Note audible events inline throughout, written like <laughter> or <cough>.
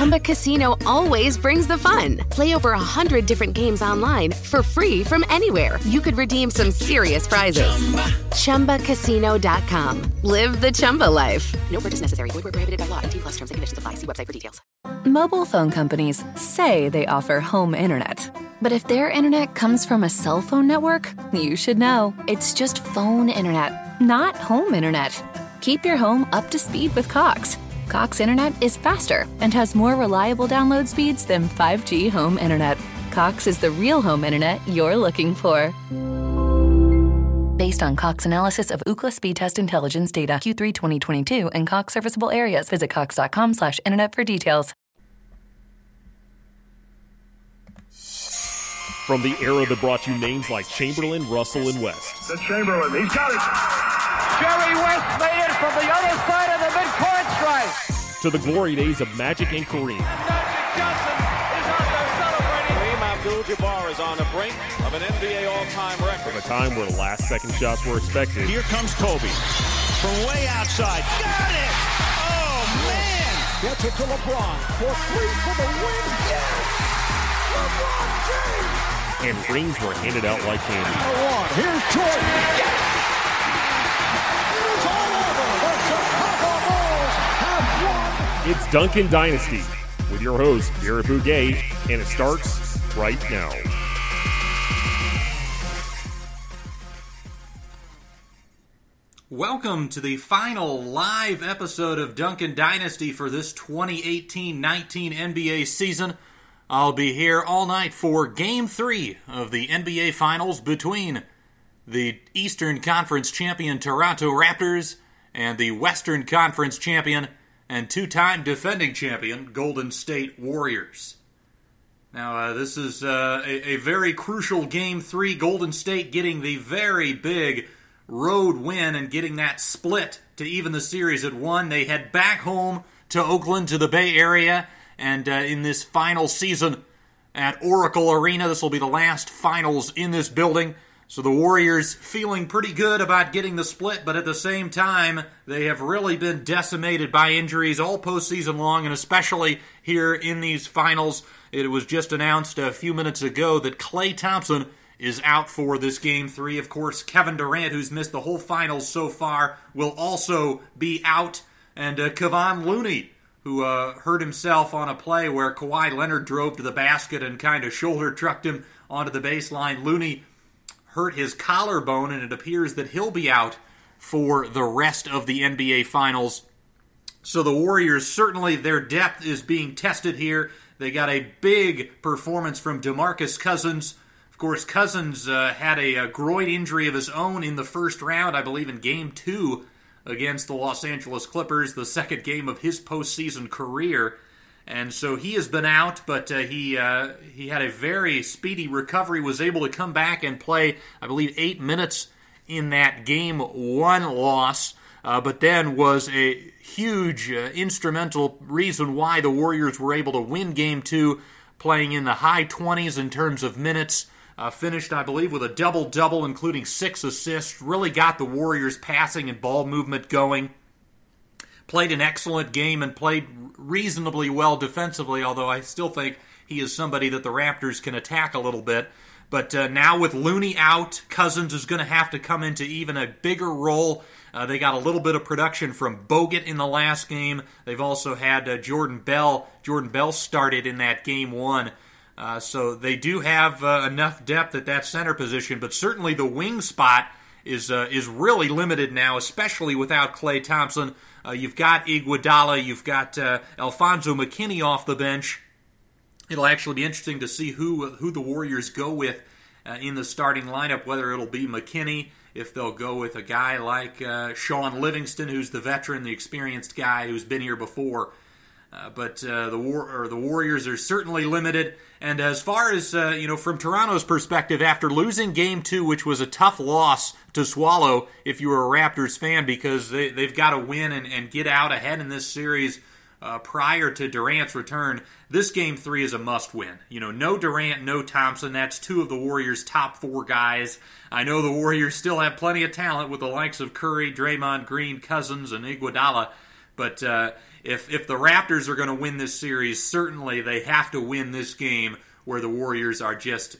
Chumba Casino always brings the fun. Play over a hundred different games online for free from anywhere. You could redeem some serious prizes. Chumba. ChumbaCasino.com. Live the Chumba life. No purchase necessary. Void where prohibited by law. T plus terms and conditions apply. See website for details. Mobile phone companies say they offer home internet. But if their internet comes from a cell phone network, you should know. It's just phone internet, not home internet. Keep your home up to speed with Cox. Cox internet is faster and has more reliable download speeds than 5G home internet. Cox is the real home internet you're looking for. Based on Cox analysis of Ookla speed test intelligence data Q3 2022 and Cox serviceable areas, visit cox.com slash internet for details. From the era that brought you names like Chamberlain, Russell, and West. The Chamberlain, he's got it. Jerry West made it from the other side of the midcourt stripe. To the glory days of Magic and Kareem. Magic Johnson is out there celebrating. Kareem Abdul-Jabbar is on the brink of an NBA all-time record. From a time where last second shots were expected. Here comes Kobe from way outside. Got it! Oh, man! Gets it to LeBron for three for the win. Yes! LeBron James! And rings were handed out like candy. Here's Jordan. Yes! It's Duncan Dynasty with your host, Garrett Bouguet, and it starts right now. Welcome to the final live episode of Duncan Dynasty for this 2018 19 NBA season. I'll be here all night for Game 3 of the NBA Finals between the Eastern Conference champion Toronto Raptors and the Western Conference champion and two time defending champion Golden State Warriors. Now, uh, this is uh, a, a very crucial Game 3. Golden State getting the very big road win and getting that split to even the series at one. They head back home to Oakland, to the Bay Area, and uh, in this final season at Oracle Arena, this will be the last finals in this building. So the Warriors feeling pretty good about getting the split, but at the same time, they have really been decimated by injuries all postseason long, and especially here in these finals. It was just announced a few minutes ago that Klay Thompson is out for this game three. Of course, Kevin Durant, who's missed the whole finals so far, will also be out. And uh, Kevon Looney, who uh, hurt himself on a play where Kawhi Leonard drove to the basket and kind of shoulder trucked him onto the baseline. Looney hurt his collarbone, and it appears that he'll be out for the rest of the NBA Finals. So the Warriors, certainly their depth is being tested here. They got a big performance from DeMarcus Cousins. Of course, Cousins uh, had a, a, groin injury of his own in the first round, I believe in game two against the Los Angeles Clippers, the second game of his postseason career. And so he has been out, but uh, he uh, he had a very speedy recovery, was able to come back and play, I believe, eight minutes in that game one loss. Uh, but then was a huge uh, instrumental reason why the Warriors were able to win game two, playing in the high 20s in terms of minutes. Uh, finished, I believe, with a double double, including six assists. Really got the Warriors passing and ball movement going. Played an excellent game and played reasonably well defensively, although I still think he is somebody that the Raptors can attack a little bit. But uh, now with Looney out, Cousins is going to have to come into even a bigger role. Uh, they got a little bit of production from Bogut in the last game. They've also had uh, Jordan Bell. Jordan Bell started in that game one. Uh, so they do have uh, enough depth at that center position, but certainly the wing spot is uh, is really limited now, especially without Klay Thompson. Uh, you've got Iguodala, you've got uh, Alfonzo McKinnie off the bench. It'll actually be interesting to see who who the Warriors go with uh, in the starting lineup. Whether it'll be McKinnie, if they'll go with a guy like uh, Shaun Livingston, who's the veteran, the experienced guy who's been here before. Uh, but uh, the war or the Warriors are certainly limited. And as far as uh, you know, from Toronto's perspective, after losing Game Two, which was a tough loss to swallow, if you were a Raptors fan, because they, they've got to win and, and get out ahead in this series uh, prior to Durant's return, this game three is a must win. You know, no Durant, no Thompson. That's two of the Warriors' top four guys. I know the Warriors still have plenty of talent with the likes of Curry, Draymond Green, Cousins, and Iguodala, but uh, if if the Raptors are going to win this series, certainly they have to win this game where the Warriors are just,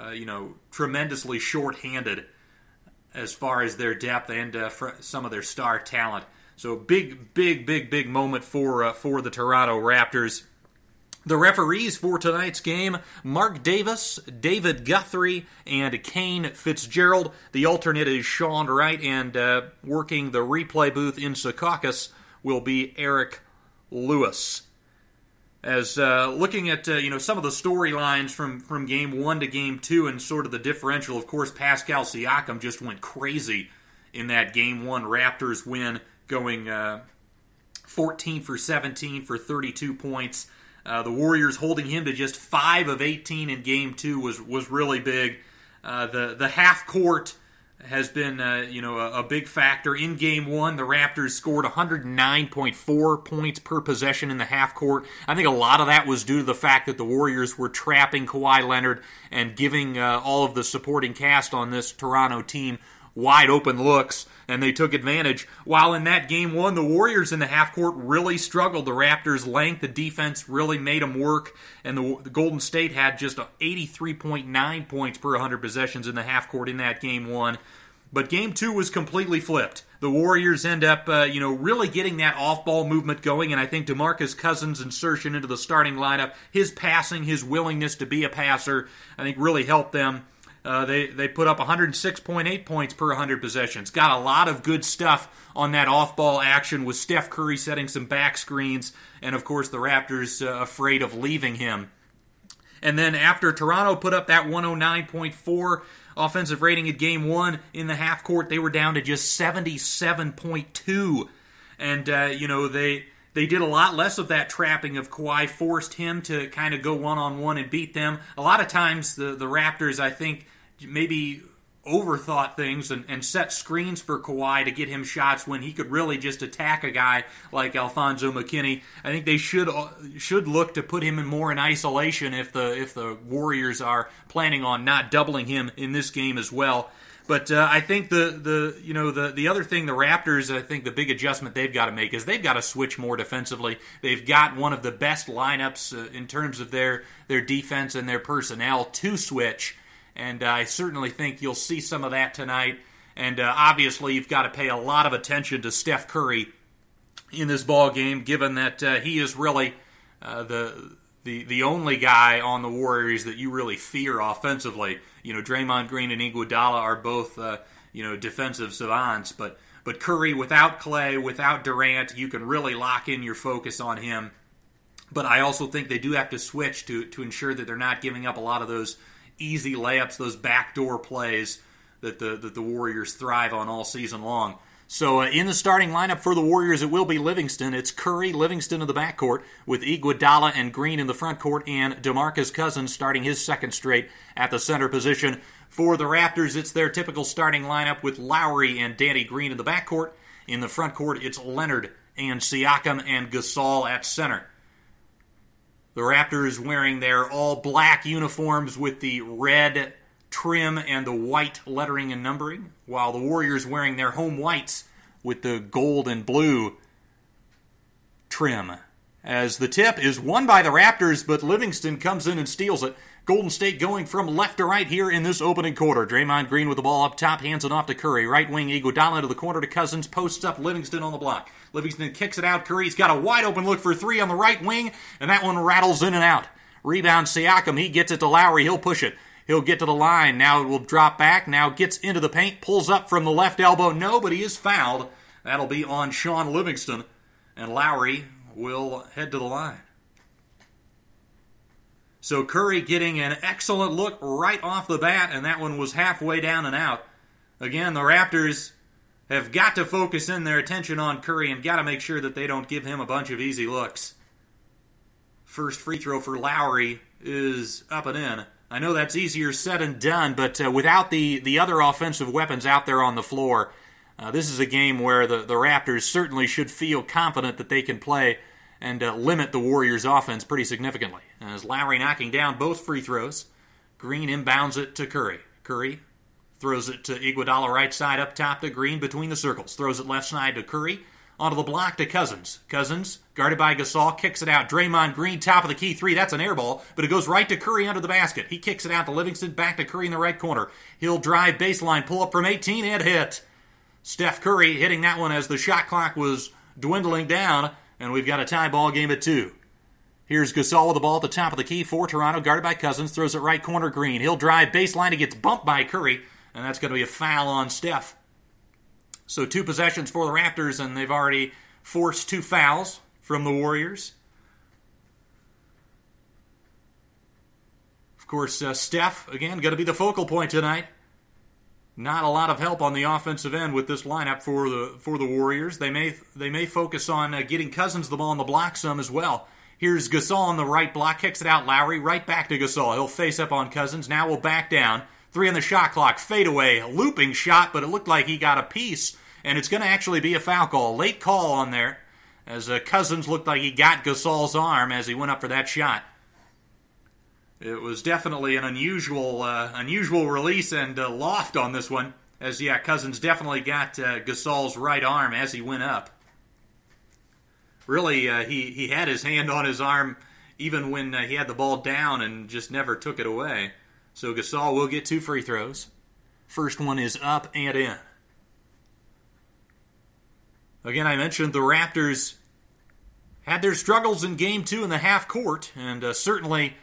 uh, you know, tremendously short-handed as far as their depth and uh, some of their star talent. So big, big, big, big moment for uh, for the Toronto Raptors. The referees for tonight's game Mark Davis, David Guthrie, and Kane Fitzgerald. The alternate is Sean Wright, and uh, working the replay booth in Secaucus will be Eric Lewis. As uh, looking at uh, you know some of the storylines from from game one to game two and sort of the differential, of course, Pascal Siakam just went crazy in that game one Raptors win going uh, 14 for 17 for 32 points. Uh, the Warriors holding him to just five of 18 in Game Two was was really big. Uh, the the half court has been uh, you know a, a, big factor in Game One. The Raptors scored 109.4 points per possession in the half court. I think a lot of that was due to the fact that the Warriors were trapping Kawhi Leonard and giving uh, all of the supporting cast on this Toronto team wide open looks, and they took advantage. While in that game one, the Warriors in the half court really struggled. The Raptors' length, the defense really made them work, and the, the Golden State had just 83.9 points per 100 possessions in the half court in that game one. But game two was completely flipped. The Warriors end up, uh, you know, really getting that off-ball movement going, and I think DeMarcus Cousins' insertion into the starting lineup, his passing, his willingness to be a passer, I think really helped them uh, they they put up 106.8 points per 100 possessions. Got a lot of good stuff on that off-ball action with Steph Curry setting some back screens, and of course the Raptors uh, afraid of leaving him. And then after Toronto put up that 109.4 offensive rating at game one in the half court, they were down to just 77.2, and uh, you know they they did a lot less of that trapping of Kawhi, forced him to kind of go one on one and beat them. A lot of times, the, the Raptors, I think, maybe overthought things and, and, set screens for Kawhi to get him shots when he could really just attack a guy like Alfonzo McKinnie. I think they should should look to put him in more in isolation if the if the Warriors are planning on not doubling him in this game as well. But uh, I think the the you know the the other thing the Raptors I think the big adjustment they've got to make is they've got to switch more defensively. They've got one of the best lineups uh, in terms of their their defense and their personnel to switch and I certainly think you'll see some of that tonight. And uh, obviously, you've got to pay a lot of attention to Steph Curry in this ball game, given that uh, he is really uh, the the the only guy on the Warriors that you really fear offensively. You know, Draymond Green and Iguodala are both uh, you know defensive savants, but but Curry without Klay, without Durant, you can really lock in your focus on him. But I also think they do have to switch to to ensure that they're not giving up a lot of those easy layups, those backdoor plays that the that the Warriors thrive on all season long. So uh, in the starting lineup for the Warriors, it will be Livingston. It's Curry, Livingston in the backcourt, with Iguodala and Green in the frontcourt, and DeMarcus Cousins starting his second straight at the center position. For the Raptors, it's their typical starting lineup with Lowry and Danny Green in the backcourt. In the frontcourt, it's Leonard and Siakam and Gasol at center. The Raptors wearing their all black uniforms with the red trim and the white lettering and numbering, while the Warriors wearing their home whites with the gold and blue trim. As the tip is won by the Raptors, but Livingston comes in and steals it. Golden State going from left to right here in this opening quarter. Draymond Green with the ball up top, hands it off to Curry. Right wing Iguodala to the corner to Cousins, posts up Livingston on the block. Livingston kicks it out. Curry's got a wide open look for three on the right wing, and that one rattles in and out. Rebound Siakam, he gets it to Lowry, he'll push it. He'll get to the line. Now it will drop back. Now gets into the paint, pulls up from the left elbow. Nobody is fouled. That'll be on Shaun Livingston. And Lowry will head to the line. So Curry getting an excellent look right off the bat, and that one was halfway down and out. Again, the Raptors have got to focus in their attention on Curry and got to make sure that they don't give him a bunch of easy looks. First free throw for Lowry is up and in. I know that's easier said than done, but uh, without the, the other offensive weapons out there on the floor, uh, this is a game where the, the Raptors certainly should feel confident that they can play and uh, limit the Warriors' offense pretty significantly. As Lowry knocking down both free throws, Green inbounds it to Curry. Curry throws it to Iguodala right side up top to Green between the circles. Throws it left side to Curry. Onto the block to Cousins. Cousins, guarded by Gasol, kicks it out. Draymond Green, top of the key three. That's an air ball, but it goes right to Curry under the basket. He kicks it out to Livingston, back to Curry in the right corner. He'll drive baseline, pull up from 18, and hit. Steph Curry hitting that one as the shot clock was dwindling down, and we've got a tie ball game at two. Here's Gasol with the ball at the top of the key for Toronto, guarded by Cousins, throws it right corner Green. He'll drive baseline, he gets bumped by Curry, and that's going to be a foul on Steph. So two possessions for the Raptors, and they've already forced two fouls from the Warriors. Of course, uh, Steph, again, going to be the focal point tonight. Not a lot of help on the offensive end with this lineup for the for the Warriors. They may they may focus on uh, getting Cousins the ball on the block some as well. Here's Gasol on the right block, kicks it out. Lowry right back to Gasol. He'll face up on Cousins. Now we'll back down. Three on the shot clock, fadeaway, looping shot, but it looked like he got a piece, and it's going to actually be a foul call. Late call on there, as uh, Cousins looked like he got Gasol's arm as he went up for that shot. It was definitely an unusual, uh, unusual release and uh, loft on this one, as yeah, Cousins definitely got uh, Gasol's right arm as he went up. Really, uh, he he had his hand on his arm even when uh, he had the ball down and just never took it away. So Gasol will get two free throws. First one is up and in. Again, I mentioned the Raptors had their struggles in game two in the half court, and uh, certainly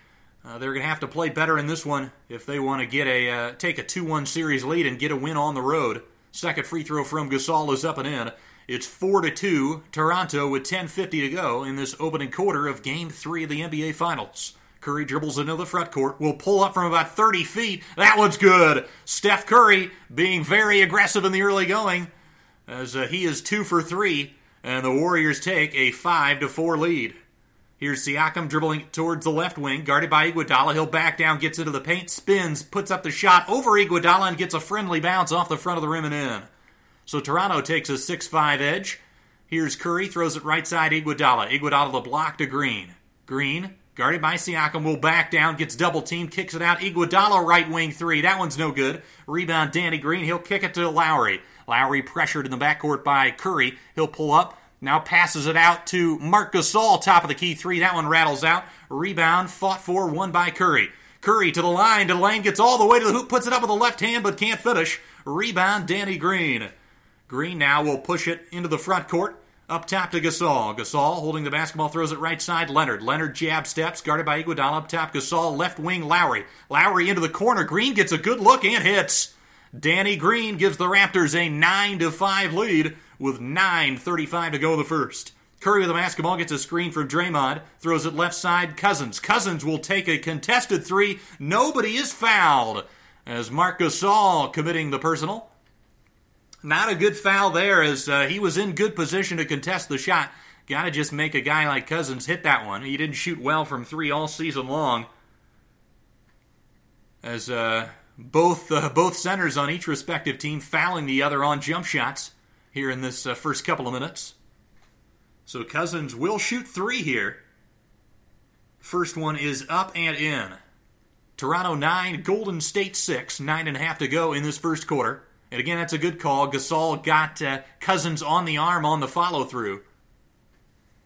uh, they're going to have to play better in this one if they want to get a uh, take a 2-1 series lead and get a win on the road. Second free throw from Gasol is up and in. It's 4 to 2 Toronto with 10:50 to go in this opening quarter of game 3 of the NBA Finals. Curry dribbles into the front court, will pull up from about 30 feet. That one's good. Steph Curry being very aggressive in the early going as uh, he is 2 for 3 and the Warriors take a 5 to 4 lead. Here's Siakam dribbling towards the left wing, guarded by Iguodala. He'll back down, gets into the paint, spins, puts up the shot over Iguodala, and gets a friendly bounce off the front of the rim and in. So Toronto takes a 6 5 edge. Here's Curry, throws it right side Iguodala. Iguodala the block to Green. Green, guarded by Siakam, will back down, gets double teamed, kicks it out. Iguodala right wing three. That one's no good. Rebound Danny Green. He'll kick it to Lowry. Lowry pressured in the backcourt by Curry. He'll pull up, now passes it out to Marc Gasol, top of the key three. That one rattles out. Rebound, fought for, won by Curry. Curry to the line, to the lane, gets all the way to the hoop, puts it up with the left hand, but can't finish. Rebound, Danny Green. Green now will push it into the front court. Up top to Gasol. Gasol holding the basketball, throws it right side. Leonard. Leonard jab steps, guarded by Iguodala. Up top, Gasol. Left wing, Lowry. Lowry into the corner. Green gets a good look and hits. Danny Green gives the Raptors a 9 to 5 lead with 9.35 to go the first. Curry with the basketball gets a screen from Draymond, throws it left side. Cousins. Cousins will take a contested three. Nobody is fouled as Marc Gasol committing the personal. Not a good foul there as uh, he was in good position to contest the shot. Got to just make a guy like Cousins hit that one. He didn't shoot well from three all season long. As uh, both uh, both centers on each respective team fouling the other on jump shots here in this uh, first couple of minutes. So Cousins will shoot three here. First one is up and in. Toronto 9, Golden State 6, nine and a half to go in this first quarter. And again, that's a good call. Gasol got uh, Cousins on the arm on the follow through.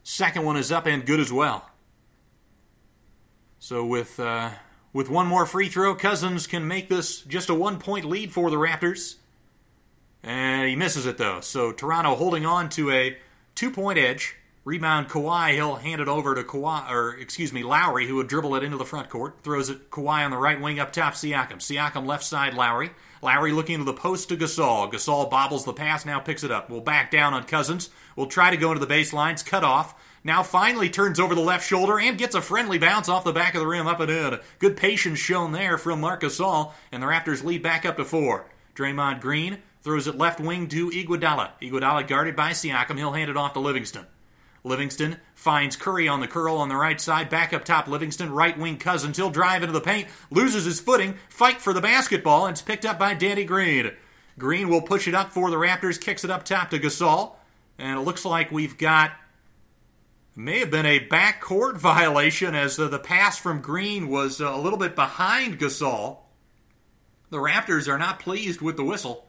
Second one is up and good as well. So with uh, with one more free throw, Cousins can make this just a one point lead for the Raptors. And he misses it though. So Toronto holding on to a two point edge. Rebound Kawhi, he'll hand it over to Kawhi, or excuse me, Lowry, who would dribble it into the front court. Throws it Kawhi on the right wing up top, Siakam. Siakam left side, Lowry. Lowry looking to the post to Gasol. Gasol bobbles the pass, now picks it up. We'll back down on Cousins. We'll try to go into the baselines, cut off. Now finally turns over the left shoulder and gets a friendly bounce off the back of the rim up and in. Good patience shown there from Marc Gasol, and the Raptors lead back up to four. Draymond Green Throws it left wing to Iguodala. Iguodala guarded by Siakam. He'll hand it off to Livingston. Livingston finds Curry on the curl on the right side. Back up top, Livingston, right wing Cousins. He'll drive into the paint, loses his footing, fight for the basketball, and it's picked up by Danny Green. Green will push it up for the Raptors, kicks it up top to Gasol. And it looks like we've got may have been a backcourt <laughs> violation as the pass from Green was uh, a little bit behind Gasol. The Raptors are not pleased with the whistle.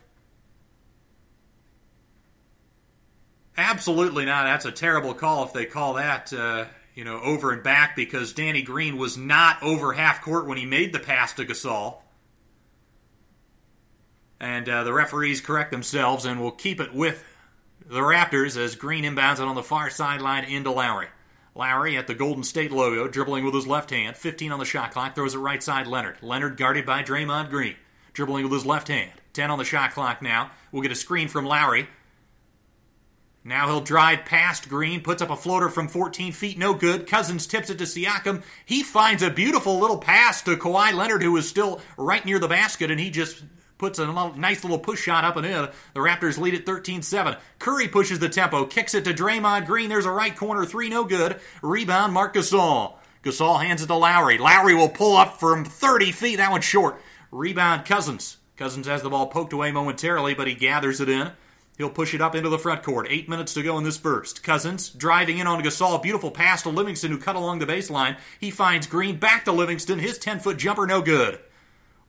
Absolutely not. That's a terrible call if they call that, uh, you know, over and back because Danny Green was not over half court when he made the pass to Gasol. And uh, the referees correct themselves and will keep it with the Raptors as Green inbounds it on the far sideline into Lowry. Lowry at the Golden State logo, dribbling with his left hand, 15 on the shot clock, throws it right side Leonard. Leonard guarded by Draymond Green, dribbling with his left hand, 10 on the shot clock now. We'll get a screen from Lowry. Now he'll drive past Green, puts up a floater from 14 feet, no good. Cousins tips it to Siakam. He finds a beautiful little pass to Kawhi Leonard, who is still right near the basket, and he just puts a nice little push shot up and in. The Raptors lead at 13 7. Curry pushes the tempo, kicks it to Draymond Green. There's a right corner three, no good. Rebound, Marc Gasol. Gasol hands it to Lowry. Lowry will pull up from 30 feet. That one's short. Rebound, Cousins. Cousins has the ball poked away momentarily, but he gathers it in. He'll push it up into the front court. Eight minutes to go in this first. Cousins driving in on Gasol. Beautiful pass to Livingston, who cut along the baseline. He finds Green back to Livingston. His 10 foot jumper, no good.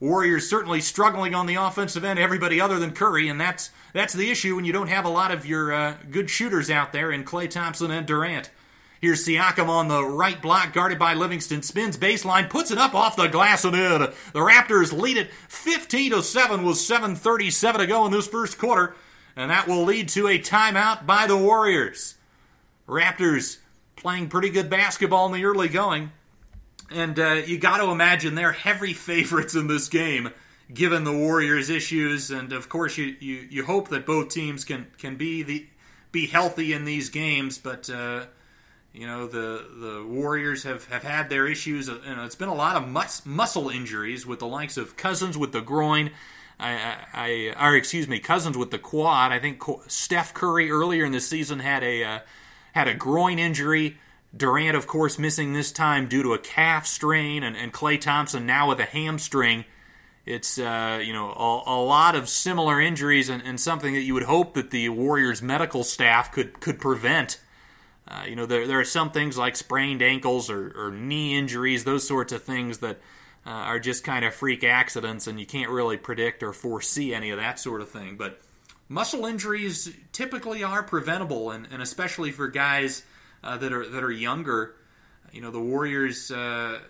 Warriors certainly struggling on the offensive end, everybody other than Curry, and that's that's the issue when you don't have a lot of your uh, good shooters out there in Klay Thompson and Durant. Here's Siakam on the right block, guarded by Livingston. Spins baseline, puts it up off the glass and in. The Raptors lead it 15 to 7 with 7:37 to go in this first quarter, and that will lead to a timeout by the Warriors. Raptors playing pretty good basketball in the early going. And uh, you got to imagine they're heavy <laughs> favorites in this game, given the Warriors' issues. And of course, you, you, you hope that both teams can can be the be healthy in these games. But uh, you know the the Warriors have, have had their issues. You know, it's been a lot of mus- muscle injuries with the likes of Cousins with the groin. I, I, or excuse me, Cousins with the quad. I think Steph Curry earlier in the season had a uh, had a groin injury. Durant, of course, missing this time due to a calf strain, and, and Klay Thompson now with a hamstring. It's uh, you know a, a, lot of similar injuries, and, and, something that you would hope that the Warriors medical staff could could prevent. Uh, you know, there, there are some things like sprained ankles or, or knee injuries, those sorts of things that uh, are just kind of freak accidents, and you can't really predict or foresee any of that sort of thing. But muscle injuries typically are preventable, and, and especially for guys uh, that are that are younger. You know, the Warriors. Uh,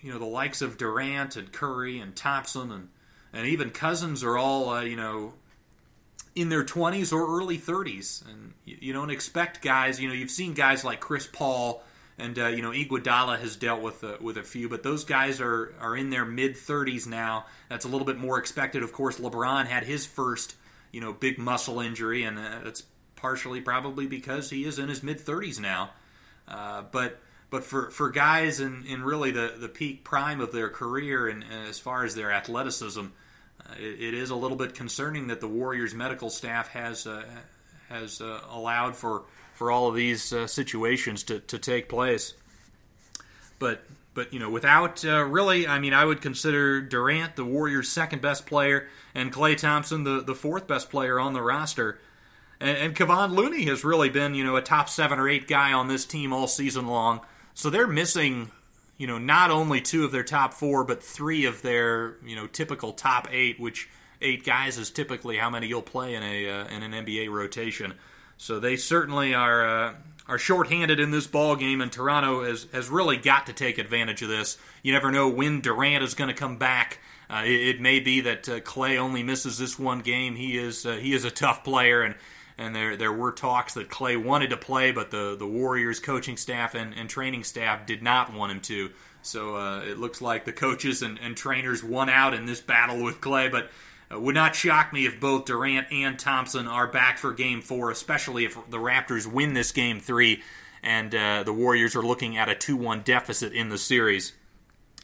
you know, the likes of Durant and Curry and Thompson and and even Cousins are all uh, you know in their 20s or early 30s, and you, you, don't expect guys. You know, you've seen guys like Chris Paul and uh, you know Iguodala has dealt with uh, with a few, but those guys are are in their mid 30s now. That's a little bit more expected. Of course, LeBron had his first you know big muscle injury, and uh, that's partially probably because he is in his mid 30s now. Uh, but but for, for guys in, in really the, the peak prime of their career and, and as far as their athleticism, uh, it, it is a little bit concerning that the Warriors medical staff has uh, has uh, allowed for for all of these uh, situations to, to take place. But but you know, without uh, really, I mean, I would consider Durant the Warriors' second best player and Klay Thompson the, the fourth best player on the roster. And, and Kevon Looney has really been, you know, a top seven or eight guy on this team all season long. So they're missing, you know, not only two of their top four, but three of their, you know, typical top eight, which eight guys is typically how many you'll play in a uh, in an NBA rotation. So they certainly are uh, are shorthanded in this ball game, and Toronto has has really got to take advantage of this. You never know when Durant is going to come back. Uh, it, it, may be that uh, Klay only misses this one game. He is uh, he is a tough player, and and there there were talks that Klay wanted to play, but the the Warriors coaching staff and, and training staff did not want him to. So uh, it looks like the coaches and, and, trainers won out in this battle with Klay, but. Uh, would not shock me if both Durant and Thompson are back for Game Four, especially if the Raptors win this Game Three, and uh, the Warriors are looking at a two-one deficit in the series.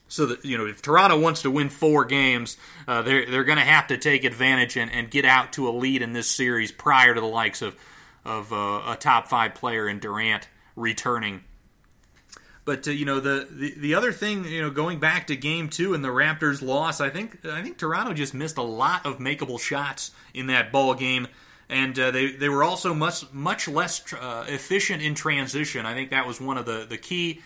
So that you know, if Toronto wants to win four games, uh, they're they're going to have to take advantage and, and get out to a lead in this series prior to the likes of of uh, a top five player in Durant returning. But uh, you know the, the the other thing, you know, going back to Game Two and the Raptors' loss, I think I think Toronto just missed a lot of makeable shots in that ball game. And uh, they, they were also much much less uh, efficient in transition. I think that was one of the, the key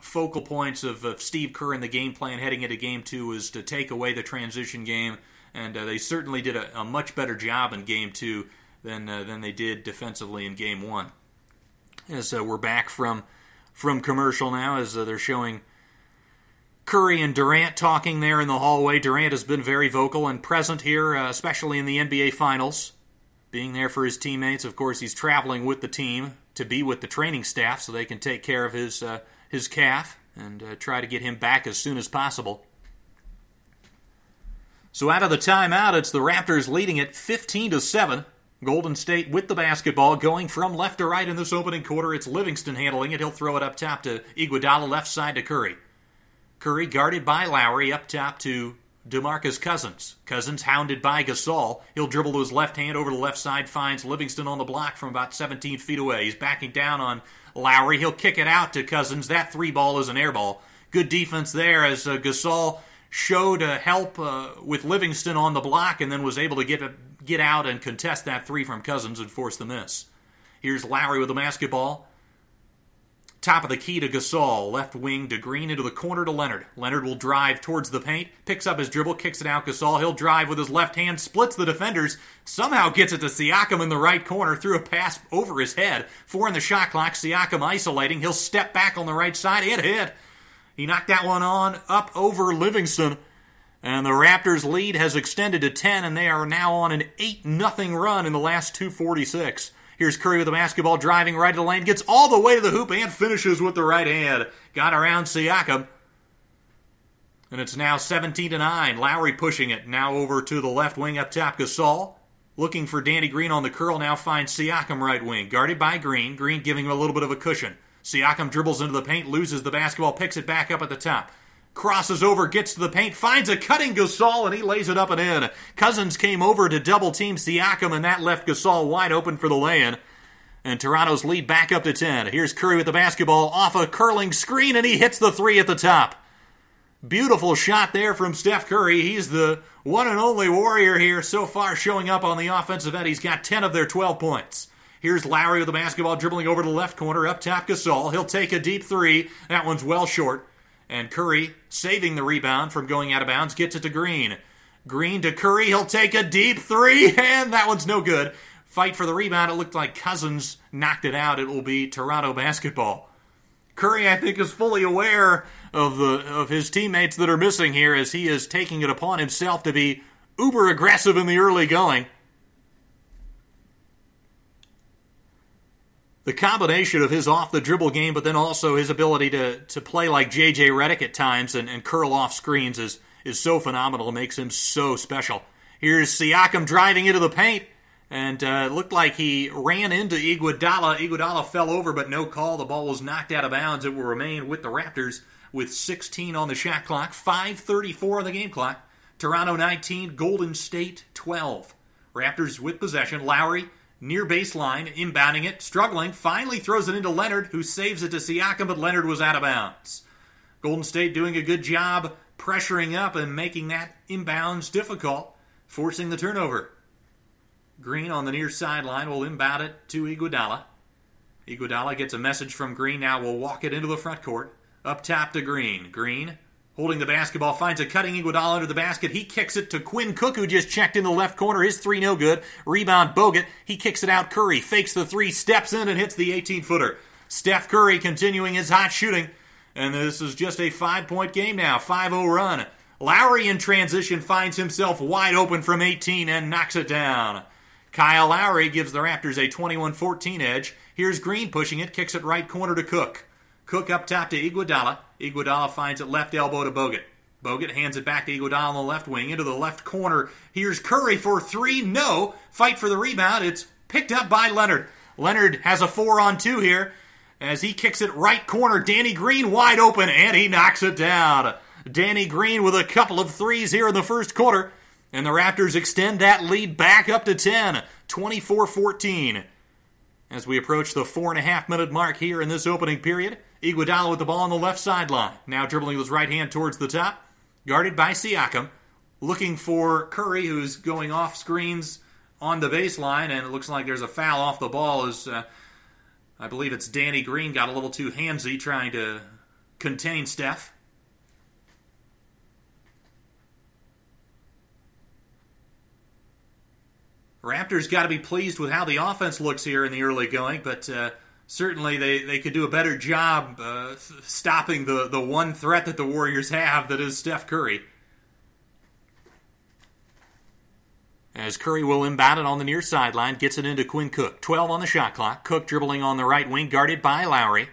focal points of, of Steve Kerr in the game plan heading into game two was to take away the transition game, and uh, they certainly did a, a, much better job in game two than uh, than they did defensively in game one. As uh, we're back from from commercial now, as uh, they're showing Curry and Durant talking there in the hallway. Durant has been very vocal and present here, uh, especially in the NBA Finals, being there for his teammates. Of course, he's traveling with the team to be with the training staff so they can take care of his uh, his calf and uh, try to get him back as soon as possible. So out of the timeout, it's the Raptors leading it 15 to 7. Golden State with the basketball going from left to right in this opening quarter. It's Livingston handling it. He'll throw it up top to Iguodala, left side to Curry. Curry guarded by Lowry, up top to DeMarcus Cousins. Cousins hounded by Gasol. He'll dribble to his left hand over the left side, finds Livingston on the block from about 17 feet away. He's backing down on Lowry. He'll kick it out to Cousins. That three ball is an air ball. Good defense there as uh, Gasol showed uh, help uh, with Livingston on the block and then was able to get get out and contest that three from Cousins and force the miss. Here's Lowry with the basketball. Top of the key to Gasol, left wing to Green into the corner to Leonard. Leonard will drive towards the paint, picks up his dribble, kicks it out. Gasol, he'll drive with his left hand, splits the defenders, somehow gets it to Siakam in the right corner, threw a pass over his head. Four in the shot clock, Siakam isolating. He'll step back on the right side and hit. He knocked that one on up over Livingston. And the Raptors' lead has extended to 10, and they are now on an 8 0 run in the last 246. Here's Curry with the basketball, driving right to the lane, gets all the way to the hoop and finishes with the right hand. Got around Siakam. And it's now 17 to 9. Lowry pushing it. Now over to the left wing up top. Gasol looking for Danny Green on the curl. Now finds Siakam right wing. Guarded by Green. Green giving him a little bit of a cushion. Siakam dribbles into the paint, loses the basketball, picks it back up at the top crosses over, gets to the paint, finds a cutting Gasol, and he lays it up and in. Cousins came over to double team Siakam, and that left Gasol wide open for the lay-in. And Toronto's lead back up to 10. Here's Curry with the basketball off a curling screen, and he hits the three at the top. Beautiful shot there from Steph Curry. He's the one and only Warrior here so far showing up on the offensive end. He's got 10 of their 12 points. Here's Lowry with the basketball dribbling over to the left corner, up top Gasol. He'll take a deep three. That one's well short. And Curry, saving the rebound from going out of bounds, gets it to Green. Green to Curry. He'll take a deep three, <laughs> and that one's no good. Fight for the rebound. It looked like Cousins knocked it out. It will be Toronto basketball. Curry, I think, is fully aware of the of his teammates that are missing here, as he is taking it upon himself to be uber aggressive in the early going. The combination of his off the dribble game, but then also his ability to, to play like JJ Redick at times and, and curl off screens is, is so phenomenal. It makes him so special. Here's Siakam driving into the paint, and uh, looked like he ran into Iguodala. Iguodala fell over, but no call. The ball was knocked out of bounds. It will remain with the Raptors with 16 on the shot clock, 5:34 on the game clock. Toronto 19, Golden State 12. Raptors with possession. Lowry near baseline, inbounding it, struggling, finally throws it into Leonard, who saves it to Siakam, but Leonard was out of bounds. Golden State doing a good job pressuring up and making that inbounds difficult, forcing the turnover. Green on the near sideline will inbound it to Iguodala. Iguodala gets a message from Green. Now will walk it into the front court. Up top to Green. Green Holding the basketball, finds a cutting Iguodala under the basket. He kicks it to Quinn Cook, who just checked in the left corner. His three no good. Rebound Bogut. He kicks it out. Curry fakes the three, steps in, and hits the 18 footer. Steph Curry continuing his hot shooting. And this is just a five point game now. 5 0 run. Lowry in transition finds himself wide open from 18 and knocks it down. Kyle Lowry gives the Raptors a 21 14 edge. Here's Green pushing it, kicks it right corner to Cook. Cook up top to Iguodala. Iguodala finds it left elbow to Bogut. Bogut hands it back to Iguodala on the left wing into the left corner. Here's Curry for three. No. Fight for the rebound. It's picked up by Leonard. Leonard has a four on two here as he kicks it right corner. Danny Green wide open and he knocks it down. Danny Green with a couple of threes here in the first quarter. And the Raptors extend that lead back up to 10, 24 14. As we approach the four and a half minute mark here in this opening period, Iguodala with the ball on the left sideline. Now dribbling with his right hand towards the top. Guarded by Siakam. Looking for Curry, who's going off screens on the baseline, and it looks like there's a foul off the ball as uh, I believe it's Danny Green got a little too handsy trying to contain Steph. Raptors got to be pleased with how the offense looks here in the early going, but uh, certainly they, they could do a better job uh, stopping the, the one threat that the Warriors have that is Steph Curry. As Curry will inbound it on the near sideline, gets it into Quinn Cook. 12 on the shot clock. Cook dribbling on the right wing, guarded by Lowry.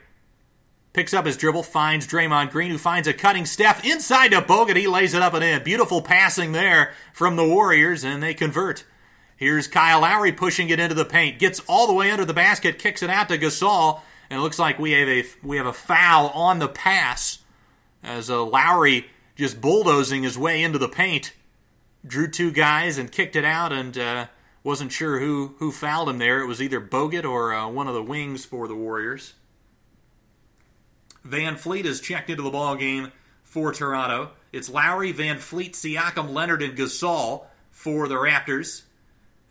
Picks up his dribble, finds Draymond Green, who finds a cutting Steph inside to Bogut. He lays it up and in. Beautiful passing there from the Warriors, and they convert. Here's Kyle Lowry pushing it into the paint, gets all the way under the basket, kicks it out to Gasol, and it looks like we have a we have a foul on the pass as uh, Lowry just bulldozing his way into the paint, drew two guys and kicked it out, and uh, wasn't sure who who fouled him there. It was either Bogut or uh, one of the wings for the Warriors. VanVleet is checked into the ball game for Toronto. It's Lowry, VanVleet, Siakam, Leonard, and Gasol for the Raptors.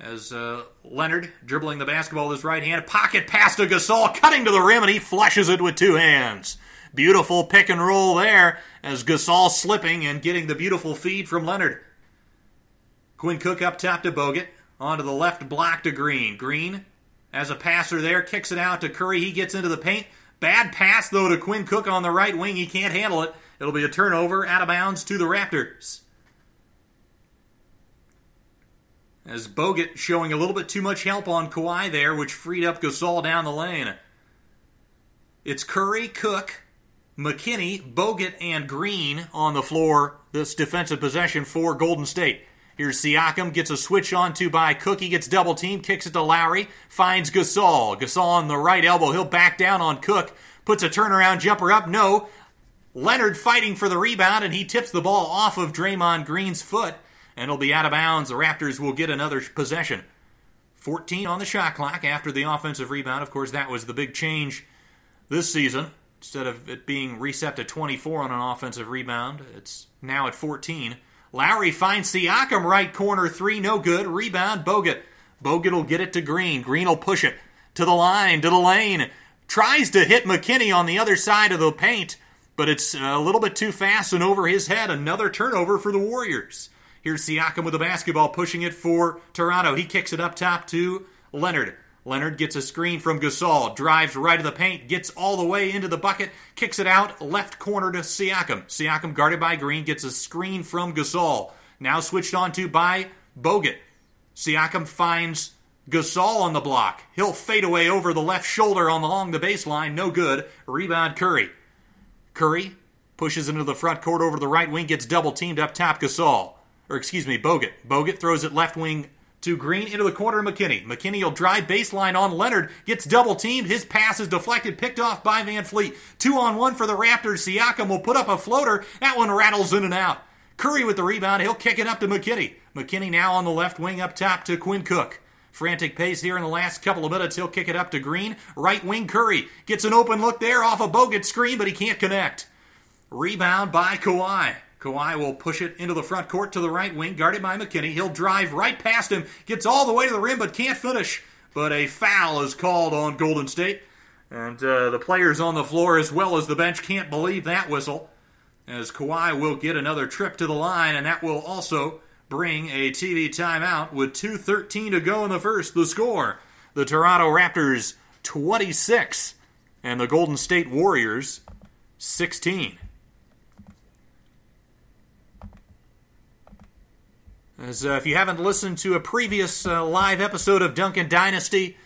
As uh, Leonard dribbling the basketball with his right hand, pocket pass to Gasol, cutting to the rim, and he flushes it with two hands. Beautiful pick and roll there as Gasol slipping and getting the beautiful feed from Leonard. Quinn Cook up top to Bogut. Onto the left block to Green. Green, as a passer there, kicks it out to Curry. He gets into the paint. Bad pass, though, to Quinn Cook on the right wing. He can't handle it. It'll be a turnover out of bounds to the Raptors. As Bogut showing a little bit too much help on Kawhi there, which freed up Gasol down the lane. It's Curry, Cook, McKinnie, Bogut, and Green on the floor this defensive possession for Golden State. Here's Siakam, gets a switch on to by Cook. He gets double teamed, kicks it to Lowry, finds Gasol. Gasol on the right elbow. He'll back down on Cook, puts a turnaround jumper up. No. Leonard fighting for the rebound, and he tips the ball off of Draymond Green's foot and it'll be out of bounds. The Raptors will get another possession. 14 on the shot clock after the offensive rebound. Of course, that was the big change this season. Instead of it being reset to 24 on an offensive rebound, it's now at 14. Lowry finds Siakam right corner three, no good. Rebound, Bogut. Bogut will get it to Green. Green will push it to the line, to the lane. Tries to hit McKinnie on the other side of the paint, but it's a little bit too fast and over his head. Another turnover for the Warriors. Here's Siakam with the basketball, pushing it for Toronto. He kicks it up top to Leonard. Leonard gets a screen from Gasol, drives right to the paint, gets all the way into the bucket, kicks it out, left corner to Siakam. Siakam, guarded by Green, gets a screen from Gasol. Now switched on to by Bogut. Siakam finds Gasol on the block. He'll fade away over the left shoulder on along the baseline. No good. Rebound Curry. Curry pushes into the front court over the right wing, gets double teamed up top Gasol or excuse me, Bogut. Bogut throws it left wing to Green into the corner of McKinney. McKinnie will drive baseline on Leonard, gets double teamed. His pass is deflected, picked off by VanVleet. Two on one for the Raptors. Siakam will put up a floater. That one rattles in and out. Curry with the rebound. He'll kick it up to McKinnie. McKinnie now on the left wing up top to Quinn Cook. Frantic pace here in the last couple of minutes. He'll kick it up to Green. Right wing Curry gets an open look there off a Bogut screen, but he can't connect. Rebound by Kawhi. Kawhi will push it into the front court to the right wing, guarded by McKinnie. He'll drive right past him, gets all the way to the rim, but can't finish. But a foul is called on Golden State. And uh, the players on the floor, as well as the bench, can't believe that whistle. As Kawhi will get another trip to the line, and that will also bring a TV timeout with 2.13 to go in the first. The score the Toronto Raptors 26, and the Golden State Warriors 16. As uh, if you haven't listened to a previous uh, live episode of Duncan Dynasty,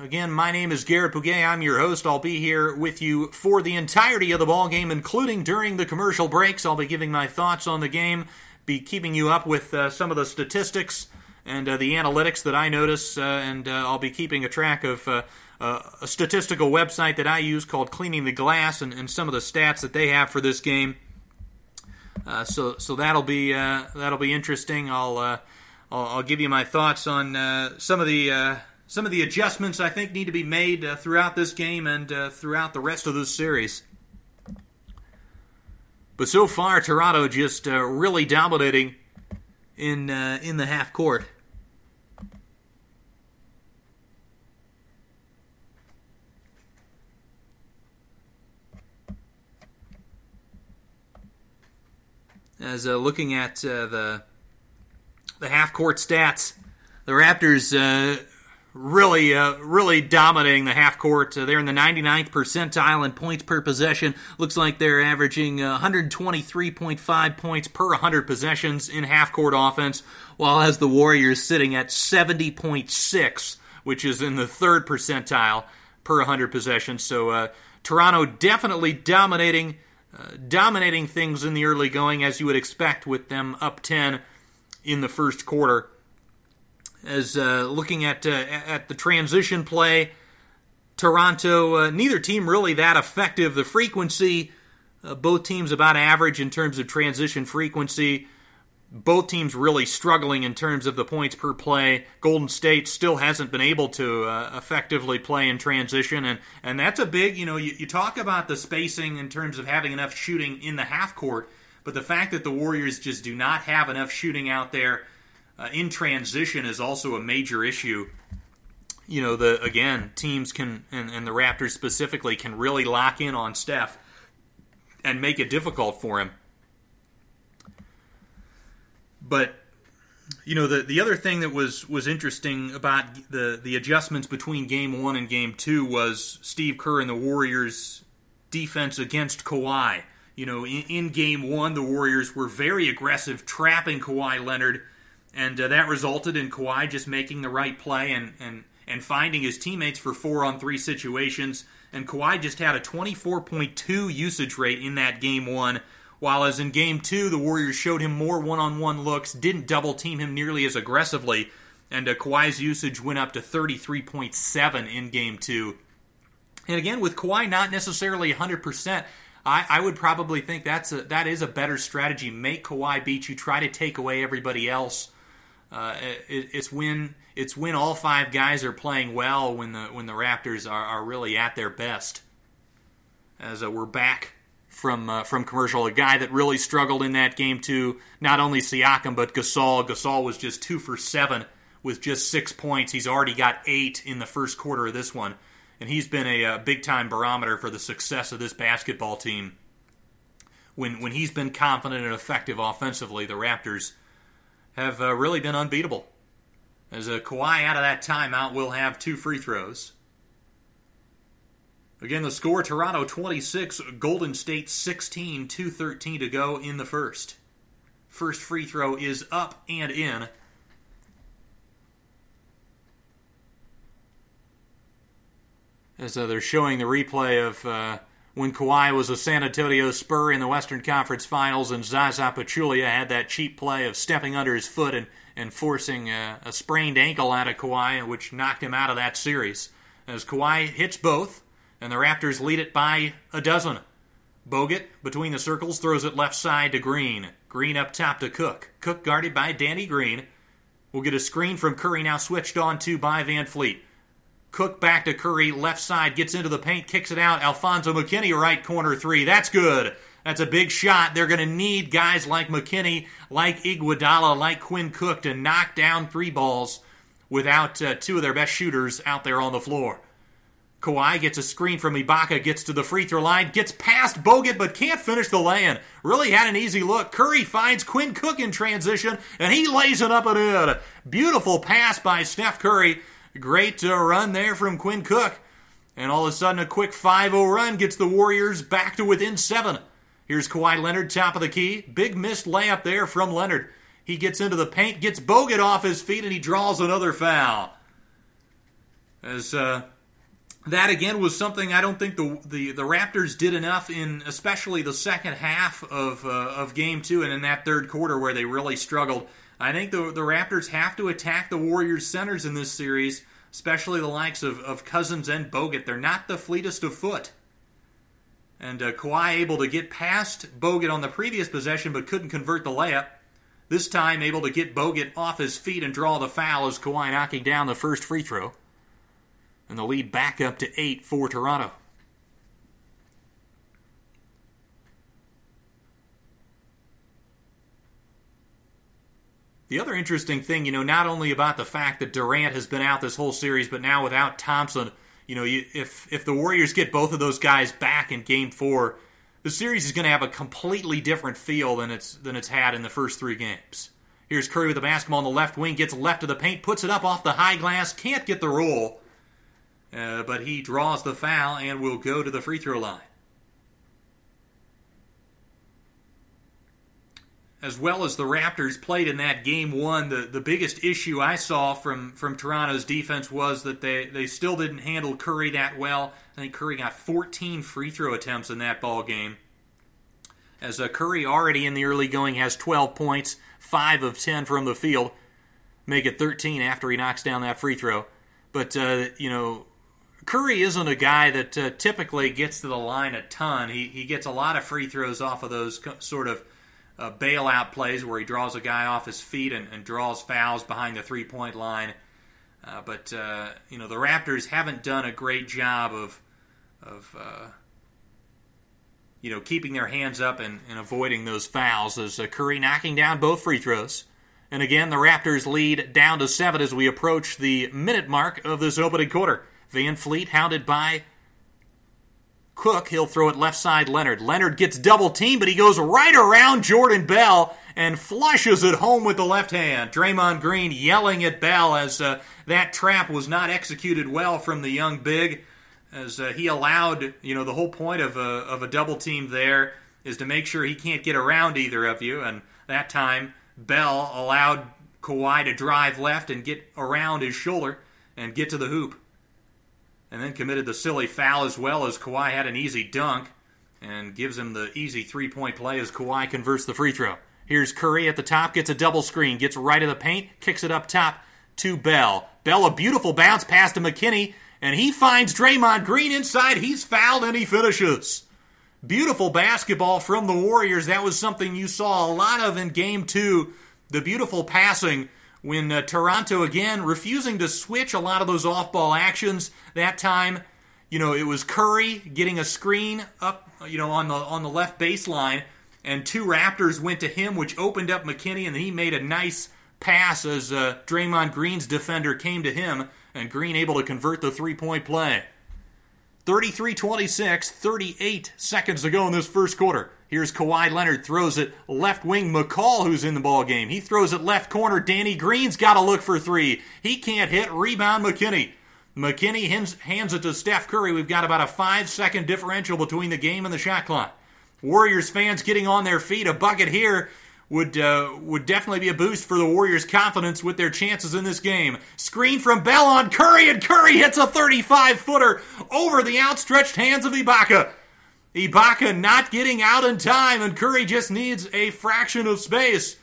again, my name is Garrett Bouguet. I'm your host. I'll be here with you for the entirety of the ball game, including during the commercial breaks. I'll be giving my thoughts on the game, be keeping you up with uh, some of the statistics and uh, the analytics that I notice, uh, and uh, I'll be keeping a track of. a statistical website that I use called Cleaning the Glass and, and some of the stats that they have for this game. Uh, so so that'll be uh, that'll be interesting. I'll, uh, I'll, I'll give you my thoughts on some of the some of the adjustments I think need to be made throughout this game and throughout the rest of this series. But so far, Toronto just really dominating in in the half court. As uh, looking at uh, the the half court stats, the Raptors uh, really, uh, really dominating the half court. Uh, they're in the 99th percentile in points per possession. Looks like they're averaging uh, 123.5 points per 100 possessions in half court offense, while as the Warriors sitting at 70.6, which is in the third percentile per 100 possessions. So Toronto definitely dominating. Uh, dominating things in the early going, as you would expect with them up 10 in the first quarter as uh, looking at uh, at the transition play. Toronto, uh, neither team really that effective. The frequency, uh, both teams about average in terms of transition frequency. Both teams really struggling in terms of the points per play. Golden State still hasn't been able to uh, effectively play in transition, and, and that's a big, you know, you, you talk about the spacing in terms of having enough shooting in the half court, but the fact that the Warriors just do not have enough shooting out there uh, in transition is also a major issue. You know, the again, teams can and, and the Raptors specifically can really lock in on Steph and make it difficult for him. But you know the the other thing that was was interesting about the the adjustments between game one and game two was Steve Kerr and the Warriors defense against Kawhi. You know, in, in game one, the Warriors were very aggressive, trapping Kawhi Leonard and uh, that resulted in Kawhi just making the right play and and and finding his teammates for four on three situations. And Kawhi just had a 24.2 usage rate in that game one, while as in game two, the Warriors showed him more one on one looks, didn't double team him nearly as aggressively, and uh, Kawhi's usage went up to 33.7 in game two. And again, with Kawhi not necessarily 100%, I, I would probably think that's a, that is a better strategy. Make Kawhi beat you, try to take away everybody else uh, it, it's when it's when all five guys are playing well when the when the Raptors are, are really at their best. As uh, we're back from uh, from commercial, a guy that really struggled in that game too. Not only Siakam but Gasol. Gasol was just two for seven with just six points. He's already got eight in the first quarter of this one, and he's been a, a big time barometer for the success of this basketball team. When when he's been confident and effective offensively, the Raptors have uh, really been unbeatable. As a Kawhi out of that timeout will have two free throws. Again, the score Toronto 26, Golden State 16, 2.13 to go in the first. First free throw is up and in. As uh, they're showing the replay of uh, when Kawhi was a San Antonio Spur in the Western Conference Finals, and Zaza Pachulia had that cheap play of stepping under his foot and, and forcing a, a sprained ankle out of Kawhi, which knocked him out of that series. As Kawhi hits both, and the Raptors lead it by a dozen. Bogut, between the circles, throws it left side to Green. Green up top to Cook. Cook guarded by Danny Green. We'll get a screen from Curry now switched on to by VanVleet. Cook back to Curry, left side, gets into the paint, kicks it out. Alfonzo McKinnie, right corner three. That's good. That's a big shot. They're going to need guys like McKinnie, like Iguodala, like Quinn Cook to knock down three balls without uh, two of their best shooters out there on the floor. Kawhi gets a screen from Ibaka, gets to the free throw line, gets past Bogut, but can't finish the lay-in. Really had an easy look. Curry finds Quinn Cook in transition, and he lays it up and in. Beautiful pass by Steph Curry Great uh, run there from Quinn Cook. And all of a sudden, a quick 5 0 run gets the Warriors back to within seven. Here's Kawhi Leonard, top of the key. Big missed layup there from Leonard. He gets into the paint, gets Bogut off his feet, and he draws another foul. As uh, that again was something I don't think the, the, the Raptors did enough in, especially the second half of uh, of game two, and in that third quarter where they really struggled. I think the, the Raptors have to attack the Warriors centers in this series, especially the likes of, of Cousins and Bogut. They're not the fleetest of foot. And uh, Kawhi able to get past Bogut on the previous possession, but couldn't convert the layup. This time able to get Bogut off his feet and draw the foul as Kawhi knocking down the first free throw. And the lead back up to eight for Toronto. The other interesting thing, you know, not only about the fact that Durant has been out this whole series, but now without Thompson, you know, you, if if the Warriors get both of those guys back in Game Four, the series is going to have a completely different feel than it's than it's had in the first three games. Here's Curry with the basketball on the left wing, gets left of the paint, puts it up off the high glass, can't get the roll, uh, but he draws the foul and will go to the free throw line. As well as the Raptors played in that game one, the, the biggest issue I saw from, from Toronto's defense was that they, they still didn't handle Curry that well. I think Curry got 14 free throw attempts in that ball game. As uh, Curry already in the early going has 12 points, 5 of 10 from the field, make it 13 after he knocks down that free throw. But, uh, you know, Curry isn't a guy that uh, typically gets to the line a ton. He, he gets a lot of free throws off of those sort of uh, bailout plays where he draws a guy off his feet and, and draws fouls behind the three point line. Uh, but uh, you know the Raptors haven't done a great job of of uh, you know keeping their hands up and, and avoiding those fouls. As uh, Curry knocking down both free throws, and again the Raptors lead down to seven as we approach the minute mark of this opening quarter. VanVleet hounded by Cook, he'll throw it left side Leonard. Leonard gets double teamed, but he goes right around Jordan Bell and flushes it home with the left hand. Draymond Green yelling at Bell as uh, that trap was not executed well from the young big, as uh, he allowed, you know, the whole point of a, of a double team there is to make sure he can't get around either of you. And that time, Bell allowed Kawhi to drive left and get around his shoulder and get to the hoop and then committed the silly foul as well as Kawhi had an easy dunk and gives him the easy three point play as Kawhi converts the free throw. Here's Curry at the top, gets a double screen, gets right of the paint, kicks it up top to Bell. Bell, a beautiful bounce pass to McKinnie, and he finds Draymond Green inside. He's fouled and he finishes. Beautiful basketball from the Warriors. That was something you saw a lot of in game two. The beautiful passing when uh, Toronto again refusing to switch a lot of those off-ball actions. That time, you know, it was Curry getting a screen up, you know, on the on the left baseline, and two Raptors went to him, which opened up McKinnie, and he made a nice pass as uh, Draymond Green's defender came to him, and Green able to convert the three-point play. 33 26, 38 seconds to go in this first quarter. Here's Kawhi Leonard throws it left wing McCaw, who's in the ball game. He throws it left corner. Danny Green's got to look for three. He can't hit. Rebound McKinnie. McKinnie hands, it to Steph Curry. We've got about a five second differential between the game and the shot clock. Warriors fans getting on their feet. A bucket here would uh, would definitely be a boost for the Warriors' confidence with their chances in this game. Screen from Bell on Curry, and Curry hits a 35 footer over the outstretched hands of Ibaka. Ibaka not getting out in time, and Curry just needs a fraction of space.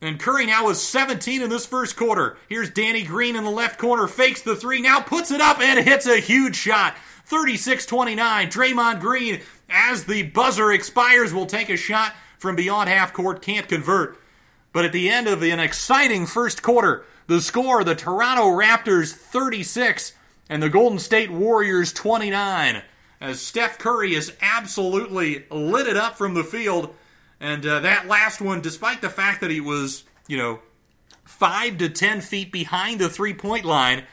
And Curry now is 17 in this first quarter. Here's Danny Green in the left corner, fakes the three, now puts it up and hits a huge shot. 36 29. Draymond Green, as the buzzer expires, will take a shot from beyond half court, can't convert. But at the end of an exciting first quarter, the score the Toronto Raptors 36 and the Golden State Warriors 29 as Steph Curry has absolutely lit it up from the field. And uh, that last one, despite the fact that he was, you know, five to ten feet behind the three point line,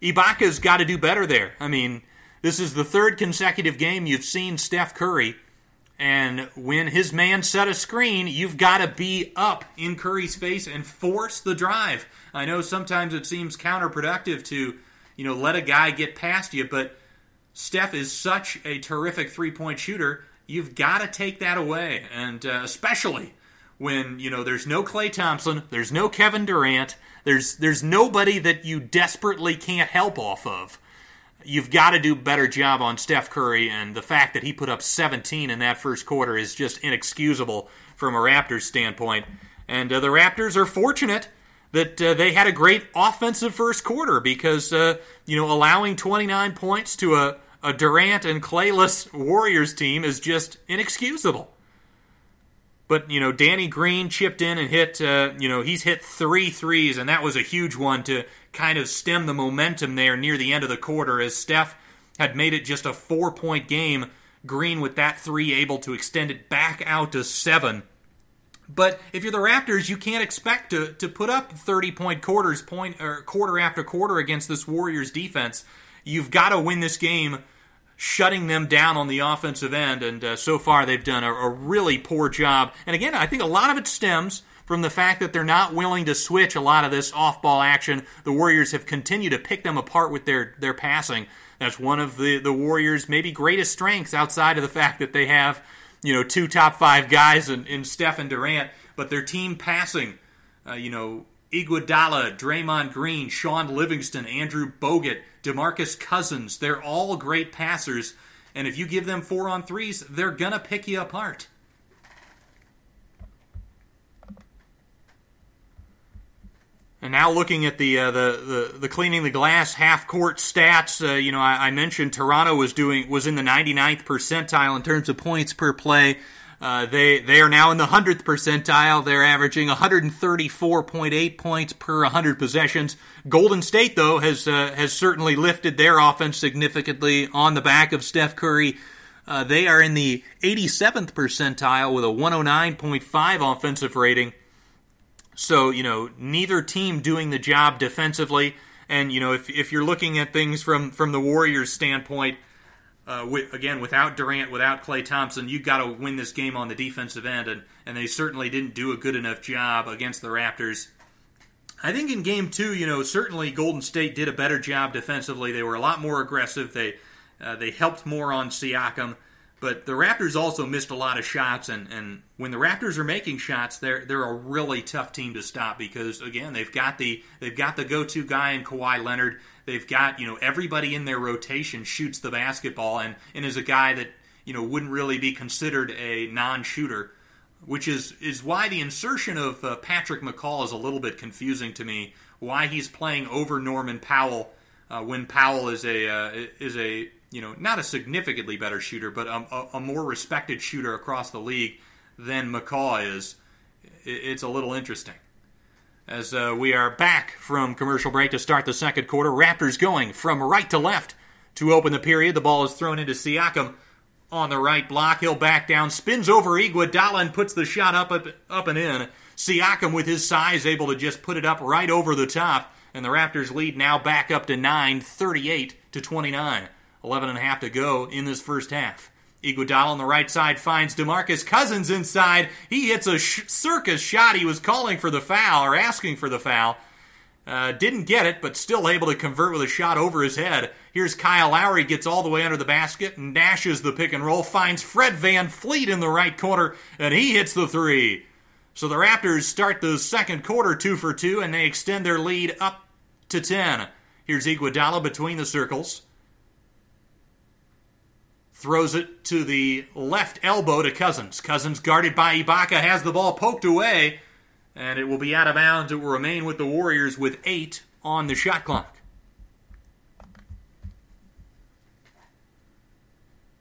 Ibaka's got to do better there. I mean, this is the third consecutive game you've seen Steph Curry. And when his man set a screen, you've got to be up in Curry's face and force the drive. I know sometimes it seems counterproductive to, you know, let a guy get past you, but Steph is such a terrific three point shooter. You've got to take that away, and uh, especially when you know there's no Klay Thompson, there's no Kevin Durant, there's there's nobody that you desperately can't help off of. You've got to do better job on Steph Curry, and the fact that he put up 17 in that first quarter is just inexcusable from a Raptors standpoint. And uh, the Raptors are fortunate that uh, they had a great offensive first quarter because uh, you know allowing 29 points to a, a Durant and Klayless Warriors team is just inexcusable. But you know Danny Green chipped in and hit uh, you know he's hit three threes and that was a huge one to kind of stem the momentum there near the end of the quarter as Steph had made it just a four point game. Green with that three able to extend it back out to seven but if you're the Raptors, you can't expect to, to put up 30 point quarters, point or quarter after quarter against this Warriors defense. You've got to win this game shutting them down on the offensive end. And uh, so far, they've done a, a really poor job. And again, I think a lot of it stems from the fact that they're not willing to switch a lot of this off ball action. The Warriors have continued to pick them apart with their, their passing. That's one of the, the Warriors' maybe greatest strengths outside of the fact that they have, you know, two top five guys in, in Steph and Durant, but their team passing, uh, you know, Iguodala, Draymond Green, Shaun Livingston, Andrew Bogut, DeMarcus Cousins, they're all great passers. And if you give them four on threes, they're going to pick you apart. And now looking at the uh, the, the, the cleaning the glass half court stats, uh, you know, I, I, mentioned Toronto was doing was in the 99th percentile in terms of points per play. Uh, they they are now in the hundredth percentile. They're averaging 134.8 points per 100 possessions. Golden State though has uh, has certainly lifted their offense significantly on the back of Steph Curry. Uh, they are in the 87th percentile with a 109.5 offensive rating. So, you know, neither team doing the job defensively. And, you know, if, if you're looking at things from, from the Warriors' standpoint, uh, with, again, without Durant, without Klay Thompson, you've got to win this game on the defensive end. And, and they certainly didn't do a good enough job against the Raptors. I think in game two, you know, certainly Golden State did a better job defensively. They were a lot more aggressive. They, uh, they helped more on Siakam. But the Raptors also missed a lot of shots, and, and when the Raptors are making shots, they're they're a really tough team to stop because again they've got the they've got the go to guy in Kawhi Leonard. They've got you know everybody in their rotation shoots the basketball, and and is a guy that you know wouldn't really be considered a non shooter, which is is why the insertion of uh, Patrick McCaw is a little bit confusing to me. Why he's playing over Norman Powell uh, when Powell is a uh, is a you know, not a significantly better shooter, but a, a, more respected shooter across the league than McCaw is, it's a little interesting. As uh, we are back from commercial break to start the second quarter, Raptors going from right to left to open the period. The ball is thrown into Siakam on the right block. He'll back down, spins over Iguodala, and puts the shot up, up, up and in. Siakam, with his size, able to just put it up right over the top. And the Raptors lead now back up to 9, 38 to 29. 11 and a half to go in this first half. Iguodala on the right side finds DeMarcus Cousins inside. He hits a sh- circus shot. He was calling for the foul or asking for the foul. Uh, didn't get it, but still able to convert with a shot over his head. Here's Kyle Lowry, gets all the way under the basket, and dashes the pick and roll, finds Fred VanVleet in the right corner, and he hits the three. So the Raptors start the second quarter two for two, and they extend their lead up to 10. Here's Iguodala between the circles throws it to the left elbow to Cousins. Cousins, guarded by Ibaka, has the ball poked away, and it will be out of bounds. It will remain with the Warriors with eight on the shot clock.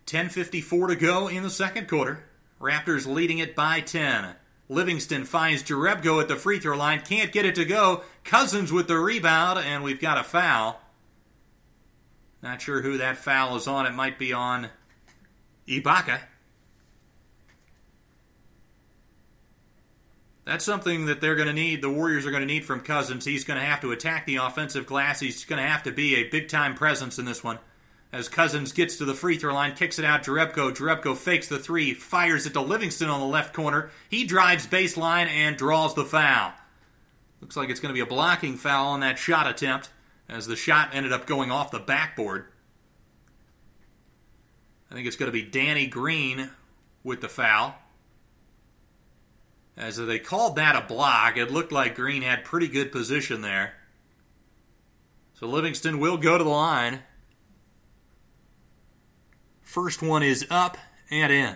10.54 to go in the second quarter. Raptors leading it by 10. Livingston finds Jerebko at the free throw line, can't get it to go. Cousins with the rebound, and we've got a foul. Not sure who that foul is on. It might be on Ibaka. That's something that they're going to need, the Warriors are going to need from Cousins. He's going to have to attack the offensive glass. He's going to have to be a big time presence in this one. As Cousins gets to the free throw line, kicks it out Jerebko. Jerebko fakes the three, fires it to Livingston on the left corner. He drives baseline and draws the foul. Looks like it's going to be a blocking foul on that shot attempt, as the shot ended up going off the backboard. I think it's going to be Danny Green with the foul. As they called that a block, it looked like Green had pretty good position there. So Livingston will go to the line. First one is up and in.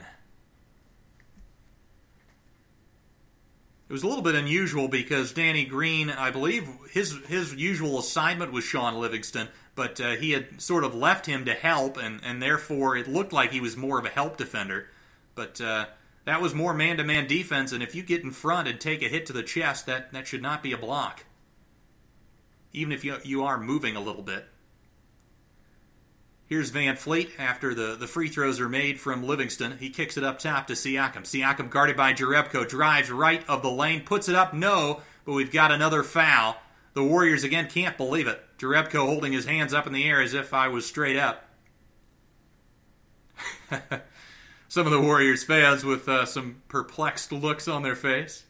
It was a little bit unusual because Danny Green, I believe his his usual assignment was Shaun Livingston, but uh, he had sort of left him to help, and, and therefore it looked like he was more of a help defender. But uh, that was more man to man defense, and if you get in front and take a hit to the chest, that, that should not be a block, even if you, you are moving a little bit. Here's VanVleet after the, the free throws are made from Livingston. He kicks it up top to Siakam. Siakam guarded by Jerebko drives right of the lane, puts it up, no, but we've got another foul. The Warriors again can't believe it. Jerebko holding his hands up in the air as if I was straight up. <laughs> some of the Warriors fans with uh, some perplexed looks on their face.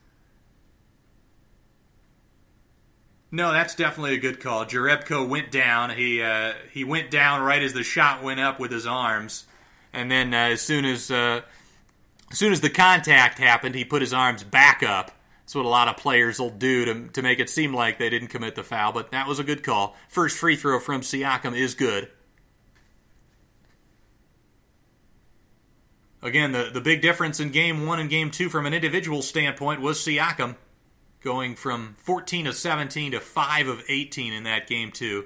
No, that's definitely a good call. Jerebko went down. He uh, he went down right as the shot went up with his arms, and then uh, as soon as uh, as soon as the contact happened, he put his arms back up. That's what a lot of players will do to to make it seem like they didn't commit the foul. But that was a good call. First free throw from Siakam is good. Again, the, the big difference in game one and game two from an individual standpoint was Siakam going from 14 of 17 to 5 of 18 in that game, too.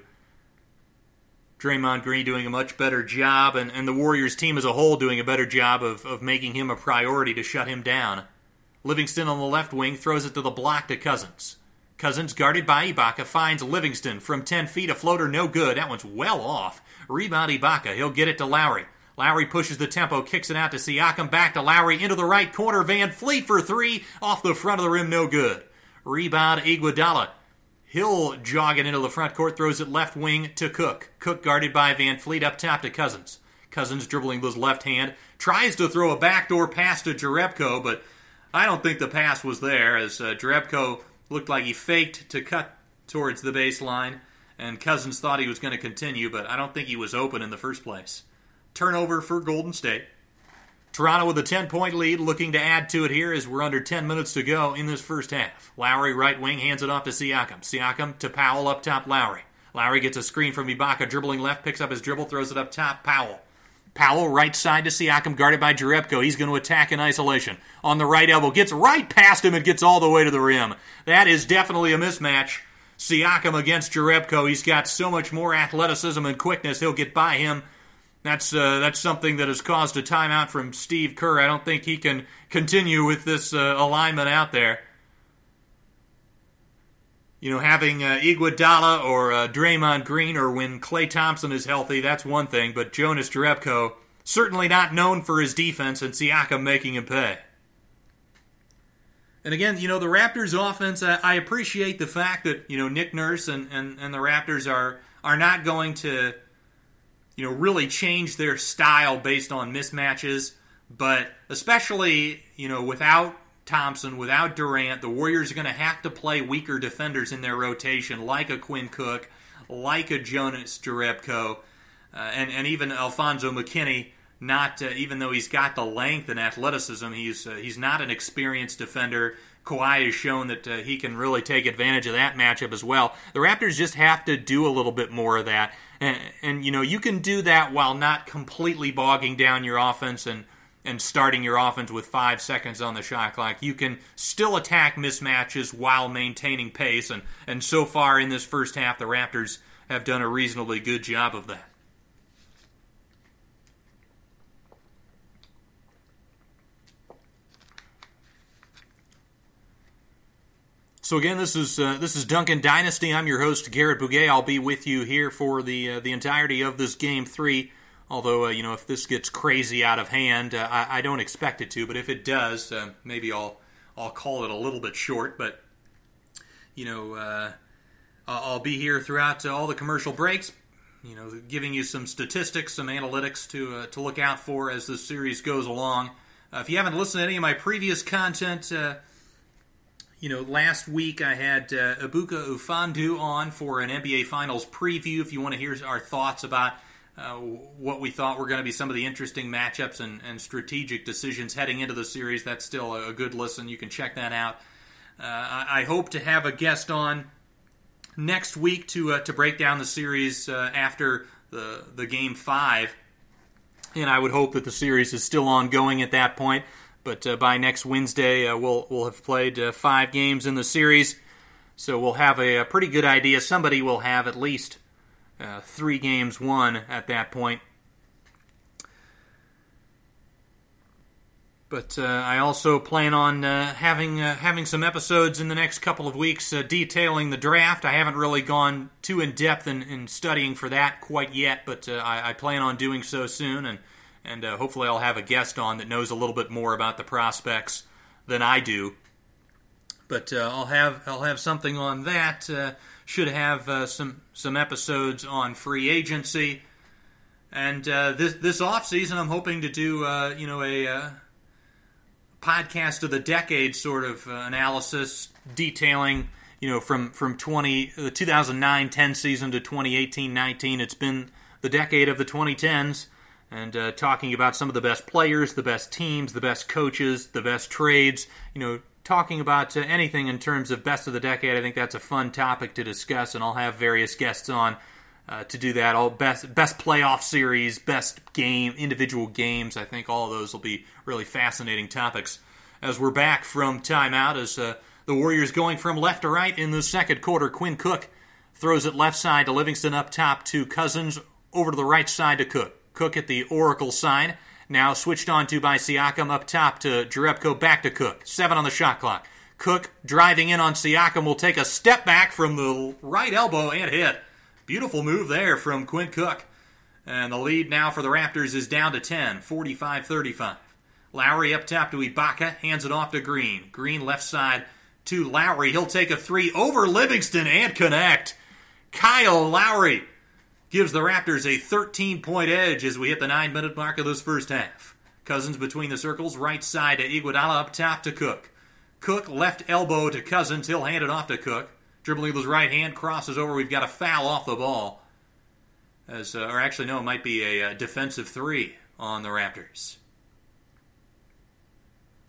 Draymond Green doing a much better job, and, and the Warriors team as a whole doing a better job of, of making him a priority to shut him down. Livingston on the left wing throws it to the block to Cousins. Cousins, guarded by Ibaka, finds Livingston from 10 feet. A floater, no good. That one's well off. Rebound Ibaka. He'll get it to Lowry. Lowry pushes the tempo, kicks it out to Siakam, back to Lowry, into the right corner. VanVleet for three. Off the front of the rim, no good. Rebound Iguodala. Hill jogging into the front court, throws it left wing to Cook. Cook guarded by VanVleet up top to Cousins. Cousins dribbling with his left hand, tries to throw a backdoor pass to Jerebko, but I don't think the pass was there as uh, Jerebko looked like he faked to cut towards the baseline, and Cousins thought he was going to continue, but I don't think he was open in the first place. Turnover for Golden State. Toronto with a 10 point lead, looking to add to it here as we're under 10 minutes to go in this first half. Lowry, right wing, hands it off to Siakam. Siakam to Powell up top, Lowry. Lowry gets a screen from Ibaka, dribbling left, picks up his dribble, throws it up top, Powell. Powell, right side to Siakam, guarded by Jerebko. He's going to attack in isolation. On the right elbow, gets right past him and gets all the way to the rim. That is definitely a mismatch. Siakam against Jerebko. He's got so much more athleticism and quickness, he'll get by him that's uh, that's something that has caused a timeout from Steve Kerr. I don't think he can continue with this uh, alignment out there. You know, having uh, Iguodala or uh, Draymond Green or when Klay Thompson is healthy, that's one thing. But Jonas Jerebko certainly not known for his defense, and Siakam making him pay. And again, you know, the Raptors' offense, I, I appreciate the fact that you know Nick Nurse and, and, and the Raptors are are not going to you know, really change their style based on mismatches. But especially, you know, without Thompson, without Durant, the Warriors are going to have to play weaker defenders in their rotation, like a Quinn Cook, like a Jonas Jerebko, uh, and, and even Alfonzo McKinnie. Not uh, even though he's got the length and athleticism, he's uh, he's not an experienced defender. Kawhi has shown that uh, he can really take advantage of that matchup as well. The Raptors just have to do a little bit more of that. And, and, you know, you can do that while not completely bogging down your offense and and starting your offense with five seconds on the shot clock. You can still attack mismatches while maintaining pace. And, and so far in this first half, the Raptors have done a reasonably good job of that. So again, this is uh, this is Duncan Dynasty. I'm your host Garrett Bouguet. I'll be with you here for the uh, the entirety of this game three. Although uh, you know if this gets crazy out of hand, uh, I, I, don't expect it to. But if it does, uh, maybe I'll I'll call it a little bit short. But you know uh, I'll be here throughout all the commercial breaks. You know, giving you some statistics, some analytics to to look out for as this series goes along. if you haven't listened to any of my previous content you know, last week I had uh, Ebuka Ufandu on for an NBA Finals preview. If you want to hear our thoughts about uh, what we thought were going to be some of the interesting matchups and, and, strategic decisions heading into the series, that's still a, good listen. You can check that out. Uh, I, I, hope to have a guest on next week to uh, to break down the series uh, after the the game five, and I would hope that the series is still ongoing at that point. But uh, by next Wednesday, we'll we'll have played five games in the series, so we'll have a, a, pretty good idea. Somebody will have at least uh, three games won at that point. But uh, I also plan on uh, having having some episodes in the next couple of weeks detailing the draft. I haven't really gone too in depth in, in studying for that quite yet, but I, I plan on doing so soon and and uh, hopefully I'll have a guest on that knows a little bit more about the prospects than I do. But uh, I'll have I'll have something on that. Uh, should have uh, some some episodes on free agency, And uh, this this off season, I'm hoping to do uh, you know a uh, podcast of the decade sort of uh, analysis, detailing you know from from 20 the 2009-10 season to 2018-19. It's been the decade of the 2010s, and uh, talking about some of the best players, the best teams, the best coaches, the best trades. You know, talking about uh, anything in terms of best of the decade. I think that's a fun topic to discuss, and I'll have various guests on uh, to do that. All best best playoff series, best game, individual games. I think all of those will be really fascinating topics. As we're back from timeout, as uh, the Warriors going from left to right in the second quarter, Quinn Cook throws it left side to Livingston up top to Cousins over to the right side to Cook. Cook at the Oracle sign. Now switched on to by Siakam up top to Jerebko back to Cook. Seven on the shot clock. Cook driving in on Siakam will take a step back from the right elbow and hit. Beautiful move there from Quinn Cook. And the lead now for the Raptors is down to 10, 45 35. Lowry up top to Ibaka, hands it off to Green. Green left side to Lowry. He'll take a three over Livingston and connect. Kyle Lowry gives the Raptors a 13 point edge as we hit the nine minute mark of this first half. Cousins between the circles, right side to Iguodala up top to Cook. Cook left elbow to Cousins. He'll hand it off to Cook. Dribbling with his right hand, crosses over. We've got a foul off the ball. As, uh, or actually, no, it might be a, a defensive three on the Raptors.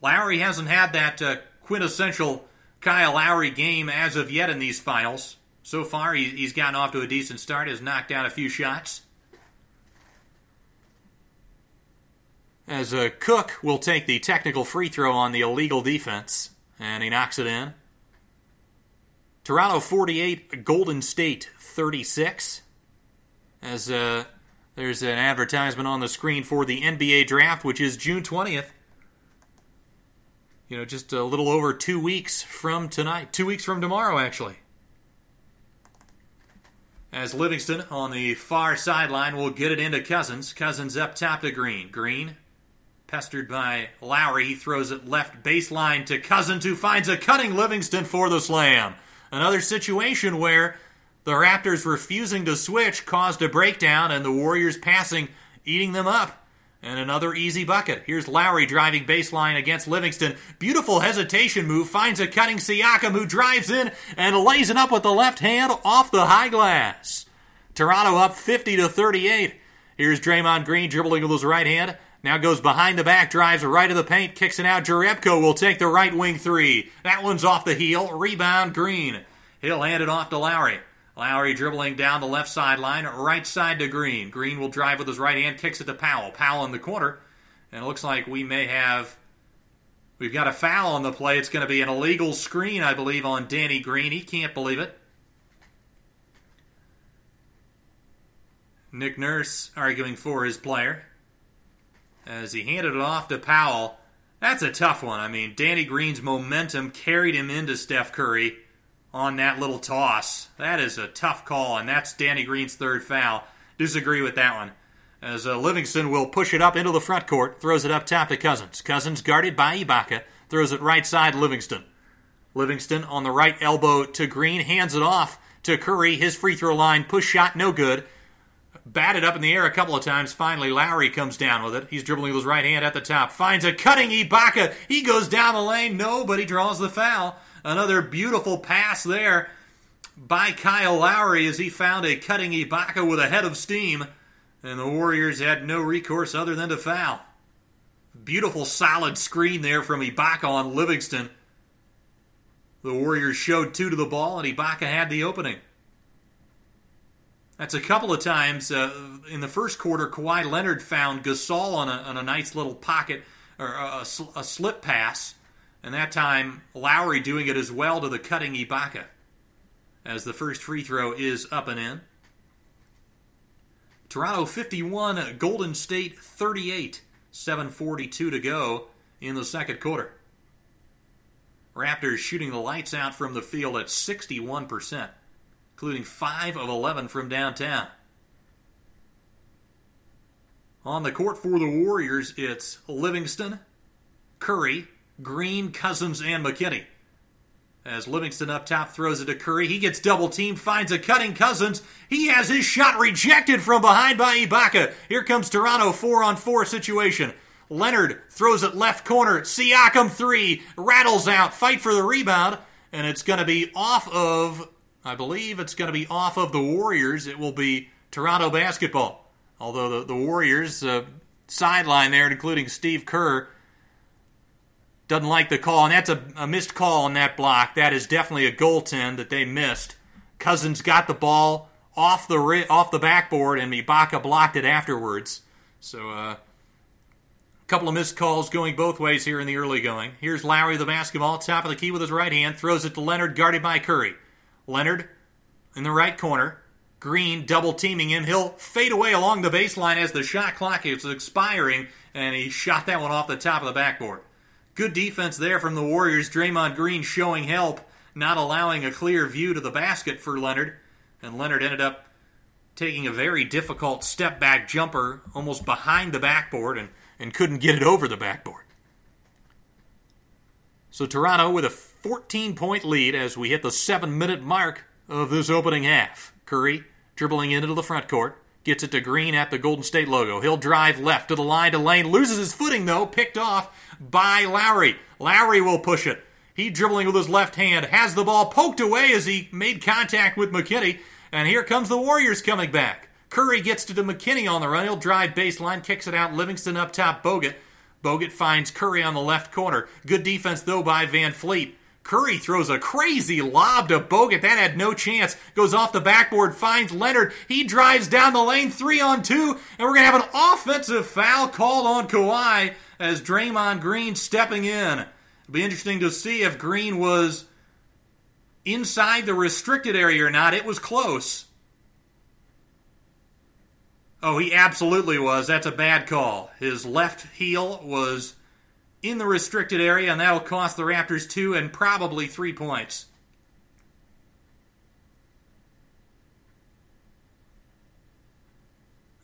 Lowry hasn't had that uh, quintessential Kyle Lowry game as of yet in these finals. So far, he's gotten off to a decent start, has knocked down a few shots. As uh, Cook will take the technical free throw on the illegal defense, and he knocks it in. Toronto 48, Golden State 36. As uh, there's an advertisement on the screen for the NBA draft, which is June 20th you know, just a little over two weeks from tonight. Two weeks from tomorrow, actually. As Livingston on the far sideline will get it into Cousins. Cousins up top to Green. Green, pestered by Lowry, he throws it left baseline to Cousins, who finds a cutting Livingston for the slam. Another situation where the Raptors refusing to switch caused a breakdown, and the Warriors passing, eating them up. And another easy bucket. Here's Lowry driving baseline against Livingston. Beautiful hesitation move. Finds a cutting Siakam who drives in and lays it up with the left hand off the high glass. Toronto up 50 to 38. Here's Draymond Green dribbling with his right hand. Now goes behind the back, drives right of the paint, kicks it out. Jerebko will take the right wing three. That one's off the heel. Rebound Green. He'll hand it off to Lowry. Lowry dribbling down the left sideline, right side to Green. Green will drive with his right hand, kicks it to Powell. Powell in the corner, and it looks like we may have. We've got a foul on the play. It's going to be an illegal screen, I believe, on Danny Green. He can't believe it. Nick Nurse arguing for his player as he handed it off to Powell. That's a tough one. I mean, Danny Green's momentum carried him into Steph Curry on that little toss. That is a tough call, and that's Danny Green's third foul. Disagree with that one. As uh, Livingston will push it up into the front court, throws it up top to Cousins. Cousins guarded by Ibaka, throws it right side Livingston. Livingston on the right elbow to Green, hands it off to Curry. His free throw line, push shot, no good. Batted up in the air a couple of times. Finally, Lowry comes down with it. He's dribbling with his right hand at the top. Finds a cutting Ibaka. He goes down the lane. Nobody draws the foul. Another beautiful pass there by Kyle Lowry as he found a cutting Ibaka with a head of steam, and the Warriors had no recourse other than to foul. Beautiful solid screen there from Ibaka on Livingston. The Warriors showed two to the ball, and Ibaka had the opening. That's a couple of times uh, in the first quarter. Kawhi Leonard found Gasol on a, on a nice little pocket or a, a, a slip pass and that time, Lowry doing it as well to the cutting Ibaka as the first free throw is up and in. Toronto 51, Golden State 38, 7.42 to go in the second quarter. Raptors shooting the lights out from the field at 61%, including 5 of 11 from downtown. On the court for the Warriors, it's Livingston, Curry, Green, Cousins, and McKinnie. As Livingston up top throws it to Curry. He gets double teamed, finds a cutting Cousins. He has his shot rejected from behind by Ibaka. Here comes Toronto, four on four situation. Leonard throws it left corner. Siakam three. Rattles out. Fight for the rebound. And it's going to be off of, I believe it's going to be off of the Warriors. It will be Toronto basketball. Although the, the Warriors uh, sideline there, including Steve Kerr, doesn't like the call, and that's a, a, missed call on that block. That is definitely a goaltend that they missed. Cousins got the ball off the off the backboard, and Ibaka blocked it afterwards. So, a uh, couple of missed calls going both ways here in the early going. Here's Lowry the basketball, top of the key with his right hand, throws it to Leonard, guarded by Curry. Leonard in the right corner. Green double teaming him. He'll fade away along the baseline as the shot clock is expiring, and he shot that one off the top of the backboard. Good defense there from the Warriors. Draymond Green showing help, not allowing a clear view to the basket for Leonard. And Leonard ended up taking a very difficult step back jumper almost behind the backboard and, and couldn't get it over the backboard. So Toronto with a 14 point lead as we hit the seven minute mark of this opening half. Curry dribbling into the front court. Gets it to Green at the Golden State logo. He'll drive left to the line to Lane. Loses his footing, though. Picked off by Lowry. Lowry will push it. He dribbling with his left hand. Has the ball poked away as he made contact with McKinnie. And here comes the Warriors coming back. Curry gets to the McKinnie on the run. He'll drive baseline, kicks it out. Livingston up top. Bogut. Bogut finds Curry on the left corner. Good defense, though, by VanVleet. Curry throws a crazy lob to Bogut. That had no chance. Goes off the backboard, finds Leonard. He drives down the lane, three on two, and we're going to have an offensive foul called on Kawhi as Draymond Green stepping in. It'll be interesting to see if Green was inside the restricted area or not. It was close. Oh, he absolutely was. That's a bad call. His left heel was in the restricted area, and that'll cost the Raptors two and probably three points.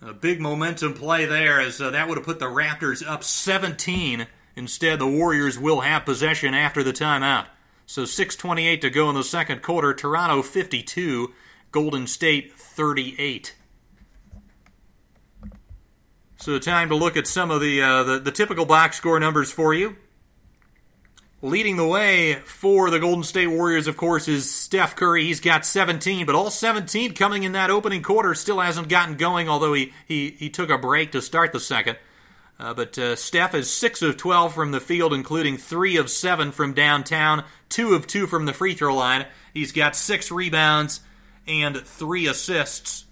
A big momentum play there, as uh, that would have put the Raptors up 17. Instead, the Warriors will have possession after the timeout. So 6:28 to go in the second quarter. Toronto 52, Golden State 38. So, time to look at some of the, uh, the, the typical box score numbers for you. Leading the way for the Golden State Warriors, of course, is Steph Curry. He's got 17, but all 17 coming in that opening quarter. Still hasn't gotten going, although he, he, he took a break to start the second. Uh, but uh, Steph is 6 of 12 from the field, including 3 of 7 from downtown, 2 of 2 from the free throw line. He's got 6 rebounds and 3 assists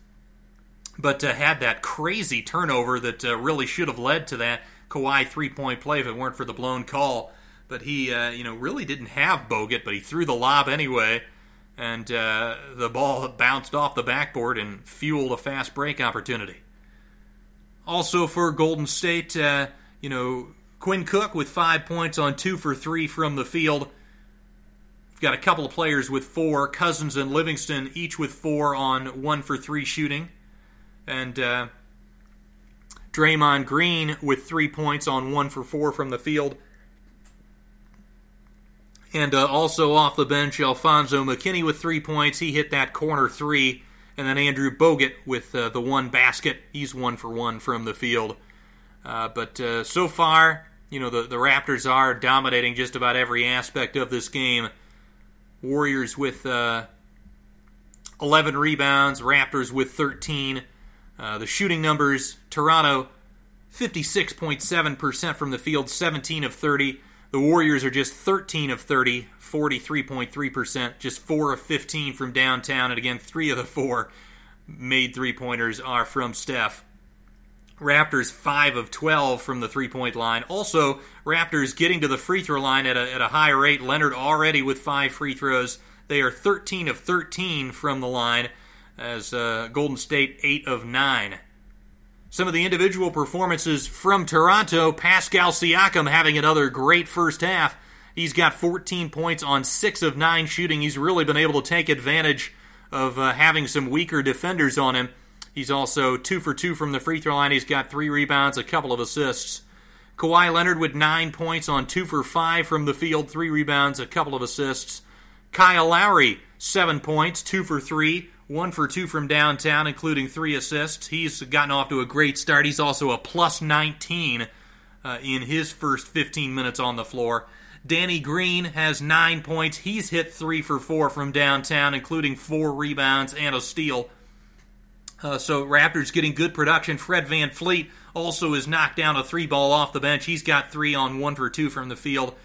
but uh, had that crazy turnover that uh, really should have led to that Kawhi three point play if it weren't for the blown call. But he, uh, you know, really didn't have Bogut, but he threw the lob anyway, and uh, the ball bounced off the backboard and fueled a fast break opportunity. Also for Golden State, uh, you know, Quinn Cook with five points on two for three from the field. We've got a couple of players with four, Cousins and Livingston each with four on one for three shooting and uh, Draymond Green with three points on one for four from the field. And uh, also off the bench, Alfonzo McKinnie with three points. He hit that corner three. And then Andrew Bogut with uh, the one basket. He's one for one from the field. Uh, but uh, so far, you know, the, the Raptors are dominating just about every aspect of this game. Warriors with uh, 11 rebounds, Raptors with 13. Uh, the shooting numbers Toronto 56.7% from the field, 17 of 30. The Warriors are just 13 of 30, 43.3%, just 4 of 15 from downtown. And again, 3 of the 4 made three pointers are from Steph. Raptors 5 of 12 from the three point line. Also, Raptors getting to the free throw line at a, at a high rate. Leonard already with 5 free throws. They are 13 of 13 from the line as uh, Golden State 8 of 9. Some of the individual performances from Toronto, Pascal Siakam having another great first half. He's got 14 points on 6 of 9 shooting. He's really been able to take advantage of uh, having some weaker defenders on him. He's also 2 for 2 from the free throw line. He's got 3 rebounds, a couple of assists. Kawhi Leonard with 9 points on 2 for 5 from the field, 3 rebounds, a couple of assists. Kyle Lowry, seven points, two for three, one for two from downtown, including three assists. He's gotten off to a great start. He's also a plus 19 uh, in his first 15 minutes on the floor. Danny Green has nine points. He's hit three for four from downtown, including four rebounds and a steal. Uh, so Raptors getting good production. Fred VanVleet also has knocked down a three ball off the bench. He's got three on one for two from the field,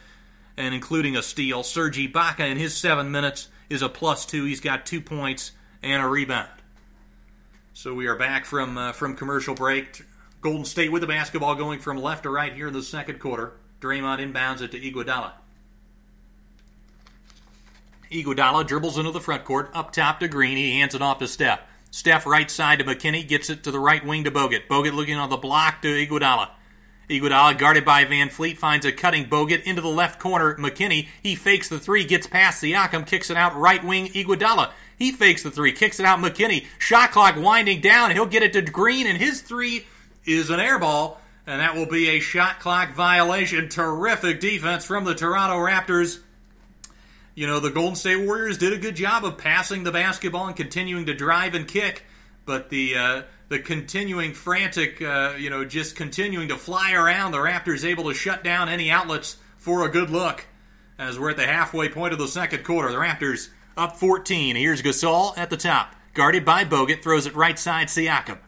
and including a steal. Serge Ibaka in his seven minutes is a plus two. He's got two points and a rebound. So we are back from uh, from commercial break. Golden State with the basketball going from left to right here in the second quarter. Draymond inbounds it to Iguodala. Iguodala dribbles into the front court, up top to Green. He hands it off to Steph. Steph right side to McKinnie, gets it to the right wing to Bogut. Bogut looking on the block to Iguodala. Iguodala, guarded by VanVleet, finds a cutting Bogut into the left corner. McKinnie, he fakes the three, gets past the Siakam, kicks it out right wing. Iguodala, he fakes the three, kicks it out McKinnie, Shot clock winding down. He'll get it to Green, and his three is an air ball, and that will be a shot clock violation. Terrific defense from the Toronto Raptors. You know, the Golden State Warriors did a good job of passing the basketball and continuing to drive and kick, but the uh, the continuing frantic, uh, you know, just continuing to fly around, the Raptors able to shut down any outlets for a good look. As we're at the halfway point of the second quarter, the Raptors up 14. Here's Gasol at the top, guarded by Bogut, throws it right side Siakam.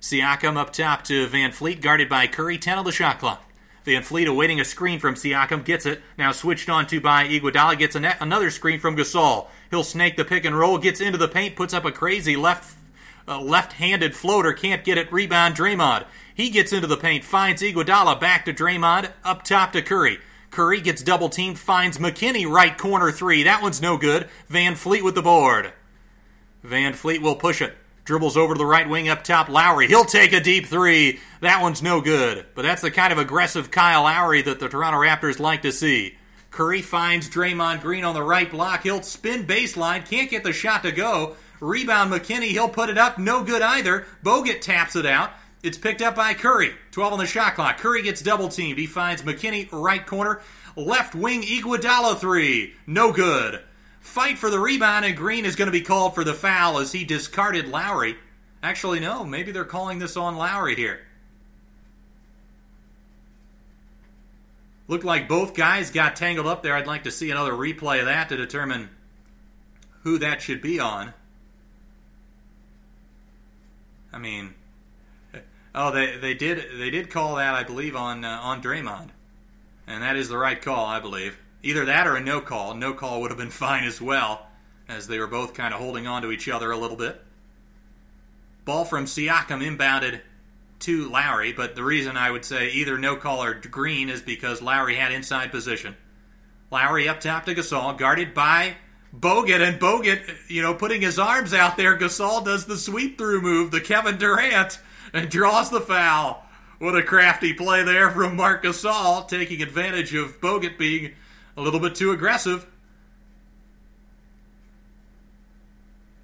Siakam up top to VanVleet. guarded by Curry, 10 on the shot clock. VanVleet awaiting a screen from Siakam, gets it, now switched on to by Iguodala, gets net, another screen from Gasol. He'll snake the pick and roll, gets into the paint, puts up a crazy left uh, left-handed floater, can't get it, rebound Draymond. He gets into the paint, finds Iguodala, back to Draymond, up top to Curry. Curry gets double teamed, finds McKinnie right corner three. That one's no good. VanVleet with the board. VanVleet will push it. Dribbles over to the right wing up top. Lowry. He'll take a deep three. That one's no good. But that's the kind of aggressive Kyle Lowry that the Toronto Raptors like to see. Curry finds Draymond Green on the right block. He'll spin baseline. Can't get the shot to go. Rebound McKinnie, He'll put it up. No good either. Bogut taps it out. It's picked up by Curry. 12 on the shot clock. Curry gets double teamed. He finds McKinnie right corner. Left wing Iguodala three. No good. Fight for the rebound, and Green is going to be called for the foul as he discarded Lowry. Actually, no. Maybe they're calling this on Lowry here. Looked like both guys got tangled up there. I'd like to see another replay of that to determine who that should be on. I mean, oh, they they did they did call that I believe on uh, on Draymond, and that is the right call I believe. Either that or a no call. No call would have been <laughs> fine as well, as they were both kind of holding on to each other a little bit. Ball from Siakam inbounded to Lowry, but the reason I would say either no call or green is because Lowry had inside position. Lowry up top to Gasol, guarded by Bogut, and Bogut, you know, putting his arms out there. Gasol does the sweep through move, the Kevin Durant, <laughs> and draws the foul. What a crafty play there from Marc Gasol, taking advantage of Bogut being a little bit too aggressive.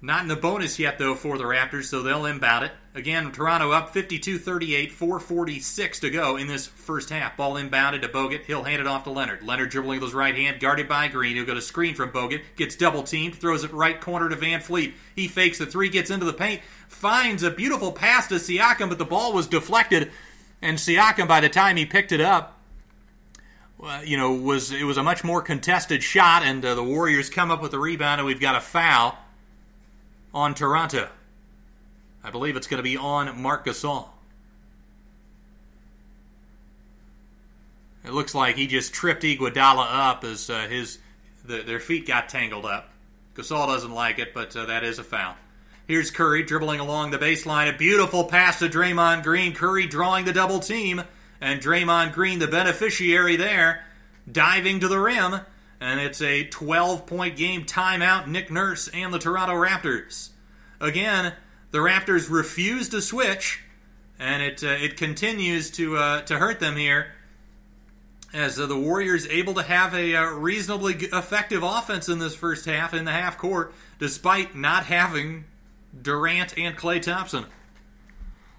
Not in the bonus yet, though, for the Raptors, so they'll inbound it. Again, Toronto up 52 38, 446 to go in this first half. Ball inbounded to Bogut. He'll hand it off to Leonard. Leonard dribbling with his right hand, guarded by Green. He'll get a screen from Bogut, gets double teamed, throws it right corner to VanVleet. He fakes the three, gets into the paint, finds a beautiful pass to Siakam, but the ball was deflected. And Siakam, by the time he picked it up, you know, was it was a much more contested shot, and uh, the Warriors come up with the rebound, and we've got a foul on Toronto. I believe it's going to be on Marc Gasol. It looks like he just tripped Iguodala up as uh, his the, their feet got tangled up. Gasol doesn't like it, but uh, that is a foul. Here's Curry dribbling along the baseline. A beautiful pass to Draymond Green. Curry drawing the double team, and Draymond Green, the beneficiary there, diving to the rim. And it's a 12 point game timeout. Nick Nurse and the Toronto Raptors. Again, the Raptors refuse to switch, and it uh, it continues to uh, to hurt them here. As uh, the Warriors able to have a uh, reasonably effective offense in this first half in the half court, despite not having Durant and Klay Thompson.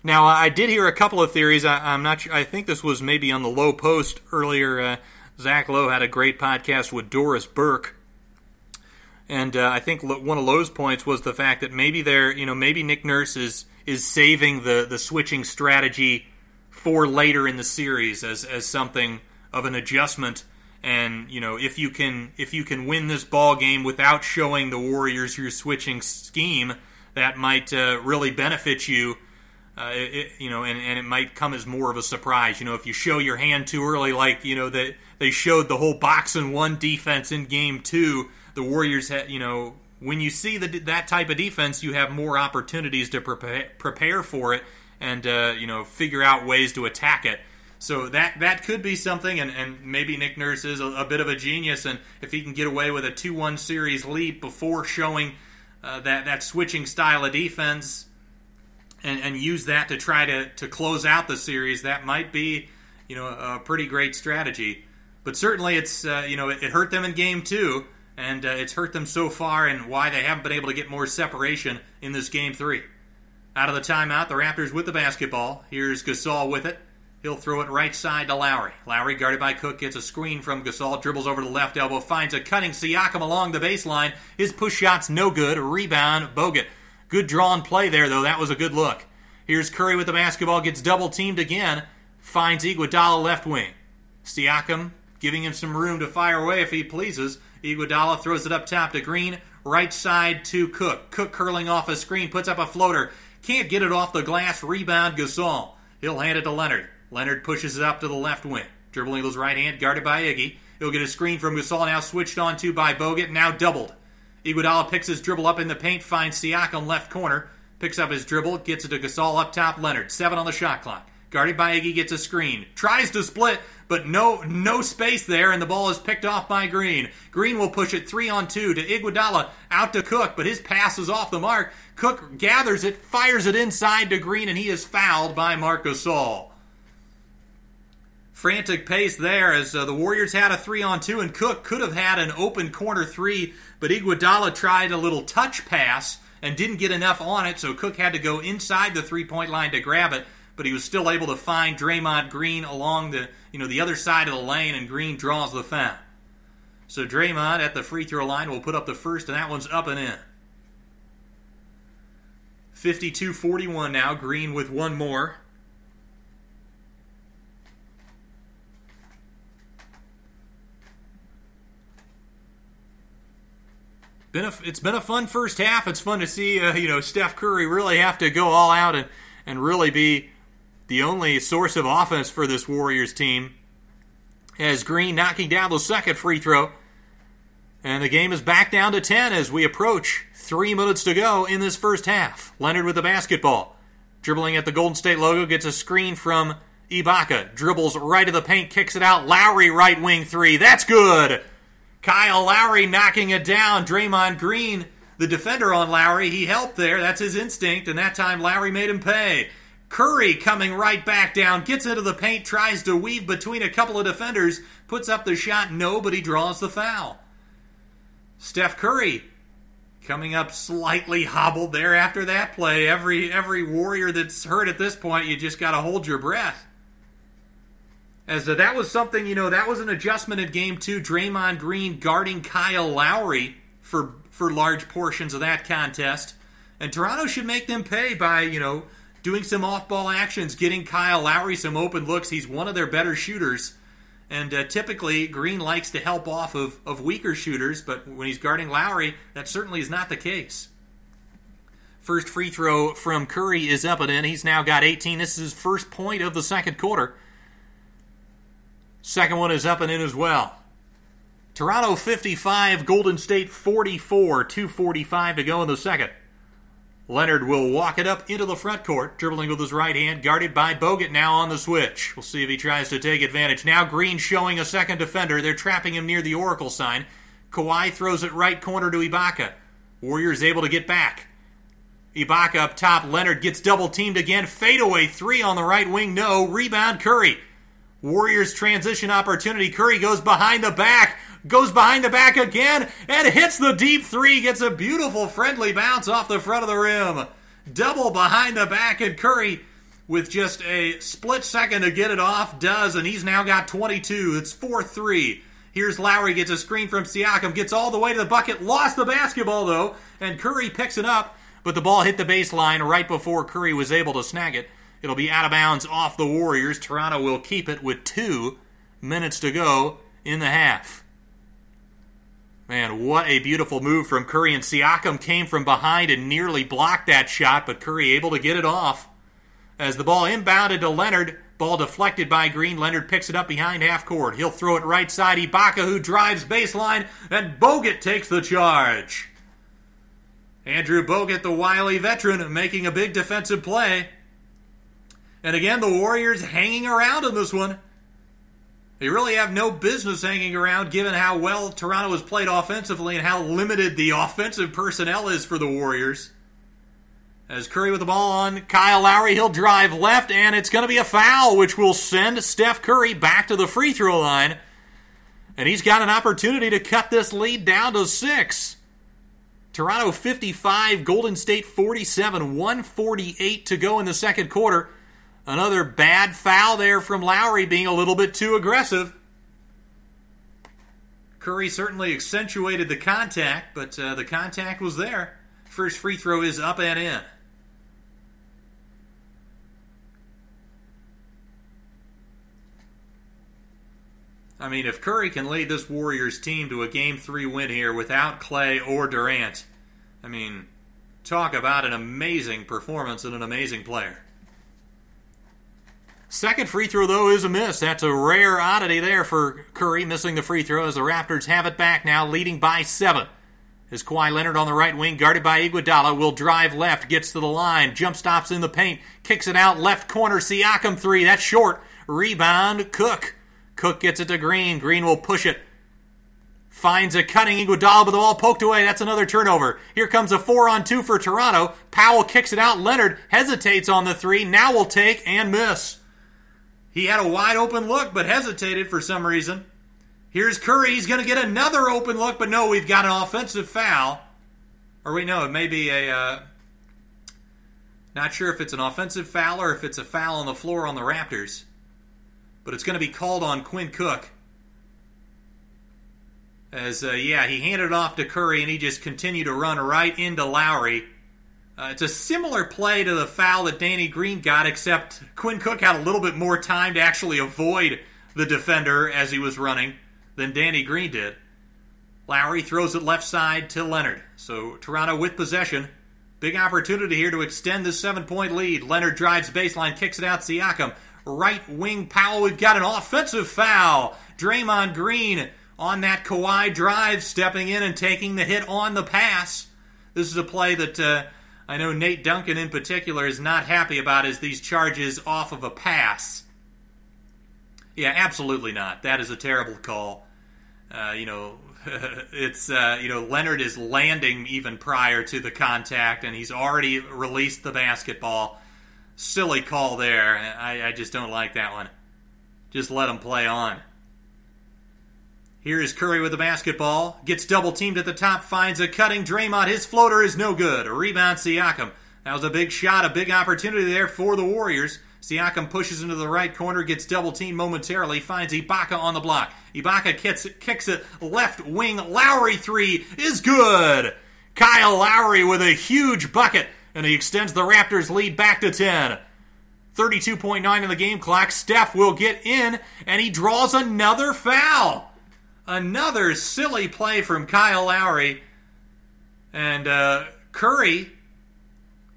Now, I did hear a couple of theories. I, am not sure. I think this was maybe on the low post earlier. Uh, Zach Lowe had a great podcast with Doris Burke And uh, I think one of Lowe's points was the fact that maybe they're, you know, maybe Nick Nurse is is saving the the switching strategy for later in the series as as something of an adjustment. And you know, if you can if you can win this ball game without showing the Warriors your switching scheme, that might uh, really benefit you. Uh, it, you know, and, and it might come as more of a surprise. You know, if you show your hand too early, like you know that they showed the whole box and one defense in game two, the Warriors had, you know, when you see the, that type of defense, you have more opportunities to prepare, prepare for it and uh, you know figure out ways to attack it. So that that could be something, and, and maybe Nick Nurse is a, a bit of a genius, and if he can get away with a two-one series lead before showing uh, that that switching style of defense, and, and use that to try to to close out the series, that might be you know a pretty great strategy. But certainly, it's uh, you know it, it hurt them in game two and uh, it's hurt them so far and why they haven't been able to get more separation in this game three. Out of the timeout, the Raptors with the basketball. Here's Gasol with it. He'll throw it right side to Lowry. Lowry, guarded by Cook, gets a screen from Gasol, dribbles over to the left elbow, finds a cutting Siakam along the baseline. His push shot's no good. Rebound, Bogut. Good drawn play there, though. That was a good look. Here's Curry with the basketball, gets double teamed again, finds Iguodala left wing. Siakam giving him some room to fire away if he pleases. Iguodala throws it up top to Green, right side to Cook. Cook curling off a screen, puts up a floater. Can't get it off the glass. Rebound Gasol. He'll hand it to Leonard. Leonard pushes it up to the left wing. Dribbling with his right hand, guarded by Iggy. He'll get a screen from Gasol, now switched on to by Bogut, now doubled. Iguodala picks his dribble up in the paint, finds Siakam left corner, picks up his dribble, gets it to Gasol up top. Leonard, seven on the shot clock. Guarded by Iggy, gets a screen. Tries to split, but no no space there, and the ball is picked off by Green. Green will push it three on two to Iguodala, out to Cook, but his pass is off the mark. Cook gathers it, fires it inside to Green, and he is fouled by Marcus Gasol. Frantic pace there as uh, the Warriors had a three on two, and Cook could have had an open corner three, but Iguodala tried a little touch pass and didn't get enough on it, so Cook had to go inside the three point line to grab it but he was still able to find Draymond Green along the you know the other side of the lane, and Green draws the foul. So Draymond at the free throw line will put up the first, and that one's up and in. 52-41 now. Green with one more. Been a, it's been a fun first half. It's fun to see uh, you know Steph Curry really have to go all out and, and really be the only source of offense for this Warriors team. As Green knocking down the second free throw. And the game is back down to 10 as we approach three minutes to go in this first half. Leonard with the basketball. Dribbling at the Golden State logo, gets a screen from Ibaka. Dribbles right to the paint, kicks it out. Lowry right wing three. That's good. Kyle Lowry knocking it down. Draymond Green, the defender on Lowry, he helped there. That's his instinct, and that time Lowry made him pay. Curry coming right back down, gets into the paint, tries to weave between a couple of defenders, puts up the shot, nobody draws the foul. Steph Curry coming up slightly hobbled there after that play. Every every warrior that's hurt at this point, you just got to hold your breath. As uh, that was something, you know, that was an adjustment in game two. Draymond Green guarding Kyle Lowry for for large portions of that contest, and Toronto should make them pay by you know doing some off ball actions, getting Kyle Lowry some open looks. He's one of their better shooters. And uh, typically, Green likes to help off of, of weaker shooters, but when he's guarding Lowry, that certainly is not the case. First free throw from Curry is up and in. He's now got 18. This is his first point of the second quarter. Second one is up and in as well. Toronto 55, Golden State 44, 245 to go in the second. Leonard will walk it up into the front court, dribbling with his right hand, guarded by Bogut now on the switch. We'll see if he tries to take advantage. Now Green showing a second defender. They're trapping him near the Oracle sign. Kawhi throws it right corner to Ibaka. Warriors able to get back. Ibaka up top. Leonard gets double teamed again. Fadeaway three on the right wing. No. Rebound Curry. Warriors transition opportunity. Curry goes behind the back goes behind the back again and hits the deep three, gets a beautiful friendly bounce off the front of the rim. Double behind the back, and Curry, with just a split second to get it off, does, and he's now got 22. It's 4 3. Here's Lowry gets a screen from Siakam, gets all the way to the bucket, lost the basketball though, and Curry picks it up, but the ball hit the baseline right before Curry was able to snag it. It'll be out of bounds off the Warriors. Toronto will keep it with two minutes to go in the half. Man, what a beautiful move from Curry. And Siakam came from behind and nearly blocked that shot, but Curry able to get it off. As the ball inbounded to Leonard, ball deflected by Green. Leonard picks it up behind half court. He'll throw it right side. Ibaka, who drives baseline, and Bogut takes the charge. Andrew Bogut, the wily veteran, making a big defensive play. And again, the Warriors hanging around in this one. They really have no business hanging around given how well Toronto has played offensively and how limited the offensive personnel is for the Warriors. As Curry with the ball on Kyle Lowry, he'll drive left, and it's going to be a foul, which will send Steph Curry back to the free throw line. And he's got an opportunity to cut this lead down to six. Toronto 55, Golden State 47, 148 to go in the second quarter. Another bad foul there from Lowry being a little bit too aggressive. Curry certainly accentuated the contact, but uh, the contact was there. First free throw is up and in. I mean, if Curry can lead this Warriors team to a game three win here without Klay or Durant, I mean, talk about an amazing performance and an amazing player. Second free throw, though, is a miss. That's a rare oddity there for Curry, missing the free throw as the Raptors have it back now, leading by seven. As Kawhi Leonard on the right wing, guarded by Iguodala, will drive left, gets to the line, jump stops in the paint, kicks it out left corner. Siakam three, that's short. Rebound, Cook. Cook gets it to Green. Green will push it. Finds a cutting Iguodala, but the ball poked away. That's another turnover. Here comes a four on two for Toronto. Powell kicks it out. Leonard hesitates on the three. Now will take and miss. He had a wide open look, but hesitated for some reason. Here's Curry. He's going to get another open look, but no, we've got an offensive foul. Or we know it may be a. Uh, not sure if it's an offensive foul or if it's a foul on the floor on the Raptors. But it's going to be called on Quinn Cook. As, uh, yeah, he handed it off to Curry and he just continued to run right into Lowry. Uh, it's a similar play to the foul that Danny Green got, except Quinn Cook had a little bit more time to actually avoid the defender as he was running than Danny Green did. Lowry throws it left side to Leonard. So Toronto with possession. Big opportunity here to extend this seven point lead. Leonard drives baseline, kicks it out. To Siakam. Right wing Powell. We've got an offensive foul. Draymond Green on that Kawhi drive, stepping in and taking the hit on the pass. This is a play that uh, I know Nate Duncan in particular is not happy about is these charges off of a pass. Yeah, absolutely not. That is a terrible call. Uh, you know, <laughs> it's uh, you know Leonard is landing even prior to the contact, and he's already released the basketball. Silly call there. I, I just don't like that one. Just let him play on. Here is Curry with the basketball. Gets double teamed at the top, finds a cutting Draymond. His floater is no good. A rebound, Siakam. That was a big shot, a big opportunity there for the Warriors. Siakam pushes into the right corner, gets double teamed momentarily, finds Ibaka on the block. Ibaka kicks, kicks it left wing. Lowry three is good. Kyle Lowry with a huge bucket, and he extends the Raptors' lead back to 10. 32.9 in the game clock. Steph will get in, and he draws another foul. Another silly play from Kyle Lowry. And uh, Curry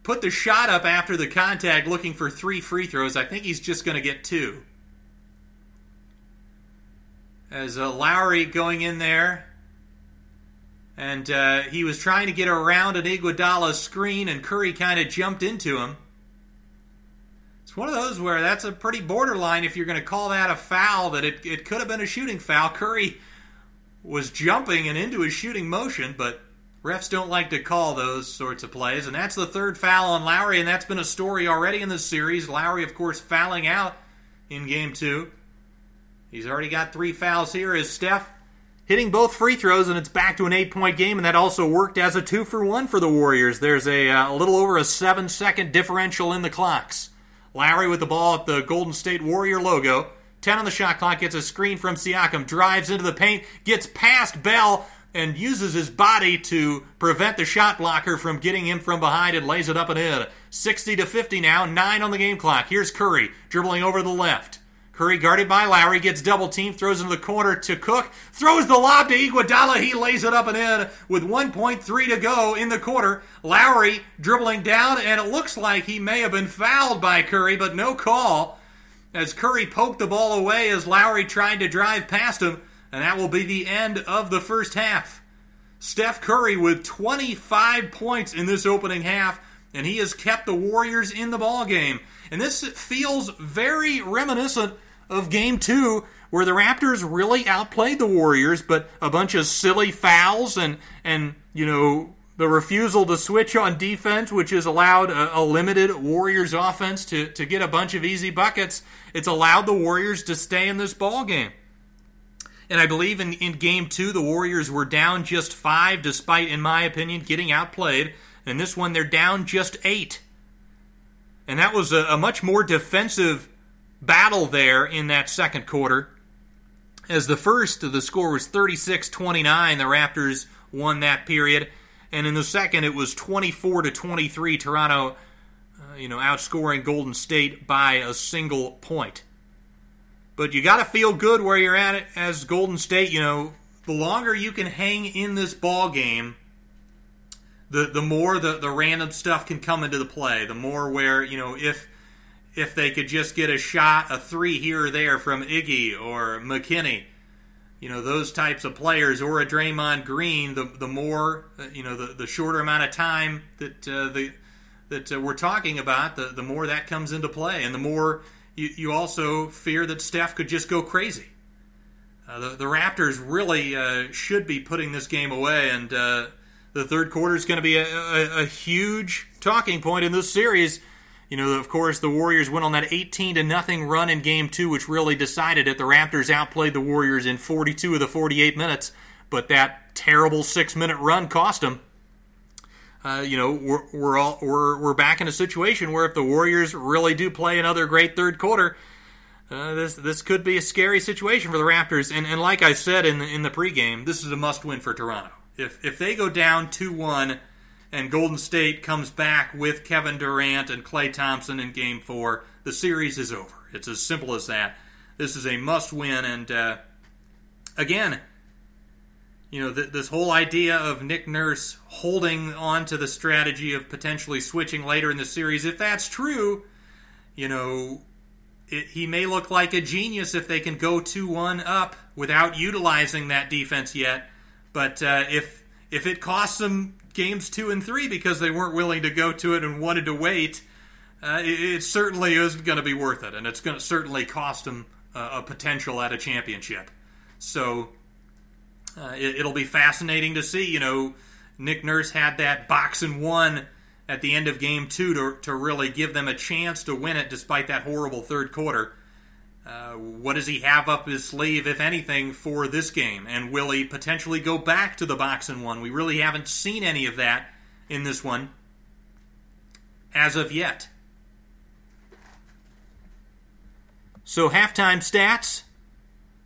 put the shot up after the contact looking for three free throws. I think he's just going to get two. As uh, Lowry going in there. And uh, he was trying to get around an Iguodala screen, and Curry kind of jumped into him. It's one of those where that's a pretty borderline if you're going to call that a foul, that it, it could have been a shooting foul. Curry was jumping and into his shooting motion, but refs don't like to call those sorts of plays. And that's the third foul on Lowry, and that's been a story already in this series. Lowry, of course, fouling out in game two. He's already got three fouls here as Steph hitting both free throws, and it's back to an eight point game, and that also worked as a two for one for the Warriors. There's a, uh, a little over a seven second differential in the clocks. Lowry with the ball at the Golden State Warrior logo. 10 on the shot clock, gets a screen from Siakam, drives into the paint, gets past Bell, and uses his body to prevent the shot blocker from getting him from behind and lays it up and in. 60 to 50 now, 9 on the game clock. Here's Curry dribbling over the left. Curry guarded by Lowry, gets double teamed, throws into the corner to Cook, throws the lob to Iguodala. He lays it up and in with 1.3 to go in the quarter. Lowry dribbling down, and it looks like he may have been fouled by Curry, but no call as Curry poked the ball away as Lowry tried to drive past him, and that will be the end of the first half. Steph Curry with 25 points in this opening half, and he has kept the Warriors in the ball game. And this feels very reminiscent of game two, where the Raptors really outplayed the Warriors, but a bunch of silly fouls and, and you know, the refusal to switch on defense, which has allowed a, a, limited Warriors offense to, to get a bunch of easy buckets, it's allowed the Warriors to stay in this ball game. And I believe in, in game two, the Warriors were down just five, despite, in my opinion, getting outplayed. And this one, they're down just eight. And that was a, a much more defensive battle there in that second quarter. As the first, the score was 36 29. The Raptors won that period. And in the second, it was 24 to 23. Toronto, uh, you know, outscoring Golden State by a single point. But you got to feel good where you're at as Golden State. You know, the longer you can hang in this ball game, the the more the, the random stuff can come into the play. The more where you know if if they could just get a shot, a three here or there from Iggy or McKinnie, you know, those types of players, or a Draymond Green, the the more, uh, you know, the, the shorter amount of time that uh, the that uh, we're talking about, the, the more that comes into play, and the more you, you also fear that Steph could just go crazy. Uh, the, the Raptors really uh, should be putting this game away, and the third quarter is going to be a, a, a huge talking point in this series you know, of course, the Warriors went on that 18 to nothing run in game 2 which really decided it. The Raptors outplayed the Warriors in 42 of the 48 minutes, but that terrible 6-minute run cost them. Uh, you know, we're we're all we're we're back in a situation where if the Warriors really do play another great third quarter, uh, this this could be a scary situation for the Raptors. And and like I said in the, in the pregame, this is a must win for Toronto. If if they go down two one and Golden State comes back with Kevin Durant and Klay Thompson in Game Four, the series is over. It's as simple as that. This is a must-win, and uh, again, you know, th- this whole idea of Nick Nurse holding on to the strategy of potentially switching later in the series, if that's true, you know, it, he may look like a genius if they can go 2 1 up without utilizing that defense yet. But uh, if if it costs them games two and three because they weren't willing to go to it and wanted to wait, uh, it, it, certainly isn't going to be worth it, and it's going to certainly cost them uh, a potential at a championship. So uh, it, will be fascinating to see. You know, Nick Nurse had that box and one at the end of game two to, to really give them a chance to win it despite that horrible third quarter. Uh, what does he have up his sleeve, if anything, for this game? And will he potentially go back to the box and one? We really haven't seen any of that in this one as of yet. So, halftime stats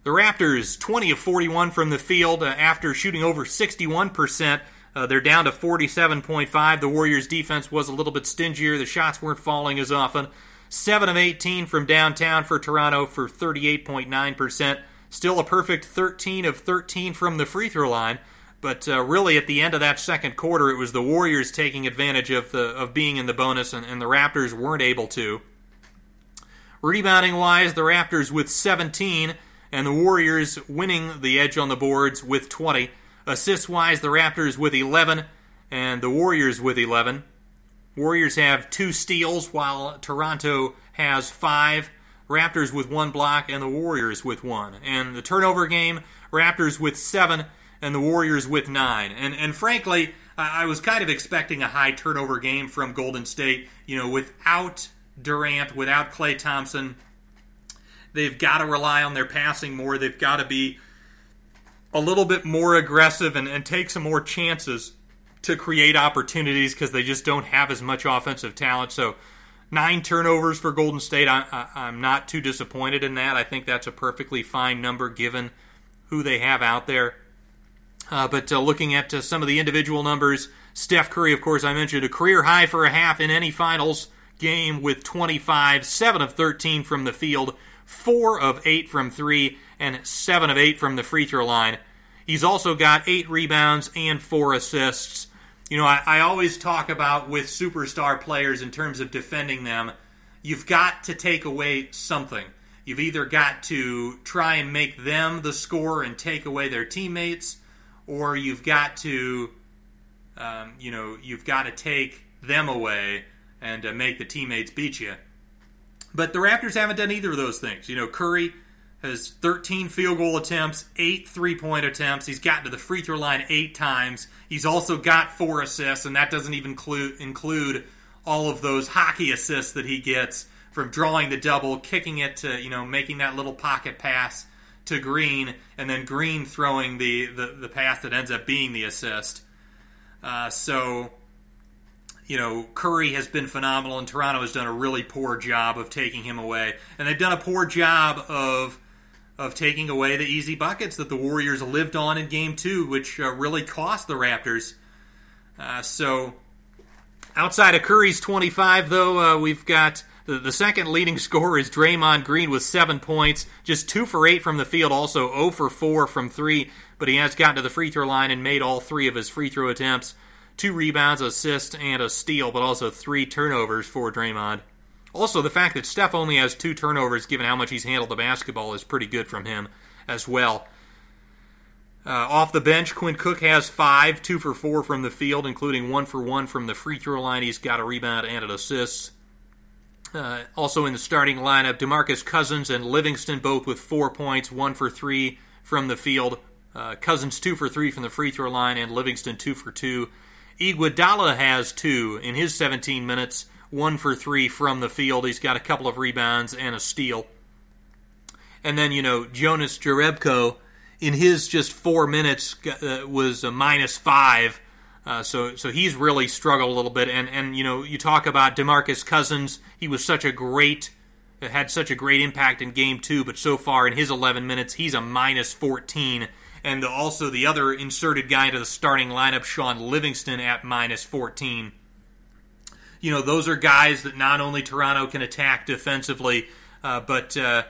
the Raptors 20 of 41 from the field uh, after shooting over 61%. Uh, they're down to 47.5. The Warriors' defense was a little bit stingier. The shots weren't falling as often. 7 of 18 from downtown for Toronto for 38.9%. Still a perfect 13 of 13 from the free throw line. But uh, really, at the end of that second quarter, it was the Warriors taking advantage of the of being in the bonus, and, and the Raptors weren't able to. Rebounding wise, the Raptors with 17, and the Warriors winning the edge on the boards with 20. Assist wise, the Raptors with 11, and the Warriors with 11. Warriors have two steals, while Toronto has five. Raptors with one block, and the Warriors with one. And the turnover game, Raptors with seven, and the Warriors with nine. And and frankly, I was kind of expecting a high turnover game from Golden State. You know, without Durant, without Klay Thompson, they've got to rely on their passing more. They've got to be a little bit more aggressive and, and take some more chances to create opportunities because they just don't have as much offensive talent. So Nine turnovers for Golden State. I, am not too disappointed in that. I think that's a perfectly fine number given who they have out there. Uh, but uh, looking at uh, some of the individual numbers, Steph Curry, of course, I mentioned a career high for a half in any finals game with 25, 7 of 13 from the field, 4 of 8 from 3, and 7 of 8 from the free throw line. He's also got 8 rebounds and 4 assists. You know, I, I always talk about with superstar players in terms of defending them, you've got to take away something. You've either got to try and make them the scorer and take away their teammates, or you've got to, um, you know, you've got to take them away and uh, make the teammates beat you. But the Raptors haven't done either of those things. You know, Curry has 13 field goal attempts, eight three point attempts. He's gotten to the free throw line eight times. He's also got four assists, and that doesn't even include, include all of those hockey assists that he gets from drawing the double, kicking it to, you know, making that little pocket pass to Green, and then Green throwing the, the, the pass that ends up being the assist. Uh, so, you know, Curry has been phenomenal, and Toronto has done a really poor job of taking him away. And they've done a poor job of of taking away the easy buckets that the Warriors lived on in Game Two, which uh, really cost the Raptors. Uh, so, outside of Curry's 25, though, uh, we've got the, the second leading <laughs> scorer is Draymond Green with seven points, just two for eight from the field, also 0 for 4 from three, but he has gotten to the free throw line and made all three of his free throw attempts. Two rebounds, assist, and a steal, but also three turnovers for Draymond. Also, the fact that Steph only has two turnovers, given how much he's handled the basketball, is pretty good from him as well. Uh, off the bench, Quinn Cook has five, two for four from the field, including one for one from the free throw line. He's got a rebound and an assist. Uh, also in the starting lineup, DeMarcus Cousins and Livingston both with four points, one for three from the field. Uh, Cousins two for three from the free throw line, and Livingston two for two. Iguodala has two in his 17 minutes, one for three from the field. He's got a couple of rebounds and a steal. And then you know Jonas Jerebko in his just four minutes uh, was a minus five uh, so so he's really struggled a little bit. And and you know you talk about Demarcus Cousins. He was such a great had such a great impact in game two, but so far in his 11 minutes, he's a minus 14. And also the other inserted guy into the starting lineup, Shaun Livingston, at minus 14. You know, those are guys that not only Toronto can attack defensively, uh, but, uh,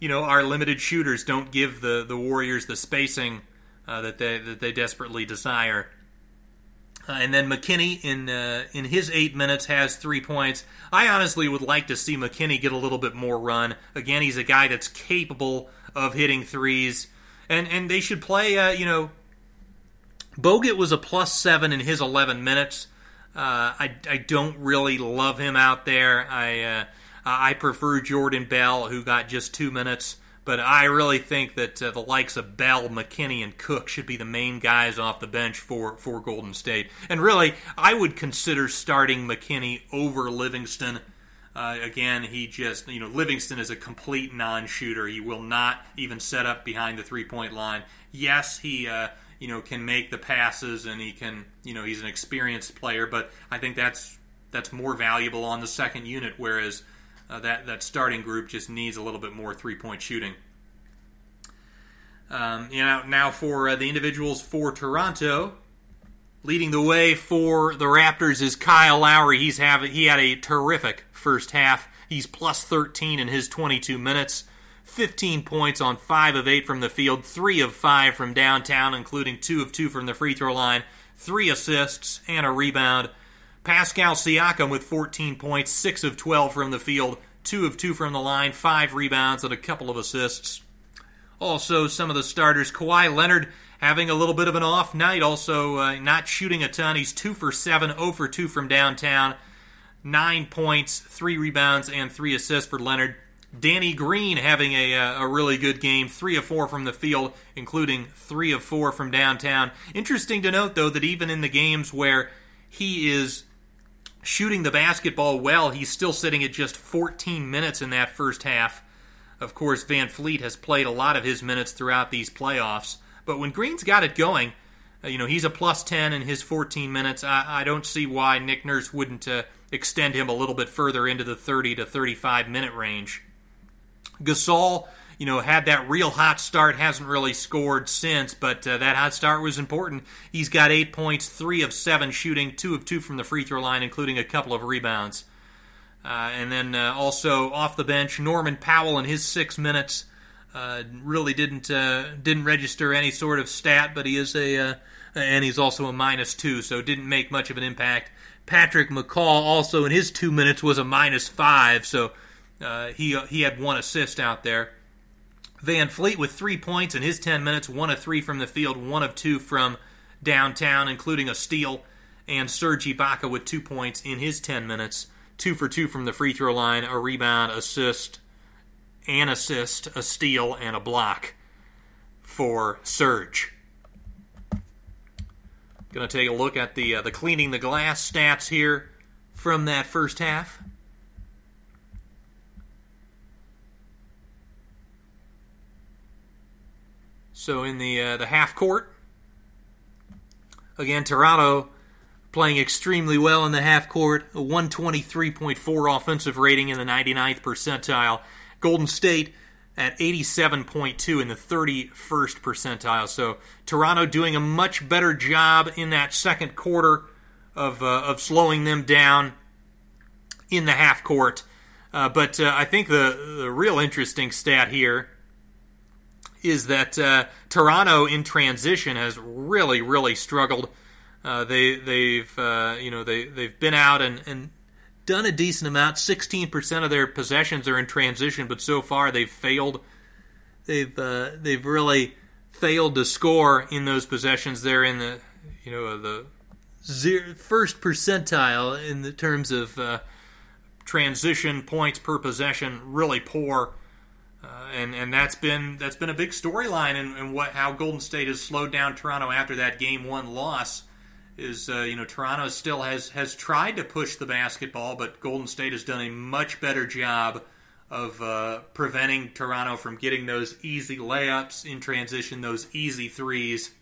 you know, our limited shooters don't give the, the Warriors the spacing uh, that, they, that they desperately desire. Uh, and then McKinnie in uh, in his eight minutes has three points. I honestly would like to see McKinnie get a little bit more run. Again, he's a guy that's capable of hitting threes, and and they should play. Uh, you know, Bogut was a plus seven in his eleven minutes. Uh, I I don't really love him out there. I uh, I prefer Jordan Bell, who got just two minutes. But I really think that uh, the likes of Bell, McKinnie, and Cook should be the main guys off the bench for, for Golden State. And really, I would consider starting McKinnie over Livingston. Uh, again, he just, you know, Livingston is a complete non shooter. He will not even set up behind the three point line. Yes, he, uh, you know, can make the passes and he can, you know, he's an experienced player, but I think that's that's more valuable on the second unit, whereas uh, that that starting group just needs a little bit more three point shooting. Um, you know, now for uh, the individuals for Toronto, leading the way for the Raptors is Kyle Lowry. He's have he had a terrific first half. He's plus 13 in his 22 minutes. 15 points on 5 of 8 from the field, 3 of 5 from downtown, including 2 of 2 from the free throw line, 3 assists, and a rebound. Pascal Siakam with 14 points, 6 of 12 from the field, 2 of 2 from the line, 5 rebounds, and a couple of assists. Also, some of the starters, Kawhi Leonard having a little bit of an off night, also uh, not shooting a ton. He's 2 for 7, 0 for 2 from downtown, 9 points, 3 rebounds, and 3 assists for Leonard. Danny Green having a, uh, a really good game, 3 of 4 from the field, including 3 of 4 from downtown. Interesting to note, though, that even in the games where he is shooting the basketball well. He's still sitting at just 14 minutes in that first half. Of course, VanVleet has played a lot of his minutes throughout these playoffs. But when Green's got it going, Uh, you know, he's a plus 10 in his 14 minutes. I, I don't see why Nick Nurse wouldn't uh, extend him a little bit further into the 30 to 35 minute range. Gasol, you know, had that real hot start, hasn't really scored since, but uh, that hot start was important. He's got eight points, three of seven shooting, two of two from the free throw line, including a couple of rebounds. Uh, and then uh, also off the bench, Norman Powell in his six minutes uh, really didn't uh, didn't register any sort of stat, but he is a uh, and he's also a minus two, so didn't make much of an impact. Patrick McCaw also in his two minutes was a minus five, so uh, he he had one assist out there. VanVleet with three points in his ten minutes, one of three from the field, one of two from downtown, including a steal, and Serge Ibaka with two points in his ten minutes two for two from the free throw line, a rebound, assist, an assist, a steal, and a block for Serge. Going to take a look at the uh, the cleaning the glass stats here from that first half. So in the uh, the half court, again Toronto playing extremely well in the half court, a 123.4 offensive rating in the 99th percentile. Golden State at 87.2 in the 31st percentile. So Toronto doing a much better job in that second quarter of, uh, of slowing them down in the half court. Uh, but uh, I think the, the real interesting stat here is that uh, Toronto in transition has really, really struggled uh, they they've uh, you know they they've been out and, and done a decent amount. Sixteen percent of their possessions are in transition, but so far they've failed. They've uh, they've really failed to score in those possessions. They're in the you know the zero, first percentile in the terms of uh, transition points per possession. Really poor. Uh, and and that's been that's been a big storyline and what how Golden State has slowed down Toronto after that game one loss is uh, you know Toronto still has has tried to push the basketball, but Golden State has done a much better job of uh, preventing Toronto from getting those easy layups in transition, those easy threes.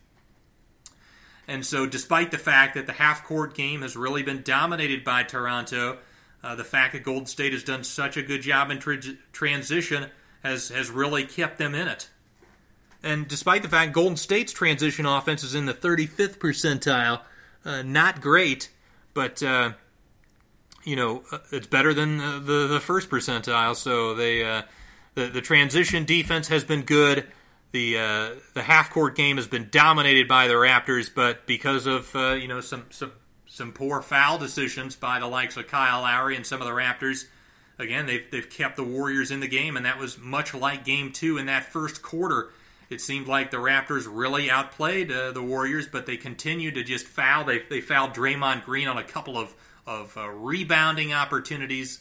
And so, despite the fact that the half court game has really been dominated by Toronto, uh, the fact that Golden State has done such a good job in tra- transition has has really kept them in it. And despite the fact Golden State's transition offense is in the 35th percentile, uh, not great, but uh, you know uh, it's better than the the first percentile. So they uh, the the transition defense has been good. The uh, the half court game has been dominated by the Raptors, but because of uh, you know some some some poor foul decisions by the likes of Kyle Lowry and some of the Raptors. Again, they've, they've kept the Warriors in the game, and that was much like game two in that first quarter it seemed like the Raptors really outplayed uh, the Warriors, but they continued to just foul. They, they fouled Draymond Green on a couple of, of uh, rebounding opportunities,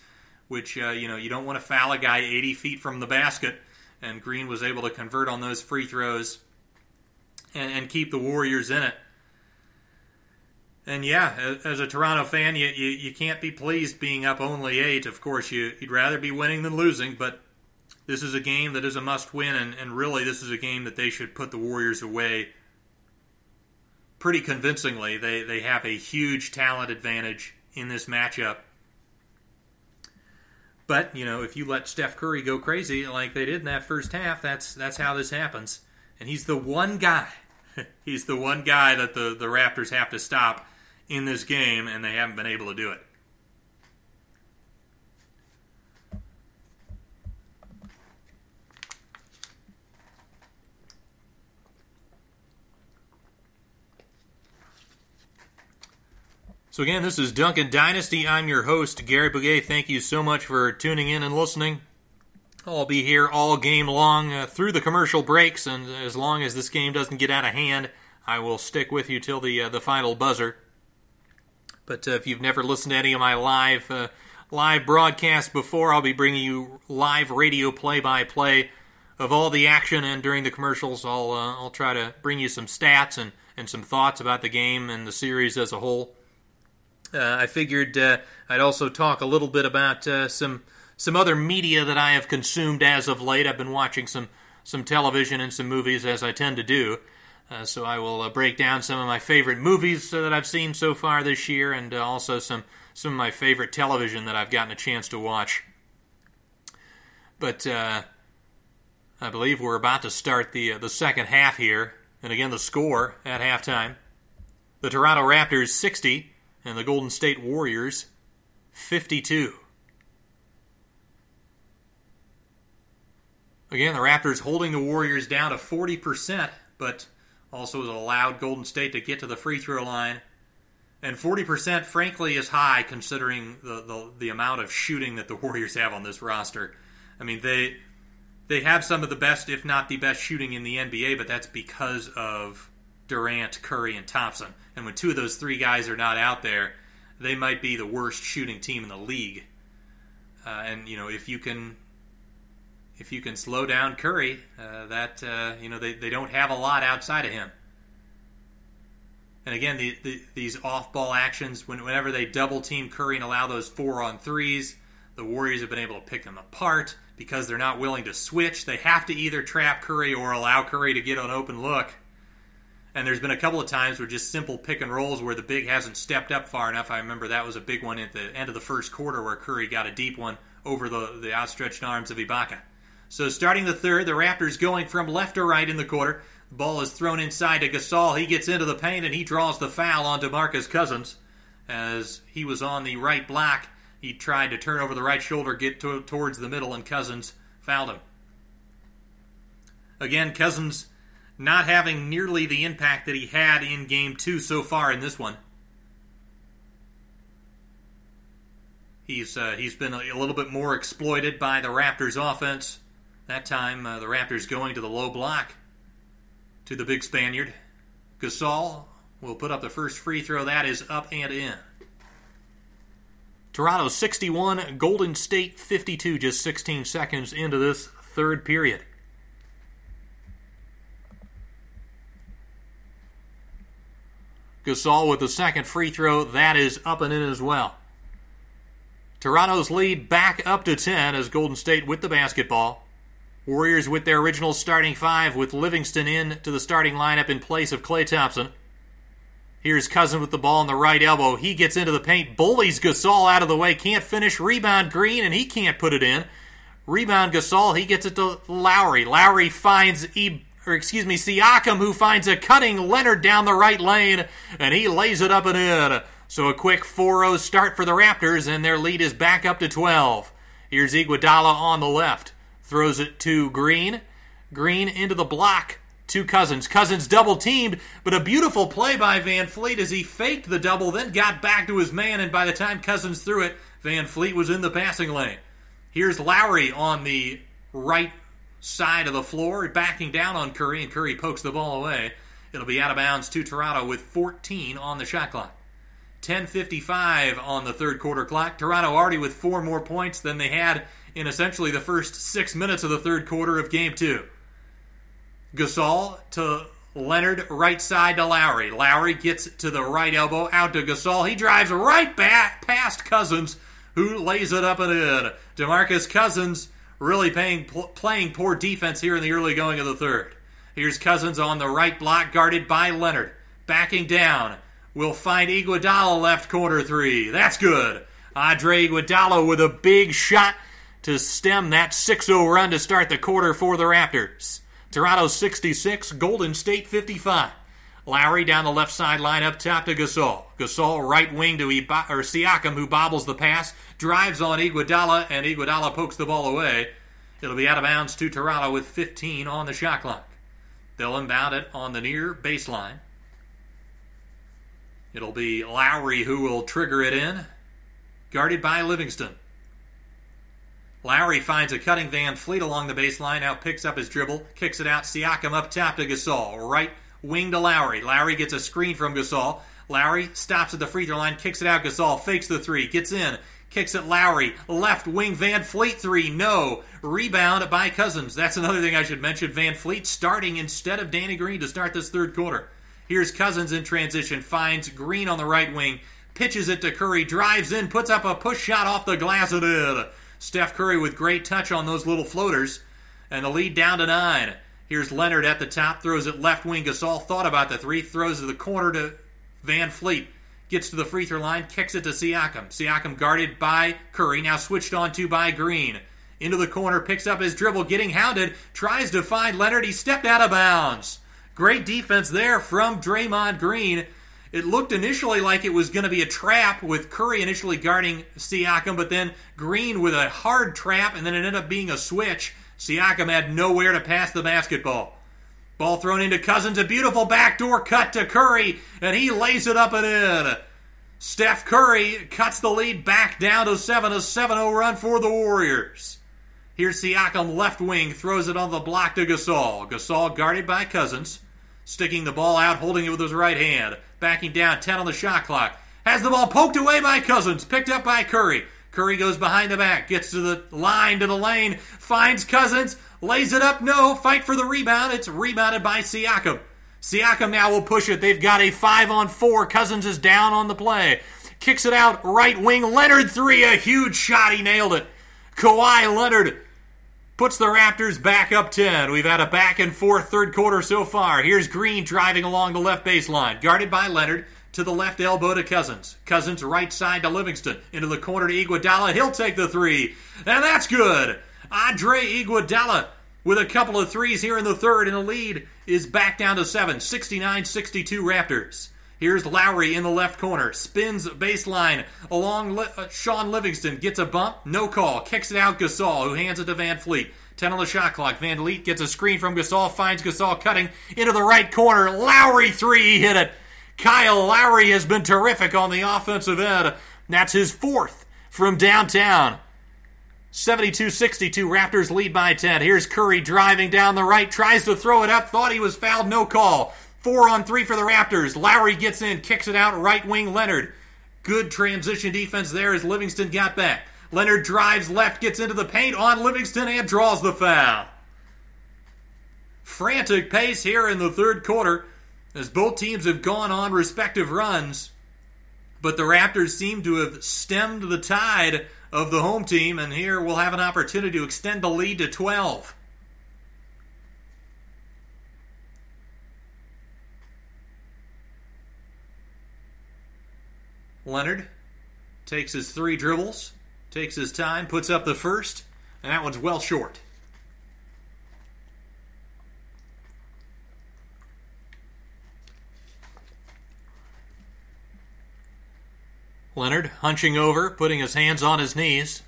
which, uh, you know, you don't want to foul a guy 80 feet from the basket. And Green was able to convert on those free throws and, and keep the Warriors in it. And yeah, as, a Toronto fan, you, you, you, can't be pleased being up only eight. Of course, you, you'd rather be winning than losing, but this is a game that is a must win, and, and really, this is a game that they should put the Warriors away pretty convincingly. They, they have a huge talent advantage in this matchup. But, you know, if you let Steph Curry go crazy like they did in that first half, that's that's how this happens. And he's the one guy. <laughs> he's the one guy that the, the Raptors have to stop in this game, and they haven't been able to do it. So, again, this is Duncan Dynasty. I'm your host, Gary Bouguet. Thank you so much for tuning in and listening. I'll be here all game long uh, through the commercial breaks, and as long as this game doesn't get out of hand, I will stick with you till the uh, the final buzzer. But uh, if you've never listened to any of my live uh, live broadcasts before, I'll be bringing you live radio play by play of all the action, and during the commercials, I'll uh, I'll try to bring you some stats and and some thoughts about the game and the series as a whole. Uh, I figured uh, I'd also talk a little bit about uh, some some other media that I have consumed as of late. I've been watching some some television and some movies as I tend to do. Uh, so I will uh, break down some of my favorite movies uh, that I've seen so far this year, and uh, also some some of my favorite television that I've gotten a chance to watch. But uh, I believe we're about to start the uh, the second half here, and again the score at halftime: the Toronto Raptors 60 and the Golden State Warriors 52. Again, the Raptors holding the Warriors down to 40%, but also has allowed Golden State to get to the free throw line. And 40%, frankly, is high considering the, the, the amount of shooting that the <laughs> Warriors have on this roster. I mean, they they have some of the best, if not the best, shooting in the NBA, but that's because of Durant, Curry, and Thompson. And when two of those three guys are not out there, they might be the worst shooting team in the league. Uh, and you know, if you can if you can slow down Curry, uh, that uh, you know they, they don't have a lot outside of him. And again, the, the, these off-ball actions, when, whenever they double team Curry and allow those four on threes, the Warriors have been able to pick them apart because they're not willing to switch. They have to either trap Curry or allow Curry to get an open look. And there's been a couple of times where just simple pick and rolls where the big hasn't stepped up far enough. I remember that was a big one at the end of the first quarter where Curry got a deep one over the, the outstretched arms of Ibaka. So starting the third, the Raptors going from left to right in the quarter. Ball is thrown inside to Gasol. He gets into the paint and he draws the foul on DeMarcus Cousins. As he was on the right block, he tried to turn over the right shoulder, get to, towards the middle, and Cousins fouled him. Again, Cousins not having nearly the impact that he had in game two so far in this one. He's uh, he's been a little bit more exploited by the Raptors offense. That time, uh, the Raptors going to the low block to the big Spaniard. Gasol will put up the first free throw. That is up and in. Toronto 61, Golden State 52, just 16 seconds into this third period. Gasol with the second free throw. That is up and in as well. Toronto's lead back up to 10 as Golden State with the basketball. Warriors with their original starting five, with Livingston in to the starting lineup in place of Klay Thompson. Here's Cousin with the ball on the right elbow. He gets into the paint, bullies Gasol out of the way, can't finish. Rebound Green, and he can't put it in. Rebound Gasol, he gets it to Lowry. Lowry finds e- or excuse me, Siakam, who finds a cutting Leonard down the right lane, and he lays it up and in. So a quick 4-0 start for the Raptors, and their lead is back up to 12. Here's Iguodala on the left. Throws it to Green. Green into the block to Cousins. Cousins double teamed, but a beautiful play by VanVleet as he faked the double, then got back to his man, and by the time Cousins threw it, VanVleet was in the passing lane. Here's Lowry on the right side of the floor, backing down on Curry, and Curry pokes the ball away. It'll be out of bounds to Toronto with 14 on the shot clock. 10.55 on the third quarter clock. Toronto already with four more points than they had in essentially the first six minutes of the third quarter of game two. Gasol to Leonard, right side to Lowry. Lowry gets to the right elbow, out to Gasol. He drives right back past Cousins, who lays it up and in. DeMarcus Cousins really paying, playing poor defense here in the early going of the third. Here's Cousins on the right block, guarded by Leonard. Backing down. We'll find Iguodala left corner three. That's good. Andre Iguodala with a big shot to stem that 6-0 run to start the quarter for the Raptors. Toronto 66, Golden State 55. Lowry down the left side line up top to Gasol. Gasol right wing to Iba- or Siakam who bobbles the pass, drives on Iguodala, and Iguodala pokes the ball away. It'll be out of bounds to Toronto with 15 on the shot clock. They'll inbound it on the near baseline. It'll be Lowry who will trigger it in, guarded by Livingston. Lowry finds a cutting VanVleet along the baseline, now picks up his dribble, kicks it out. Siakam up top to Gasol. Right wing to Lowry. Lowry gets a screen from Gasol. Lowry stops at the free throw line, kicks it out. Gasol fakes the three, gets in, kicks it Lowry. Left wing VanVleet three, no. Rebound by Cousins. That's another thing I should mention. VanVleet starting instead of Danny Green to start this third quarter. Here's Cousins in transition, finds Green on the right wing, pitches it to Curry, drives in, puts up a push shot off the glass and in. Steph Curry with great touch on those little floaters, and the lead down to nine. Here's Leonard at the top, throws it left wing. Gasol thought about the three, throws to the corner to VanVleet. Gets to the free throw line, kicks it to Siakam. Siakam guarded by Curry, now switched on to by Green. Into the corner, picks up his dribble, getting hounded, tries to find Leonard. He stepped out of bounds. Great defense there from Draymond Green. It looked initially like it was going to be a trap with Curry initially guarding Siakam, but then Green with a hard trap, and then it ended up being a switch. Siakam had nowhere to pass the basketball. Ball thrown into Cousins, a beautiful backdoor cut to Curry, and he lays it up and in. Steph Curry cuts the lead back down to 7, a 7 0 run for the Warriors. Here's Siakam left wing, throws it on the block to Gasol. Gasol guarded by Cousins, sticking the ball out, holding it with his right hand, backing down 10 on the shot clock. Has the ball poked away by Cousins, picked up by Curry. Curry goes behind the back, gets to the line, to the lane, finds Cousins, lays it up. No, fight for the rebound. It's rebounded by Siakam. Siakam now will push it. They've got a five on four. Cousins is down on the play. Kicks it out right wing. Leonard three, a huge shot. He nailed it. Kawhi Leonard puts the Raptors back up 10. We've had a back and forth third quarter so far. Here's Green driving along the left baseline, guarded by Leonard to the left elbow to Cousins. Cousins right side to Livingston. Into the corner to Iguodala. He'll take the three. And that's good. Andre Iguodala with a couple of threes here in the third, and the lead is back down to seven. 69 62 Raptors. Here's Lowry in the left corner. Spins baseline along uh, Shaun Livingston. Gets a bump. No call. Kicks it out Gasol, who hands it to VanVleet. 10 on the shot clock. VanVleet gets a screen from Gasol. Finds Gasol cutting into the right corner. Lowry three. He hit it. Kyle Lowry has been terrific on the offensive end. That's his fourth from downtown. 72 62, Raptors lead by 10. Here's Curry driving down the right, tries to throw it up, thought he was fouled, no call. Four on three for the Raptors. Lowry gets in, kicks it out, right wing Leonard. Good transition defense there as Livingston got back. Leonard drives left, gets into the paint on Livingston, and draws the foul. Frantic pace here in the third quarter as both teams have gone on respective runs. But the Raptors seem to have stemmed the tide of the home team, and here we'll have an opportunity to extend the lead to 12. Leonard takes his three dribbles, takes his time, puts up the first, and that one's well short. Leonard hunching over, putting his hands on his knees.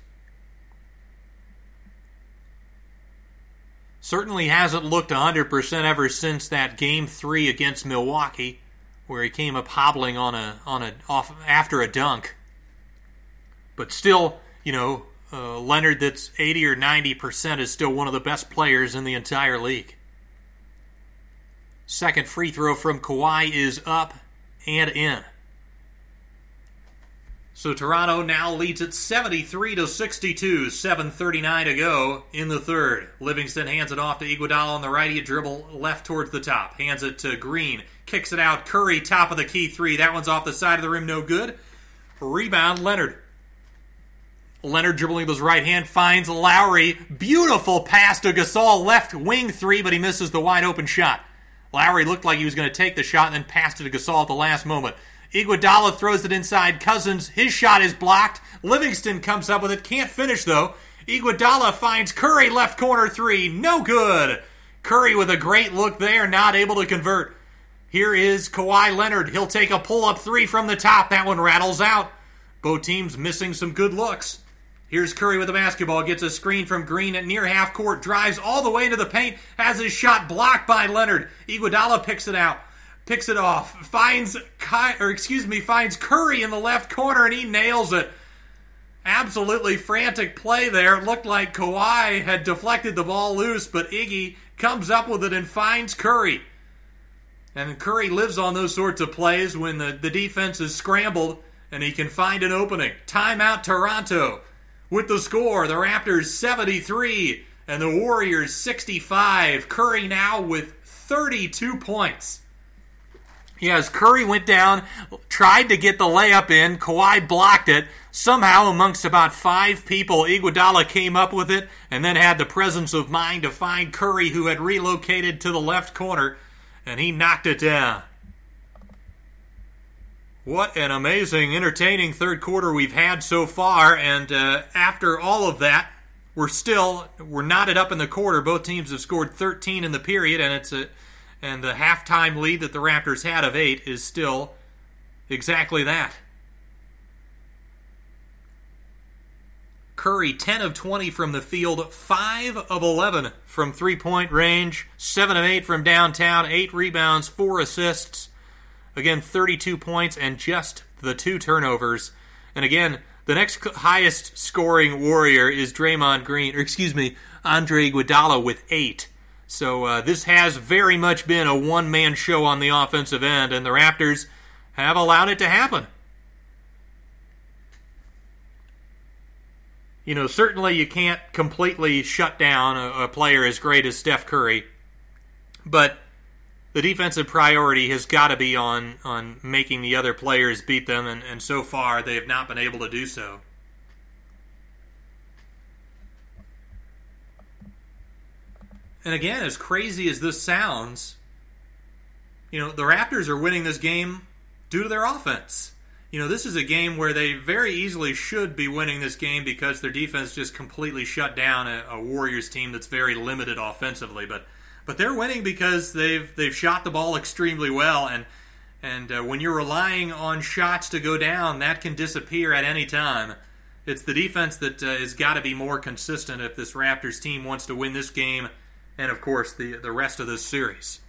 Certainly hasn't looked 100% ever since that game 3 against Milwaukee where he came up hobbling on a on a off after a dunk. But still, you know, uh, Leonard that's 80 or 90% is still one of the best players in the entire league. Second free throw from Kawhi is up and in. So Toronto now leads at 73 to 62, 7:39 to go in the third. Livingston hands it off to Iguodala on the right. He dribble left towards the top. Hands it to Green. Kicks it out. Curry top of the key three. That one's off the side of the rim. No good. Rebound Leonard. Leonard dribbling with his right hand finds Lowry. Beautiful pass to Gasol left wing three, but he misses the wide open shot. Lowry looked like he was going to take the shot and then passed it to Gasol at the last moment. Iguodala throws it inside. Cousins, his shot is blocked. Livingston comes up with it. Can't finish though. Iguodala finds Curry left corner three. No good. Curry with a great look there, not able to convert. Here is Kawhi Leonard. He'll take a pull up three from the top. That one rattles out. Both teams missing some good looks. Here's Curry with the basketball, gets a screen from Green at near half court, drives all the way into the paint, has his shot blocked by Leonard. Iguodala picks it out picks it off, finds Ky- or excuse me, finds Curry in the left corner and he nails it. Absolutely frantic play there. It looked like Kawhi had deflected the ball loose, but Iggy comes up with it and finds Curry. And Curry lives on those sorts of plays when the, the defense is scrambled and he can find an opening. Timeout Toronto with the score. The Raptors 73 and the Warriors 65. Curry now with 32 points. Yeah, as Curry went down, tried to get the layup in, Kawhi blocked it. Somehow, amongst about five people, Iguodala came up with it and then had the presence of mind to find Curry, who had relocated to the left corner, and he knocked it down. What an amazing, entertaining third quarter we've had so far, and uh, after all of that, we're still we're knotted up in the quarter. Both teams have scored 13 in the period, and it's a and the halftime lead that the Raptors had of eight is still exactly that. Curry 10 of 20 from the field, 5 of 11 from three point range, 7 of 8 from downtown, 8 rebounds, 4 assists. Again, 32 points and just the two turnovers. And again, the next highest scoring Warrior is Draymond Green, or excuse me, Andre Iguodala with 8. So uh, this has very much been a one man show on the offensive end, and the Raptors have allowed it to happen. You know, certainly you can't completely shut down a, a player as great as Steph Curry, but the defensive priority has got to be on, on making the other players beat them, and, and so far they have not been able to do so. And again, as crazy as this sounds, you know, the Raptors are winning this game due to their offense. You know, this is a game where they very easily should be winning this game because their defense just completely shut down a, a Warriors team that's very limited offensively. But but they're winning because they've they've shot the ball extremely well, and and uh, when you're relying on shots to go down, that can disappear at any time. It's the defense that uh, has got to be more consistent if this Raptors team wants to win this game and of course the the rest of this series.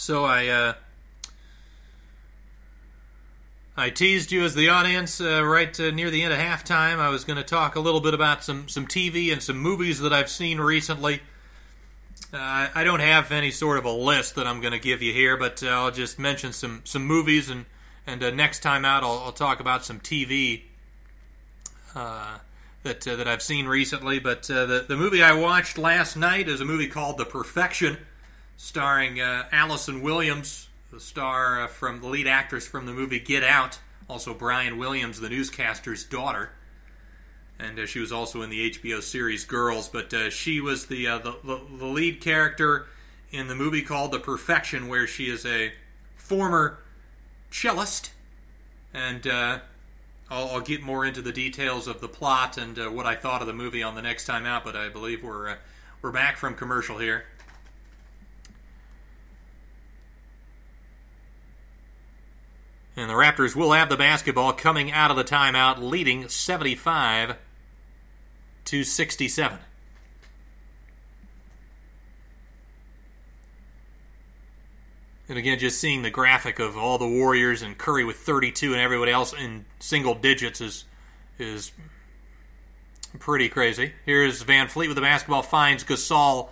So I uh, I teased you as the audience uh, right uh, near the end of halftime. I was going to talk a little bit about some some TV and some movies that I've seen recently. Uh, I don't have any sort of a list that I'm going to give you here, but uh, I'll just mention some some movies and and uh, next time out I'll, I'll, talk about some TV uh, that uh, that I've seen recently. But uh, the the movie I watched last night is a movie called The Perfection, starring Allison Williams, the star from the lead actress from the movie Get Out, also Brian Williams, the newscaster's daughter and uh, she was also in the HBO series Girls. But uh, she was the, uh, the, the the lead character in the movie called The Perfection, where she is a former cellist, and uh, I'll, I'll, get more into the details of the plot and uh, what I thought of the movie on the next time out. But I believe we're uh, we're back from commercial here. And the Raptors will have the basketball coming out of the timeout, leading 75 to 67. And again, just seeing the graphic of all the Warriors and Curry with 32 and everybody else in single digits is is pretty crazy. Here's VanVleet with the basketball, finds Gasol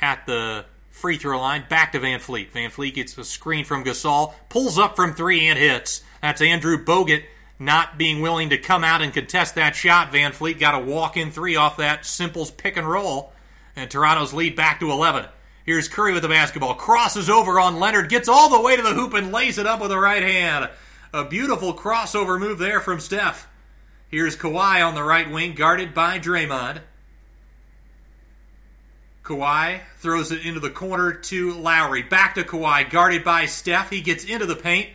at the free throw line. Back to VanVleet. Van Fleet gets a screen from Gasol, pulls up from three and hits. That's Andrew Bogut not being willing to come out and contest that shot. VanVleet got a walk in three off that Simples pick and roll. And Toronto's lead back to 11. Here's Curry with the basketball. Crosses over on Leonard, gets all the way to the hoop and lays it up with the right hand. A beautiful crossover move there from Steph. Here's Kawhi on the right wing, guarded by Draymond. Kawhi throws it into the corner to Lowry. Back to Kawhi, guarded by Steph. He gets into the paint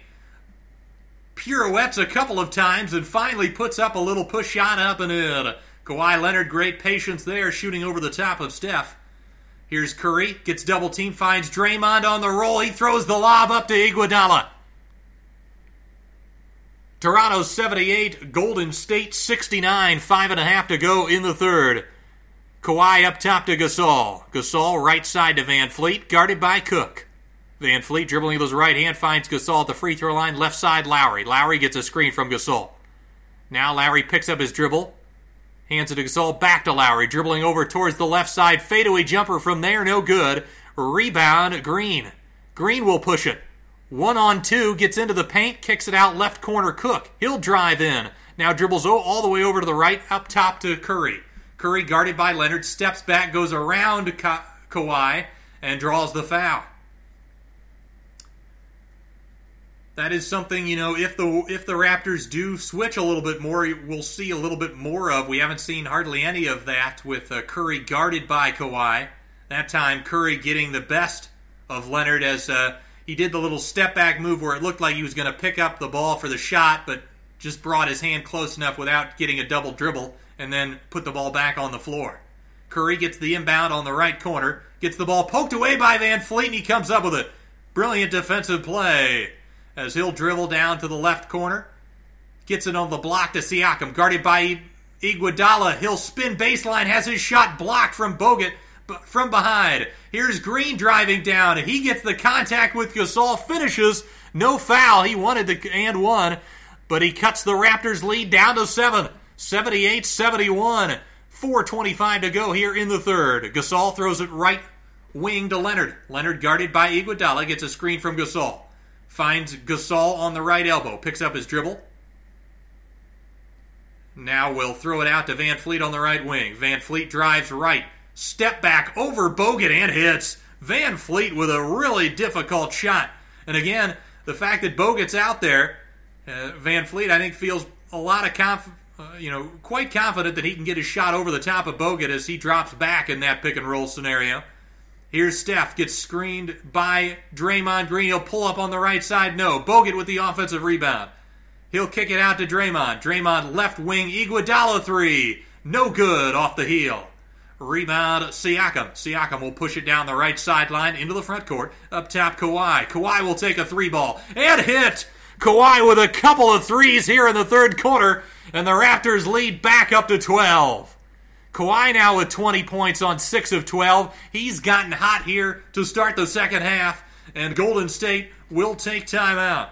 pirouettes a couple of times and finally puts up a little push shot up and in. Kawhi Leonard, great patience there, shooting over the top of Steph. Here's Curry, gets double team, finds Draymond on the roll. He throws the lob up to Iguodala. Toronto 78, Golden State 69, five and a half to go in the third. Kawhi up top to Gasol. Gasol right side to VanVleet, guarded by Cook. VanVleet dribbling with his right hand finds Gasol at the free throw line. Left side, Lowry. Lowry gets a screen from Gasol. Now Lowry picks up his dribble. Hands it to Gasol. Back to Lowry. Dribbling over towards the left side. Fadeaway jumper from there. No good. Rebound, Green. Green will push it. One on two. Gets into the paint. Kicks it out left corner. Cook. He'll drive in. Now dribbles all the way over to the right, up top to Curry. Curry guarded by Leonard, steps back, goes around Ka- Kawhi, and draws the foul. That is something you know. If the if the Raptors do switch a little bit more, we'll see a little bit more of. We haven't seen hardly any of that with uh, Curry guarded by Kawhi. That time, Curry getting the best of Leonard as uh, he did the little step back move where it looked like he was going to pick up the ball for the shot, but just brought his hand close enough without getting a double dribble and then put the ball back on the floor. Curry gets the inbound on the right corner, gets the ball poked away by VanVleet, and he comes up with a brilliant defensive play as he'll dribble down to the left corner. Gets it on the block to Siakam, guarded by Iguodala. He'll spin baseline, has his shot blocked from Bogut from behind. Here's Green driving down, he gets the contact with Gasol, finishes. No foul. He wanted the and one, but he cuts the Raptors' lead down to seven. 78 71. 4.25 to go here in the third. Gasol throws it right wing to Leonard. Leonard guarded by Iguodala gets a screen from Gasol. Finds Gasol on the right elbow. Picks up his dribble. Now we'll throw it out to VanVleet on the right wing. VanVleet drives right. Step back over Bogut and hits. VanVleet with a really difficult shot. And again, the fact that Bogut's out there, uh, VanVleet, I think, feels a lot of conf- uh, you know, quite confident that he can get his shot over the top of Bogut as he drops back in that pick and roll scenario. Here's Steph, gets screened by Draymond Green. He'll pull up on the right side. No. Bogut with the offensive rebound. He'll kick it out to Draymond. Draymond left wing, Iguodala three. No good off the heel. Rebound, Siakam. Siakam will push it down the right sideline into the front court. Up top, Kawhi. Kawhi will take a three ball and hit. Kawhi with a couple of threes here in the third quarter, and the Raptors lead back up to 12. Kawhi now with 20 points on 6 of 12. He's gotten hot here to start the second half, and Golden State will take time out.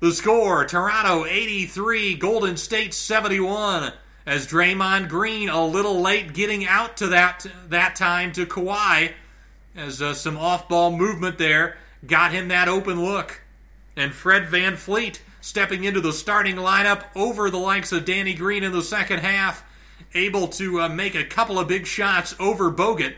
The score Toronto 83, Golden State 71. As Draymond Green a little late getting out to that that time to Kawhi, as uh, some off-ball movement there got him that open look, and Fred VanVleet stepping into the starting lineup over the likes of Danny Green in the second half able to uh, make a couple of big shots over Bogut.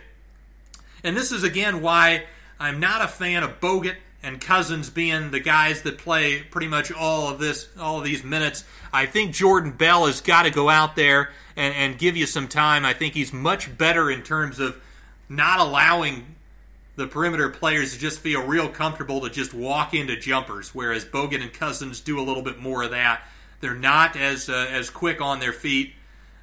And this is again why I'm not a fan of Bogut and Cousins being the guys that play pretty much all of this, all of these minutes. I think Jordan Bell has got to go out there and, and give you some time. I think he's much better in terms of not allowing the perimeter players to just feel real comfortable to just walk into jumpers, whereas Bogut and Cousins do a little bit more of that. They're not as uh, as quick on their feet.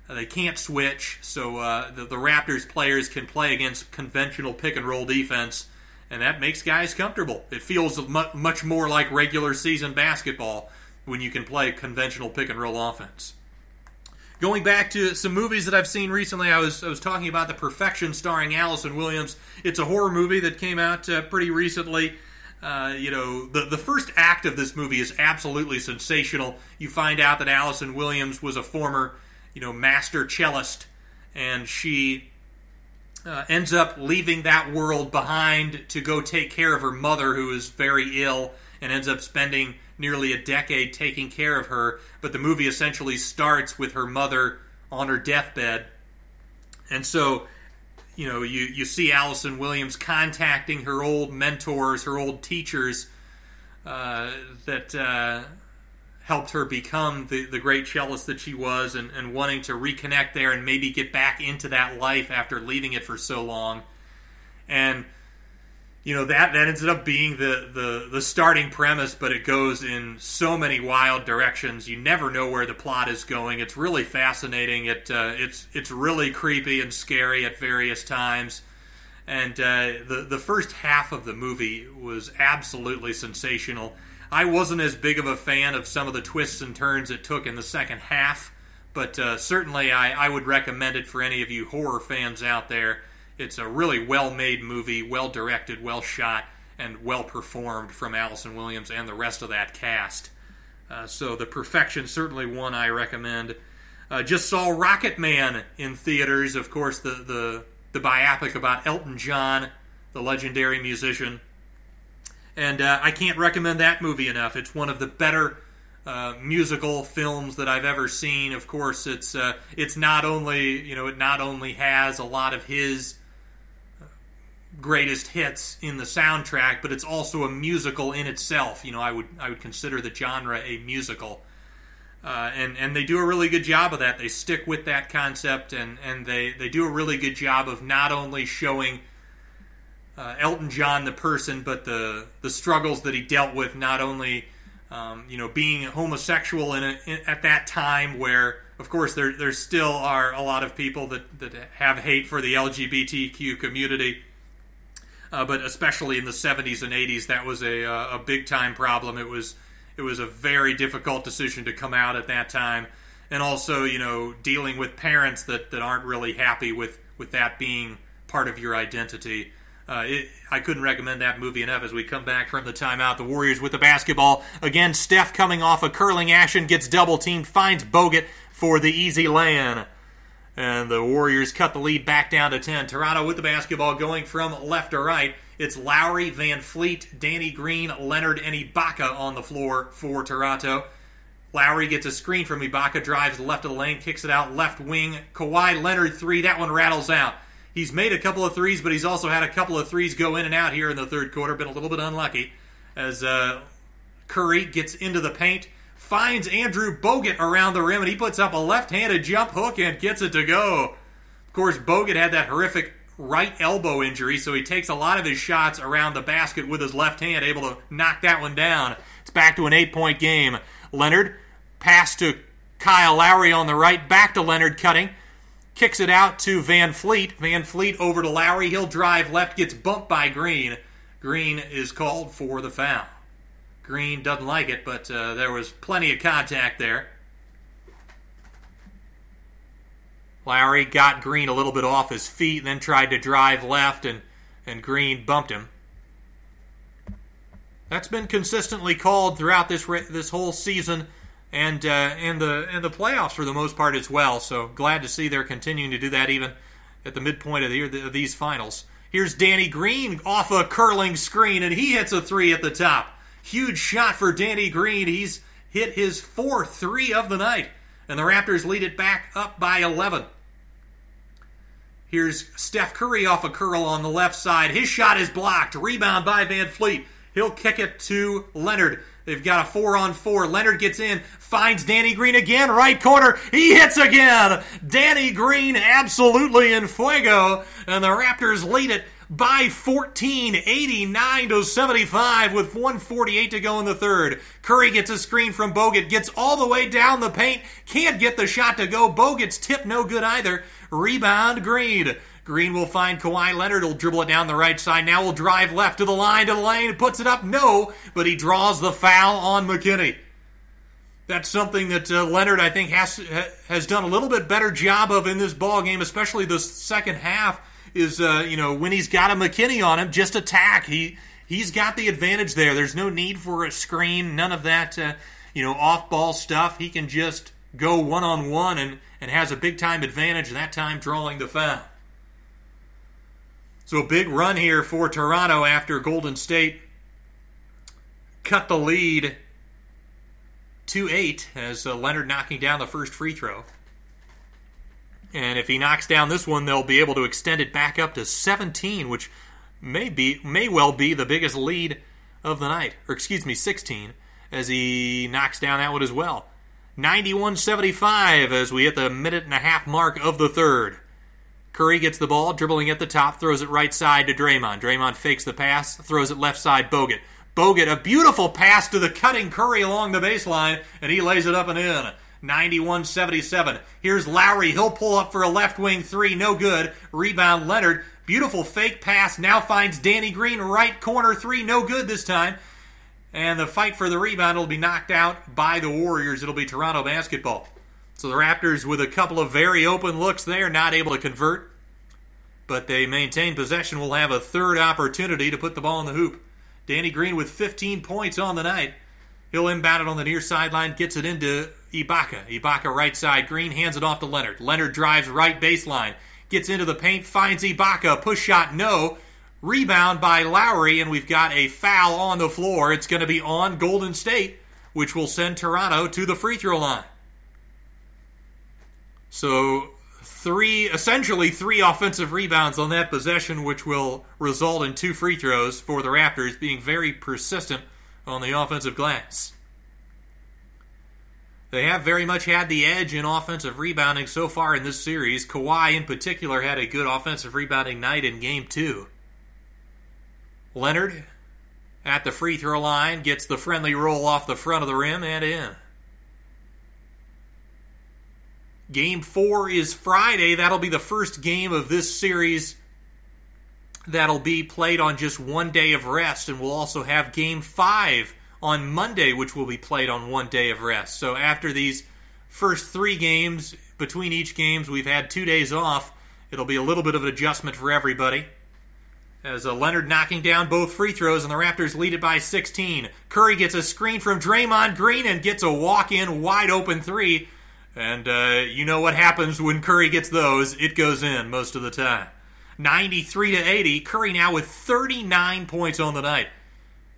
They can't switch, so uh, the, the, Raptors players can play against conventional pick and roll defense, and that makes guys comfortable. It feels mu- much more like regular season basketball when you can play conventional pick and roll offense. Going back to some movies that I've seen recently, I was I was talking about The Perfection, starring Allison Williams. It's a horror movie that came out uh, pretty recently. Uh, you know, the the first act of this movie is absolutely sensational. You find out that Allison Williams was a former you know, master cellist, and she uh, ends up leaving that world behind to go take care of her mother, who is very ill, and ends up spending nearly a decade taking care of her. But the movie essentially starts with her mother on her deathbed, and so you know you you see Allison Williams contacting her old mentors, her old teachers uh, that. Uh, helped her become the, the great cellist that she was and, and wanting to reconnect there and maybe get back into that life after leaving it for so long. And you know that that ended up being the, the the starting premise, but it goes in so many wild directions. You never know where the plot is going. It's really fascinating. It uh, it's it's really creepy and scary at various times. And uh, the the first half of the movie was absolutely sensational. I wasn't as big of a fan of some of the twists and turns it took in the second half, but uh, certainly I, I, would recommend it for any of you horror fans out there. It's a really well made movie, well directed, well shot, and well performed from Allison Williams and the rest of that cast. Uh, so, The Perfection, certainly one I recommend. Uh, just saw Rocket Man in theaters, of course, the, the, the biopic about Elton John, the legendary musician and uh, I can't recommend that movie enough. It's one of the better uh, musical films that I've ever seen. Of course, it's uh, it's not only you know it not only has a lot of his greatest hits in the soundtrack, but it's also a musical in itself. You know, I would I would consider the genre a musical. Uh, and and they do a really good job of that. They stick with that concept, and, and they, they do a really good job of not only showing uh, Elton John the person, but the the struggles that he dealt with, not only um, you know being homosexual in, a, in, at that time, where of course there there still are a lot of people that that have hate for the LGBTQ community. Uh, but especially in the 70s and 80s, that was a, a big time problem. It was it was a very difficult decision to come out at that time, and also you know dealing with parents that, that aren't really happy with with that being part of your identity. Uh, it, I couldn't recommend that movie enough as we come back from the timeout. The Warriors with the basketball. Again, Steph coming off a curling action, gets double teamed, finds Bogut for the easy lay-in. And the Warriors cut the lead back down to 10. Toronto with the basketball going from left to right. It's Lowry, VanVleet, Danny Green, Leonard, and Ibaka on the floor for Toronto. Lowry gets a screen from Ibaka, drives left of the lane, kicks it out left wing. Kawhi Leonard three. That one rattles out. He's made a couple of threes, but he's also had a couple of threes go in and out here in the third quarter. Been a little bit unlucky as uh, Curry gets into the paint, finds Andrew Bogut around the rim, and he puts up a left-handed jump hook and gets it to go. Of course, Bogut had that horrific right elbow injury, so he takes a lot of his shots around the basket with his left hand, able to knock that one down. It's back to an eight-point game. Leonard pass to Kyle Lowry on the right, back to Leonard cutting kicks it out to VanVleet. Van Fleet over to Lowry. He'll drive left, gets bumped by Green. Green is called for the foul. Green doesn't like it, but uh, there was plenty of contact there. Lowry got Green a little bit off his feet, and then tried to drive left, and, and Green bumped him. That's been consistently called throughout this this whole season and uh, and the and the playoffs for the most part as well. So glad to see they're continuing to do that even at the midpoint of, the, of these finals. Here's Danny Green off a curling screen, and he hits a three at the top. Huge shot for Danny Green. He's hit his fourth three of the night, and the Raptors lead it back up by 11. Here's Steph Curry off a curl on the left side. His shot is blocked. Rebound by VanVleet. He'll kick it to Leonard. They've got a four on four. Leonard gets in, finds Danny Green again, right corner. He hits again. Danny Green absolutely in fuego. And the Raptors lead it by 14, 89 to 75 with 148 to go in the third. Curry gets a screen from Bogut, gets all the way down the paint, can't get the shot to go. Bogut's tip no good either. Rebound Green. Green will find Kawhi Leonard. He'll dribble it down the right side. Now will drive left to the line, to the lane, puts it up. No, but he draws the foul on McKinnie. That's something that uh, Leonard, I think, has has done a little bit better job of in this ball game, especially the second half. Is uh, you know when he's got a McKinnie on him, just attack. He he's got the advantage there. There's no need for a screen, none of that uh, you know off ball stuff. He can just go one on one and and has a big time advantage. That time drawing the foul. So a big run here for Toronto after Golden State cut the lead to eight as uh, Leonard knocking down the first free throw. And if he knocks down this one, they'll be able to extend it back up to 17, which may be may well be the biggest lead of the night, or excuse me, 16, as he knocks down that one as well. 91-75 as we hit the minute and a half mark of the third. Curry gets the ball, dribbling at the top, throws it right side to Draymond. Draymond fakes the pass, throws it left side, Bogut. Bogut, a beautiful pass to the cutting Curry along the baseline, and he lays it up and in. 91 77. Here's Lowry. He'll pull up for a left wing three. No good. Rebound Leonard. Beautiful fake pass. Now finds Danny Green. Right corner three. No good this time. And the fight for the rebound will be knocked out by the Warriors. It'll be Toronto basketball. So the Raptors, with a couple of very open looks there, not able to convert. But they maintain possession, will have a third opportunity to put the ball in the hoop. Danny Green with 15 points on the night. He'll inbound it on the near sideline, gets it into Ibaka. Ibaka right side. Green hands it off to Leonard. Leonard drives right baseline, gets into the paint, finds Ibaka. Push shot, no. Rebound by Lowry, and we've got a foul on the floor. It's going to be on Golden State. which will send Toronto to the free throw line. So, three, essentially three offensive rebounds on that possession, which will result in two free throws for the Raptors being very persistent on the offensive glass. They have very much had the edge in offensive rebounding so far in this series. Kawhi, in particular, had a good offensive rebounding night in game two. Leonard at the free throw line gets the friendly roll off the front of the rim and in. Game four is Friday. That'll be the first game of this series that'll be played on just one day of rest, and we'll also have game five on Monday, which will be played on one day of rest. So after these first three games, between each games, we've had two days off. It'll be a little bit of an adjustment for everybody. As uh, Leonard knocking down both free throws, and the Raptors lead it by 16. Curry gets a screen from Draymond Green and gets a walk-in wide open three. And uh, you know what happens when Curry gets those? It goes in most of the time. 93 to 80. Curry now with 39 points on the night.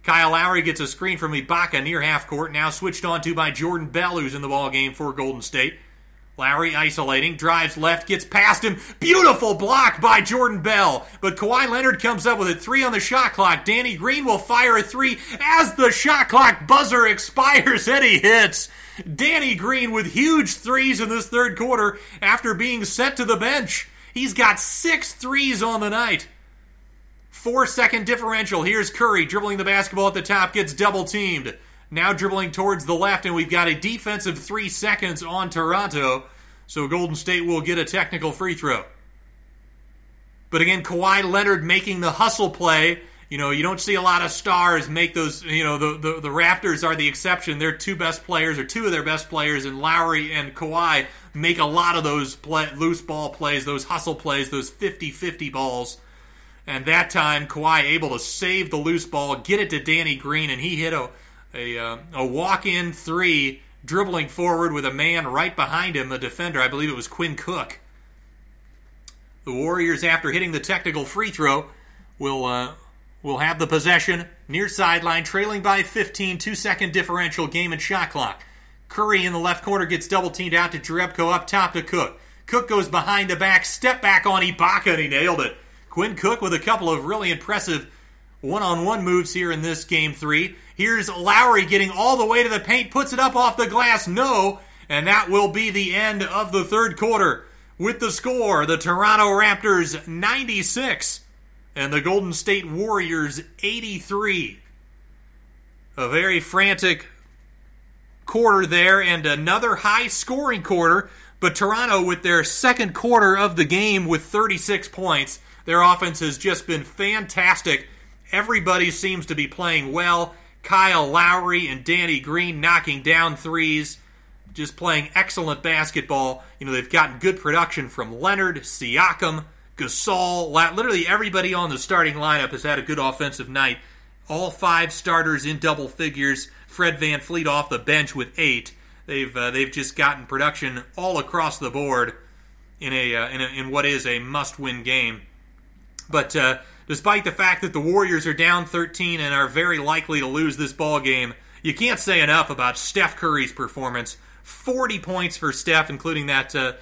Kyle Lowry gets a screen from Ibaka near half court, now switched on to by Jordan Bell, who's in the ball game for Golden State. Lowry isolating, drives left, gets past him. Beautiful block by Jordan Bell. But Kawhi Leonard comes up with a three on the shot clock. Danny Green will fire a three as the shot clock buzzer expires and he hits. Danny Green with huge threes in this third quarter after being sent to the bench. He's got six threes on the night. Four second differential. Here's Curry dribbling the basketball at the top, gets double teamed. Now dribbling towards the left, and we've got a defensive three seconds on Toronto. So Golden State will get a technical free throw. But again, Kawhi Leonard making the hustle play. You know, you don't see a lot of stars make those. You know, the, the, the Raptors are the exception. Their two best players, or two of their best players, and Lowry and Kawhi make a lot of those play, loose ball plays, those hustle plays, those 50 50 balls. And that time, Kawhi able to save the loose ball, get it to Danny Green, and he hit a a, uh, a walk in three, dribbling forward with a man right behind him, a defender. I believe it was Quinn Cook. The Warriors, after hitting the technical free throw, will uh, will have the possession near sideline, trailing by 15, two second differential game and shot clock. Curry in the left corner gets double teamed out to Jerebko up top to Cook. Cook goes behind the back, step back on Ibaka, and he nailed it. Quinn Cook with a couple of really impressive one on one moves here in this game three. Here's Lowry getting all the way to the paint, puts it up off the glass, no, and that will be the end of the third quarter. With the score, the Toronto Raptors 96 and the Golden State Warriors 83. A very frantic quarter there and another high scoring quarter, but Toronto with their second quarter of the game with 36 points their offense has just been fantastic. Everybody seems to be playing well. Kyle Lowry and Danny Green knocking down threes, just playing excellent basketball. You know, they've gotten good production from Leonard, Siakam, Gasol. Literally everybody on the starting lineup has had a good offensive night. All five starters in double figures. Fred VanVleet off the bench with eight. They've uh, they've just gotten production all across the board in a, uh, in, a in what is a must-win game. But uh, despite the fact that the Warriors are down 13 and are very likely to lose this ball game, you can't say enough about Steph Curry's performance. 40 points for Steph, including that uh,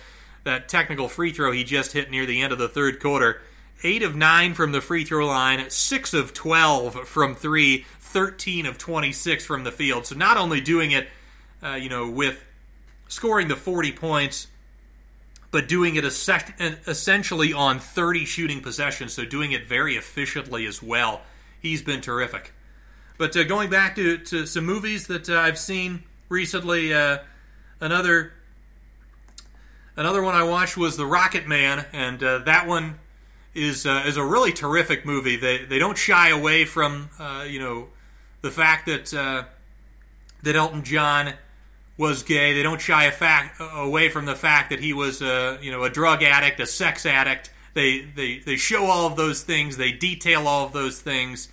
that technical free throw he just hit near the end of the third quarter. 8 of 9 from the free throw line, 6 of 12 from 3, 13 of 26 from the field. So not only doing it, uh, you know, with scoring the 40 points, but doing it essentially on 30 shooting possessions, so doing it very efficiently as well. He's been terrific. But uh, going back to, to some movies that uh, I've seen recently, uh, another another one I watched was The Rocket Man, and uh, that one is uh, is a really terrific movie. They they don't shy away from uh, you know the fact that that Elton John was gay. They don't shy fact, away from the fact that he was a you know a drug addict, a sex addict. They they they show all of those things. They detail all of those things,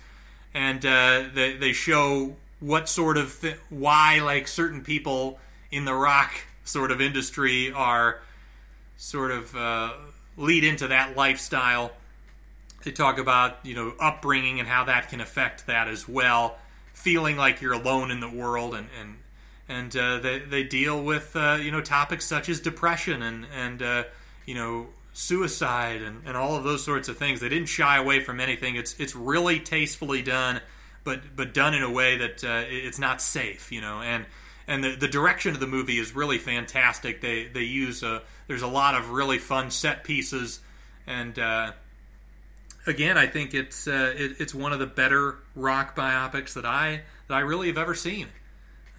and uh, they they show what sort of th- why like certain people in the rock sort of industry are sort of uh, lead into that lifestyle. They talk about you know upbringing and how that can affect that as well. Feeling like you're alone in the world and and and uh, they they deal with uh, you know topics such as depression and and uh, you know suicide and, and all of those sorts of things. They didn't shy away from anything. It's it's really tastefully done, but but done in a way that uh, it's not safe, you know. And and the, the direction of the movie is really fantastic. They they use a, there's a lot of really fun set pieces, and uh, again, I think it's uh, it, it's one of the better rock biopics that I that I really have ever seen.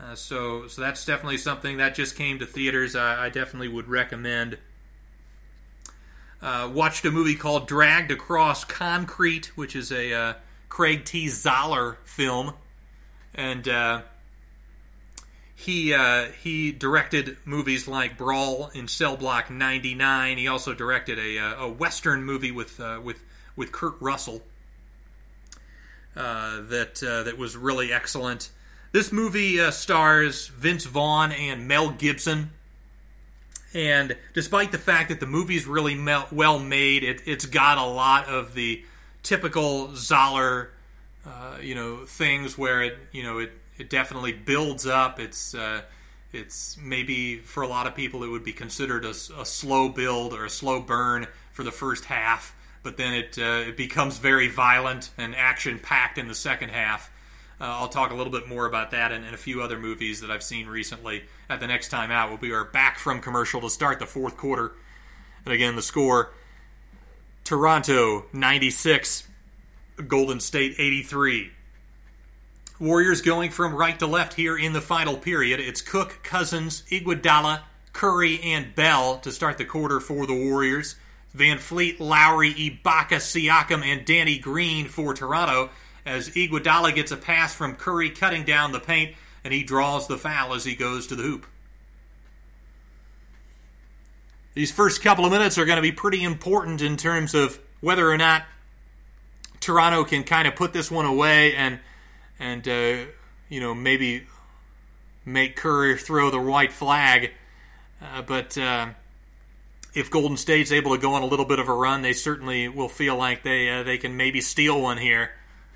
Uh, so so that's definitely something that just came to theaters. I, I definitely would recommend. Uh, watched a movie called Dragged Across Concrete, which is a uh, Craig T. Zahler film, and uh, he uh, he directed movies like Brawl in Cell Block 99. He also directed a, uh, a western movie with uh, with with Kurt Russell that that was really excellent. This movie stars Vince Vaughn and Mel Gibson. And despite the fact that the movie's really well made, it, it's got a lot of the typical Zahler, uh, you know, things where it, you know, it, it definitely builds up. It's, uh, it's maybe for a lot of people it would be considered a, a, slow build or a slow burn for the first half, but then it, uh, it becomes very violent and action packed in the second half. Uh, I'll talk a little bit more about that and, and, a few other movies that I've seen recently at the next time out. We'll be back from commercial to start the fourth quarter. And again, the score Toronto 96, Golden State 83. Warriors going from right to left here in the final period. It's Cook, Cousins, Iguodala, Curry, and Bell to start the quarter for the Warriors. VanVleet, Lowry, Ibaka, Siakam, and Danny Green for Toronto as Iguodala gets a pass from Curry cutting down the paint, and he draws the foul as he goes to the hoop. These first couple of minutes are going to be pretty important in terms of whether or not Toronto can kind of put this one away and and uh, you know maybe make Curry throw the white flag. Uh, but uh, if Golden State's able to go on a little bit of a run, they certainly will feel like they uh, they can maybe steal one here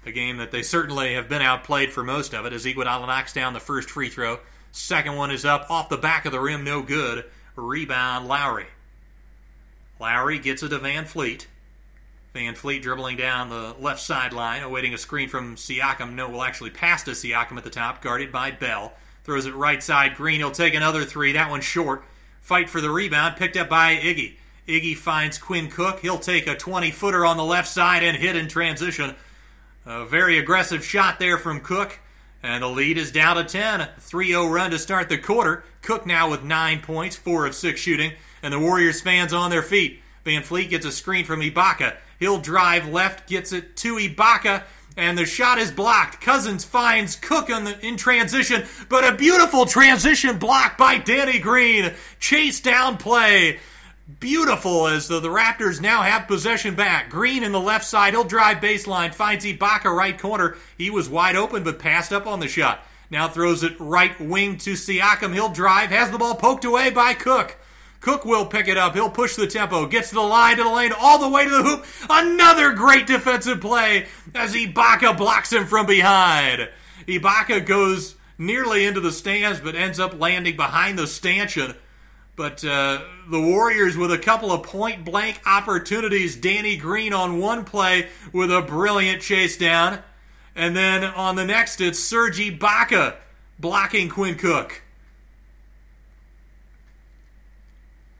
a game that they certainly have been outplayed for most of it as Iguodala knocks down the first free throw. Second one is up off the back of the rim, no good. Rebound, Lowry. Lowry gets it to VanVleet. VanVleet dribbling down the left sideline, awaiting a screen from Siakam. No, will actually pass to Siakam at the top, guarded by Bell. Throws it right side. Green, he'll take another three. That one's short. Fight for the rebound, picked up by Iggy. Iggy finds Quinn Cook. He'll take a 20 footer on the left side and hit in transition. A very aggressive shot there from Cook. And the lead is down to 10. 3 0 run to start the quarter. Cook now with 9 points, 4 of 6 shooting. And the Warriors fans on their feet. VanVleet gets a screen from Ibaka. He'll drive left, gets it to Ibaka, and the shot is blocked. Cousins finds Cook in, the, in transition, but a beautiful transition block by Danny Green. Chase down play beautiful as the, the Raptors now have possession back. Green in the left side. He'll drive baseline. Finds Ibaka right corner. He was wide open but passed up on the shot. Now throws it right wing to Siakam. He'll drive. Has the ball poked away by Cook. Cook will pick it up. He'll push the tempo. Gets to the line, to the lane, all the way to the hoop. Another great defensive play as Ibaka blocks him from behind. Ibaka goes nearly into the stands but ends up landing behind the stanchion. But uh, the Warriors with a couple of point blank opportunities. Danny Green on one play with a brilliant chase down. And then on the next, it's Serge Ibaka blocking Quinn Cook.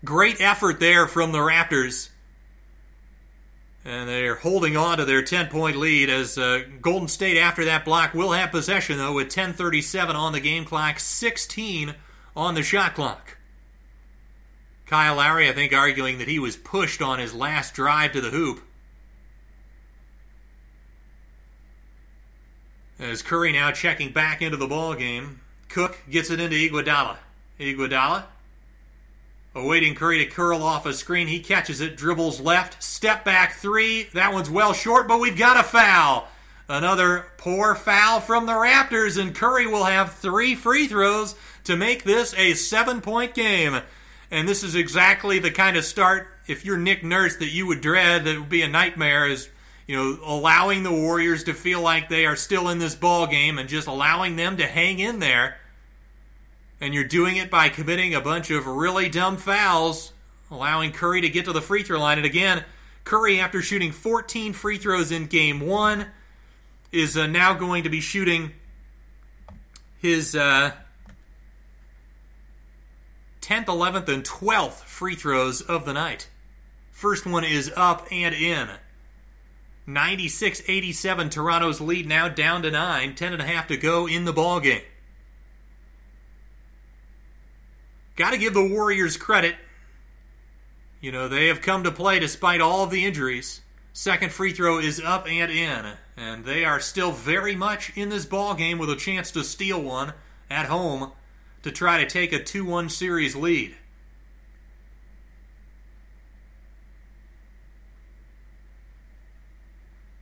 Great effort there from the Raptors. And they're holding on to their 10 point lead as uh, Golden State, after that block, will have possession, though, with 10.37 on the game clock, 16 on the shot clock. Kyle Lowry, I think, arguing that he was pushed on his last drive to the hoop. As Curry now checking back into the ball game, Cook gets it into Iguodala. Iguodala awaiting Curry to curl off a screen. He catches it, dribbles left, step back three. That one's well short, but we've got a foul. Another poor foul from the Raptors, and Curry will have three free throws to make this a seven point game. And this is exactly the kind of start, if you're Nick Nurse, that you would dread, that would be a nightmare, is you know, allowing the Warriors to feel like they are still in this ball game and just allowing them to hang in there. And you're doing it by committing a bunch of really dumb fouls, allowing Curry to get to the free throw line. And again, Curry, after shooting 14 free throws in game one, is uh, now going to be shooting his uh, 10th, 11th, and 12th free throws of the night. First one is up and in. 96 87, Toronto's lead now down to 9, 10 and a half to go in the ball game. Got to give the Warriors credit. You know, they have come to play despite all of the injuries. Second free throw is up and in, and they are still very much in this ball game with a chance to steal one at home to try to take a 2-1 series lead.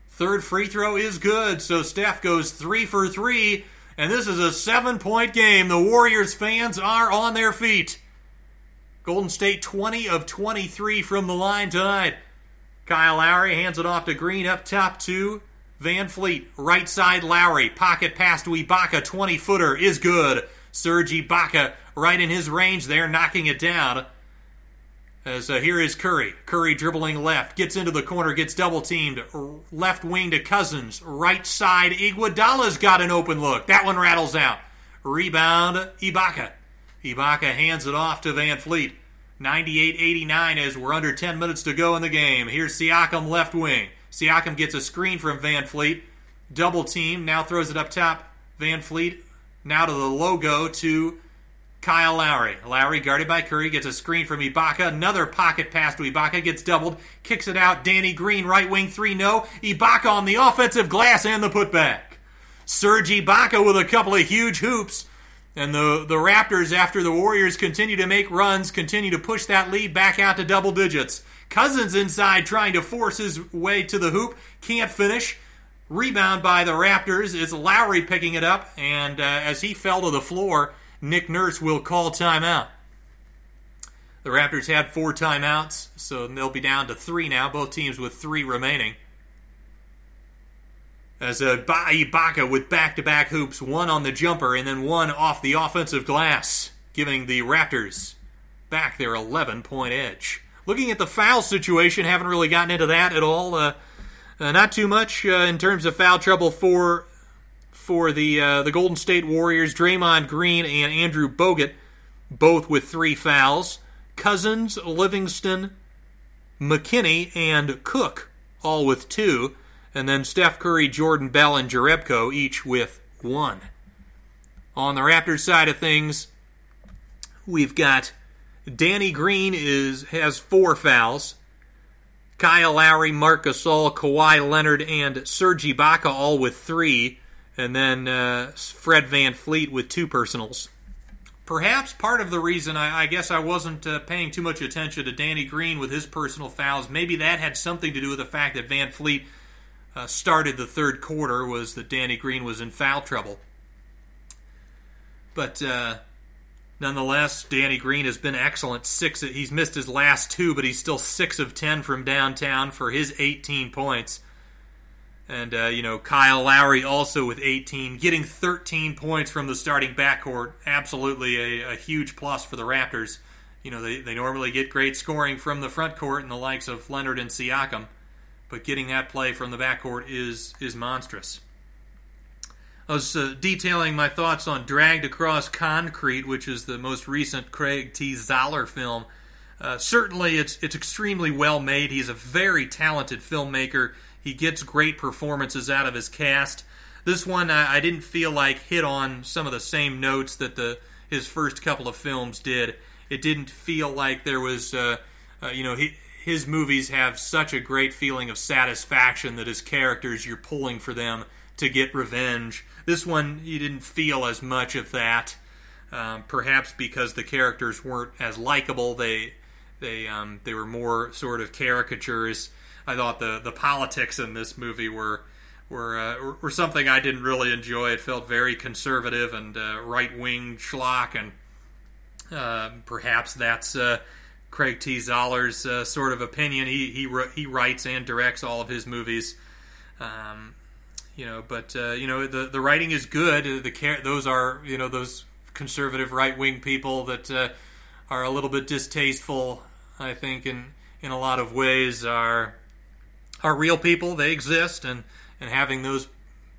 Third free throw is good, so Steph goes 3 for 3 and this is a seven point game. The Warriors fans are on their feet. Golden State 20 of 23 from the line tonight. Kyle Lowry hands it off to Green up top to VanVleet Right side Lowry. Pocket pass to Ibaka. 20 footer is good. Serge Ibaka right in his range there, knocking it down. As uh, here is Curry. Curry dribbling left, gets into the corner, gets double teamed. Left wing to Cousins. Right side, Iguodala's got an open look. That one rattles out. Rebound, Ibaka. Ibaka hands it off to VanVleet. 98-89 as we're under 10 minutes to go in the game. Here's Siakam left wing. Siakam gets a screen from VanVleet. Double team, now throws it up top. VanVleet now to the logo to Kyle Lowry. Lowry, guarded by Curry, gets a screen from Ibaka. Another pocket pass to Ibaka, gets doubled, kicks it out. Danny Green, right wing three, no. Ibaka on the offensive glass and the putback. Serge Ibaka with a couple of huge hoops. And the, the Raptors, after the Warriors continue to make runs, continue to push that lead back out to double digits. Cousins inside trying to force his way to the hoop, can't finish. Rebound by the Raptors. is Lowry picking it up, and uh, as he fell to the floor, Nick Nurse will call timeout. The Raptors had four timeouts, so they'll be down to three now, both teams with three remaining. As uh, Ibaka with back to back hoops, one on the jumper and then one off the offensive glass, giving the Raptors back their 11 point edge. Looking at the foul situation, haven't really gotten into that at all. Uh, uh, not too much uh, in terms of foul trouble for for the uh, the Golden State Warriors, Draymond Green and Andrew Bogut, both with three fouls. Cousins, Livingston, McKinnie, and Cook, all with two. And then Steph Curry, Jordan Bell, and Jerebko, each with one. On the Raptors side of things, we've got Danny Green is has four fouls. Kyle Lowry, Marc Gasol, Kawhi Leonard, and Serge Ibaka all with three and then uh, Fred VanVleet with two personals. Perhaps part of the reason I, I guess I wasn't uh, paying too much attention to Danny Green with his personal fouls, maybe that had something to do with the fact that VanVleet uh, started the third quarter, was that Danny Green was in foul trouble. But uh, nonetheless, Danny Green has been excellent. Six, he's missed his last two, but he's still six of ten from downtown for his 18 points. And, uh, you know, Kyle Lowry also with 18, getting 13 points from the starting backcourt. Absolutely a, a, huge plus for the Raptors. You know, they, they normally get great scoring from the front court and the likes of Leonard and Siakam, but getting that play from the backcourt is, is monstrous. I was uh, detailing my thoughts on Dragged Across Concrete, which is the most recent Craig T. Zahler film. Uh, certainly, it's, it's extremely well made. He's a very talented filmmaker he gets great performances out of his cast. This one, I, I didn't feel like hit on some of the same notes that the his first couple of films did. It didn't feel like there was, uh, uh, you know, he, his movies have such a great feeling of satisfaction that his characters, you're pulling for them to get revenge. This one, you didn't feel as much of that. Um, perhaps because the characters weren't as likable. They they um, they were more sort of caricatures. I thought the the politics in this movie were were uh, were something I didn't really enjoy. It felt very conservative and uh, right wing schlock, and uh, perhaps that's uh, Craig T. Zahler's uh, sort of opinion. He he he writes and directs all of his movies. Um, you know, but uh, you know the the writing is good. The those are you know those conservative right wing people that are a little bit distasteful. I think in in a lot of ways are are real people. They exist, and and having those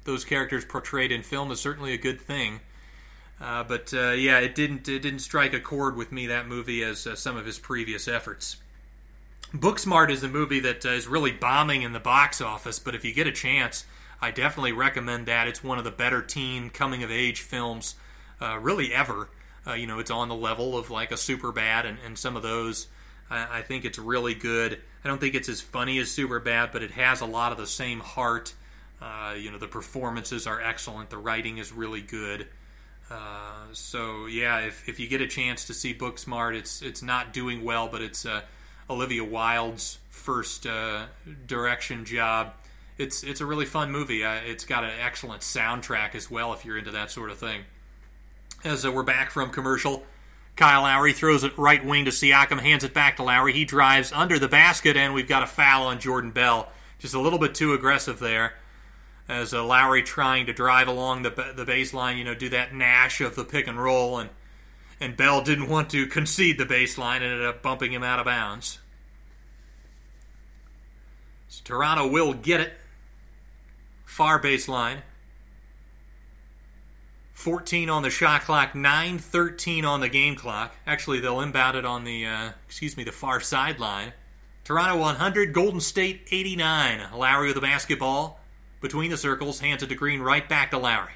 those characters portrayed in film is certainly a good thing. Uh, but uh, yeah, it didn't it didn't strike a chord with me that movie as uh, some of his previous efforts. Booksmart is a movie that uh, is really bombing in the box office, but if you get a chance, I definitely recommend that. It's one of the better teen coming of age films, uh, really ever. Uh, you know, it's on the level of like a Superbad and, and some of those. I, I think it's really good. I don't think it's as funny as Superbad, but it has a lot of the same heart. Uh, you know, the performances are excellent. The writing is really good. Uh, so yeah, if, if you get a chance to see Booksmart, it's it's not doing well, but it's uh, Olivia Wilde's first uh, direction job. It's it's a really fun movie. It's got an excellent soundtrack as well if you're into that sort of thing. As uh, we're back from commercial, Kyle Lowry throws it right wing to Siakam, hands it back to Lowry. He drives under the basket, and we've got a foul on Jordan Bell. Just a little bit too aggressive there. As uh, Lowry trying to drive along the the baseline, you know, do that Nash of the pick and roll, and and Bell didn't want to concede the baseline and ended up bumping him out of bounds. So Toronto will get it. Far baseline. 14 on the shot clock, 9 13 on the game clock. Actually, they'll inbound it on the, uh, excuse me, the far sideline. Toronto 100, Golden State 89. Lowry with the basketball between the circles, hands it to Green, right back to Lowry.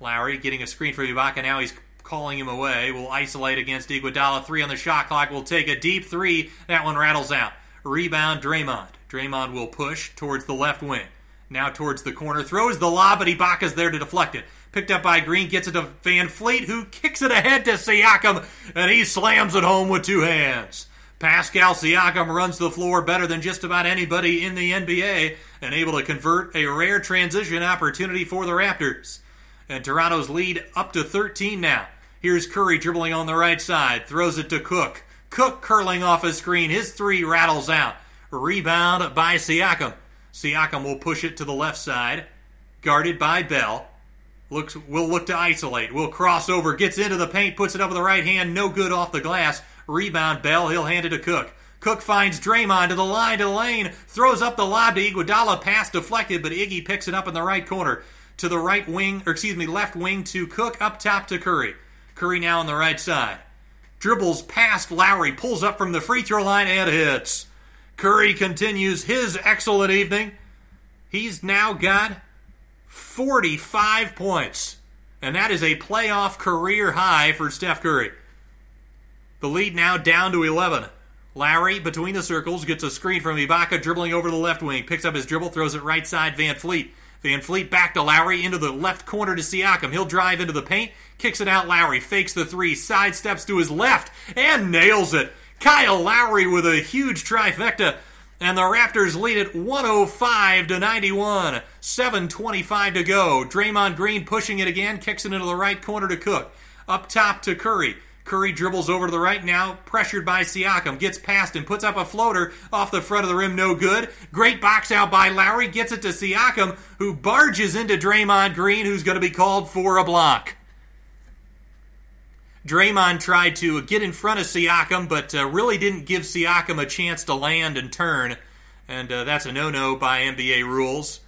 Lowry getting a screen for Ibaka. Now he's calling him away. Will isolate against Iguodala. Three on the shot clock. Will take a deep three. That one rattles out. Rebound, Draymond. Draymond will push towards the left wing. Now towards the corner. Throws the lob, but Ibaka's there to deflect it. Picked up by Green, gets it to VanVleet, who kicks it ahead to Siakam, and he slams it home with two hands. Pascal Siakam runs the floor better than just about anybody in the NBA and able to convert a rare transition opportunity for the Raptors. And Toronto's lead up to 13 now. Here's Curry dribbling on the right side, throws it to Cook. Cook curling off his screen. His three rattles out. Rebound by Siakam. Siakam will push it to the left side, guarded by Bell. Looks will look to isolate. Will cross over, gets into the paint, puts it up with the right hand, no good off the glass. Rebound Bell, he'll hand it to Cook. Cook finds Draymond to the line to the lane, throws up the lob to Iguodala, pass deflected, but Iggy picks it up in the right corner to the right wing, or excuse me, left wing to Cook, up top to Curry. Curry now on the right side. Dribbles past Lowry, pulls up from the free throw line and hits. Curry continues his excellent evening. He's now got 45 points, and that is a playoff career high for Steph Curry. The lead now down to 11. Lowry, between the circles, gets a screen from Ibaka, dribbling over the left wing, picks up his dribble, throws it right side, VanVleet. Van Fleet back to Lowry into the left corner to Siakam. He'll drive into the paint, kicks it out. Lowry fakes the three, sidesteps to his left, and nails it. Kyle Lowry with a huge trifecta. And the Raptors lead it 105 to 91. 7.25 to go. Draymond Green pushing it again, kicks it into the right corner to Cook. Up top to Curry. Curry dribbles over to the right now, pressured by Siakam, gets past and puts up a floater off the front of the rim, no good. Great box out by Lowry, gets it to Siakam, who barges into Draymond Green, who's going to be called for a block. Draymond tried to get in front of Siakam, but uh, really didn't give Siakam a chance to land and turn, and uh, that's a no no by NBA rules.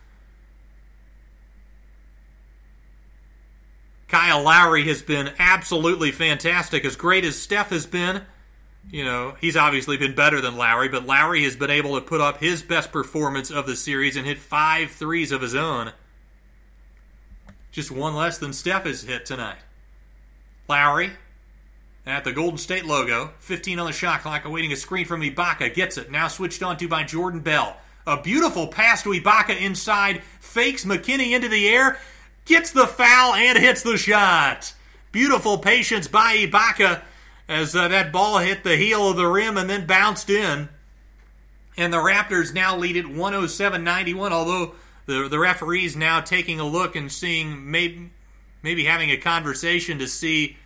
Kyle Lowry has been absolutely fantastic. As great as Steph has been, you know, he's obviously been better than Lowry, but Lowry has been able to put up his best performance of the series and hit five threes of his own. Just one less than Steph has hit tonight. Lowry at the Golden State logo, 15 on the shot clock, awaiting a screen from Ibaka. Gets it. Now switched on to by Jordan Bell. A beautiful pass to Ibaka inside, fakes McKinnie into the air, gets the foul and hits the shot. Beautiful patience by Ibaka as uh, that ball hit the heel of the rim and then bounced in. And the Raptors now lead it 107 91, although the, the referee's now taking a look and seeing maybe, maybe having a conversation to see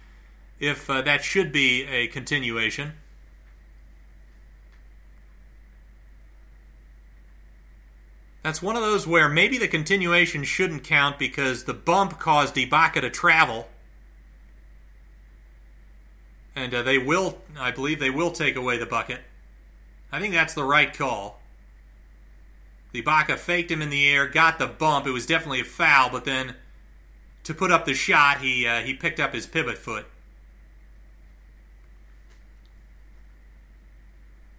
if uh, that should be a continuation. That's one of those where maybe the continuation shouldn't count because the bump caused Ibaka to travel. and uh, they will. I believe they will take away the bucket. I think that's the right call. Ibaka faked him in the air, got the bump. It was definitely a foul, but then to put up the shot, he uh, he picked up his pivot foot.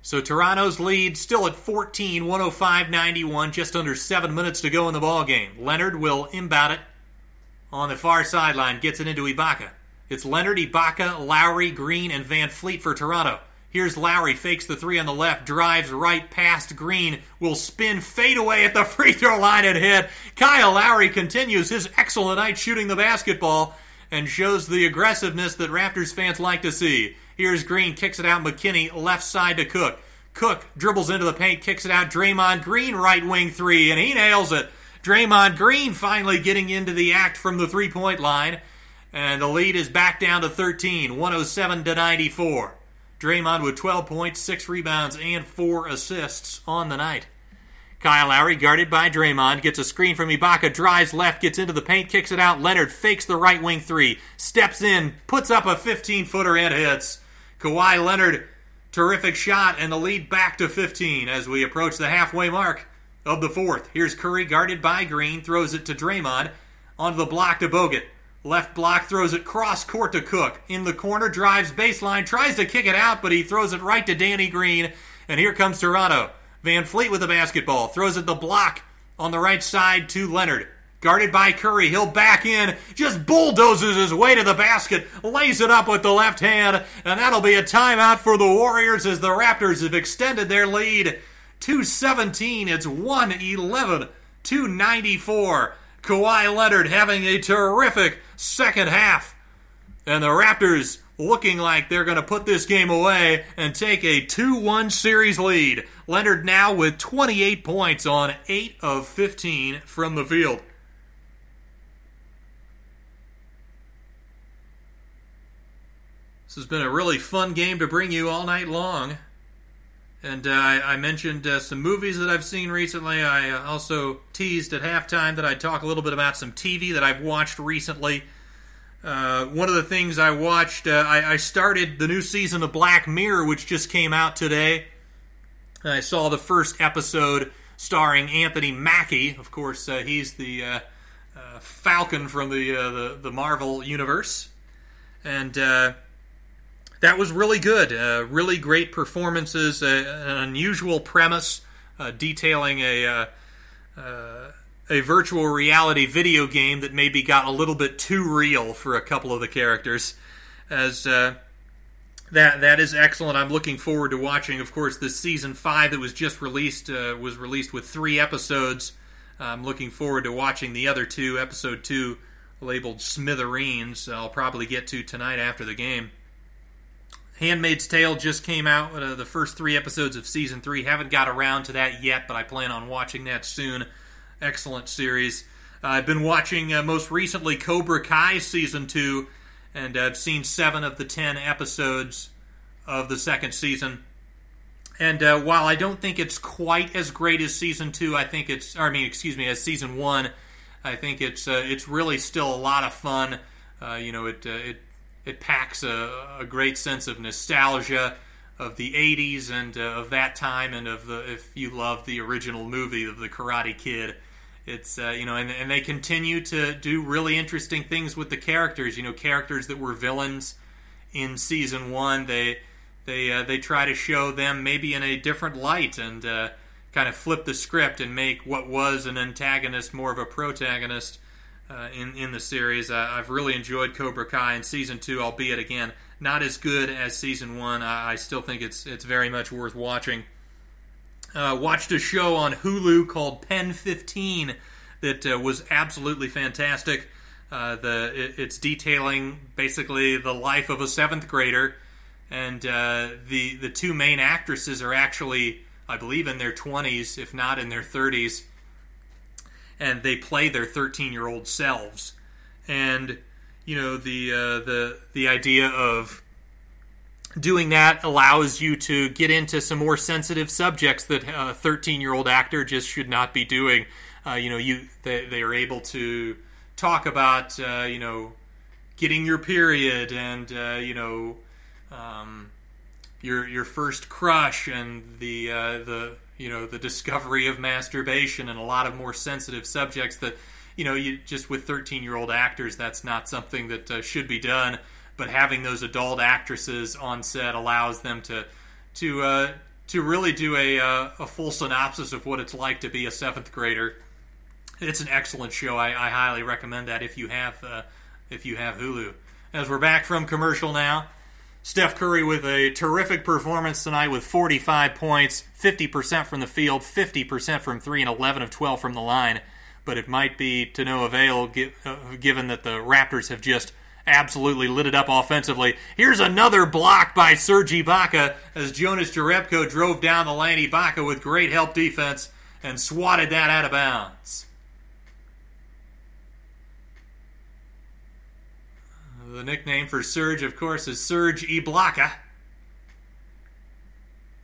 So Toronto's lead still at 14, 105-91, just under seven minutes to go in the ball game. Leonard will inbound it on the far sideline, gets it into Ibaka. It's Leonard, Ibaka, Lowry, Green, and VanVleet for Toronto. Here's Lowry, fakes the three on the left, drives right past Green, will spin, fade away at the <laughs> free throw line and hit. Kyle Lowry continues his excellent night shooting the basketball and shows the aggressiveness that Raptors fans like to see. Here's Green, kicks it out, McKinnie, left side to Cook. Cook dribbles into the paint, kicks it out, Draymond Green, right wing three, and he nails it. Draymond Green finally getting into the act from the three point line, and the lead is back down to 13, 107 to 94. Draymond with 12 points, 6 rebounds, and 4 assists on the night. Kyle Lowry, guarded by Draymond, gets a screen from Ibaka, drives left, gets into the paint, kicks it out. Leonard fakes the right wing three, steps in, puts up a 15 footer, and hits. Kawhi Leonard, terrific shot, and the lead back to 15 as we approach the halfway mark of the fourth. Here's Curry, guarded by Green, throws it to Draymond, onto the block to Bogut. Left block throws it cross court to Cook. In the corner, drives baseline, tries to kick it out, but he throws it right to Danny Green. And here comes Toronto. VanVleet with the basketball. Throws it the block on the right side to Leonard. Guarded by Curry. He'll back in. Just bulldozes his way to the basket. Lays it up with the left hand. And that'll be a timeout for the Warriors as the Raptors have extended their lead. 217. It's 111. 294. Kawhi Leonard having a terrific second half. And the Raptors looking like they're going to put this game away and take a 2 1 series lead. Leonard now with 28 points on 8 of 15 from the field. This has been a really fun game to bring you all night long. And uh, I, I, mentioned uh, some movies that I've seen recently. I uh, also teased at halftime that I'd talk a little bit about some TV that I've watched recently. Uh, one of the things I watched, uh, I, I, started the new season of Black Mirror, which just came out today. I saw the first episode starring Anthony Mackie. Of course, uh, he's the Falcon from the, the, the Marvel universe, and that was really good. Uh, really great performances. Uh, an unusual premise uh, detailing a uh, uh, a virtual reality video game that maybe got a little bit too real for a couple of the characters. As uh, that that is excellent. I'm looking forward to watching. Of course, this season five that was just released was released with three episodes. I'm looking forward to watching the other two. Episode two, labeled Smithereens, I'll probably get to tonight after the game. Handmaid's Tale just came out. Uh, the first three episodes of season three. Haven't got around to that yet, but I plan on watching that soon. Excellent series. Uh, I've been watching uh, most recently Cobra Kai season two, and I've seen seven of the ten episodes of the second season. And uh, while I don't think it's quite as great as season two, I think it's. I mean, excuse me, as season one, I think it's uh, it's really still a lot of fun. Uh, you know, it it it packs a, a great sense of nostalgia of the 80s and uh, of that time and of the if you love the original movie of the karate kid it's uh, you know and, and they continue to do really interesting things with the characters you know characters that were villains in season one. They they uh, they try to show them maybe in a different light and uh, kind of flip the script and make what was an antagonist more of a protagonist uh, in in the series. I, have really enjoyed Cobra Kai in season two, albeit again not as good as season one. I, I still think it's it's very much worth watching. Uh, watched a show on Hulu called PEN15 that uh, was absolutely fantastic. Uh, the it, it's detailing basically the life of a seventh grader, and uh, the the two main actresses are actually, I believe, in their 20s, if not in their 30s and they play their 13 year old selves. And you know the uh, the the idea of doing that allows you to get into some more sensitive subjects that a 13 year old actor just should not be doing. Uh, you know, you they, they are able to talk about uh, you know getting your period and uh, you know um, your your first crush and the uh, the you know the discovery of masturbation and a lot of more sensitive subjects that you know you just with 13 year old actors that's not something that uh, should be done but having those adult actresses on set allows them to to uh, to really do a uh, a full synopsis of what it's like to be a seventh grader. It's an excellent show. I, I highly recommend that if you have uh, if you have Hulu. As we're back from commercial now, Steph Curry with a terrific performance tonight with 45 points, 50% from the field, 50% from three, and 11 of 12 from the line. But it might be to no avail uh, given that the Raptors have just absolutely lit it up offensively. Here's another block by Serge Ibaka as Jonas Jerebko drove down the lane. Ibaka with great help defense and swatted that out of bounds. The nickname for Serge, of course, is Serge Ibaka.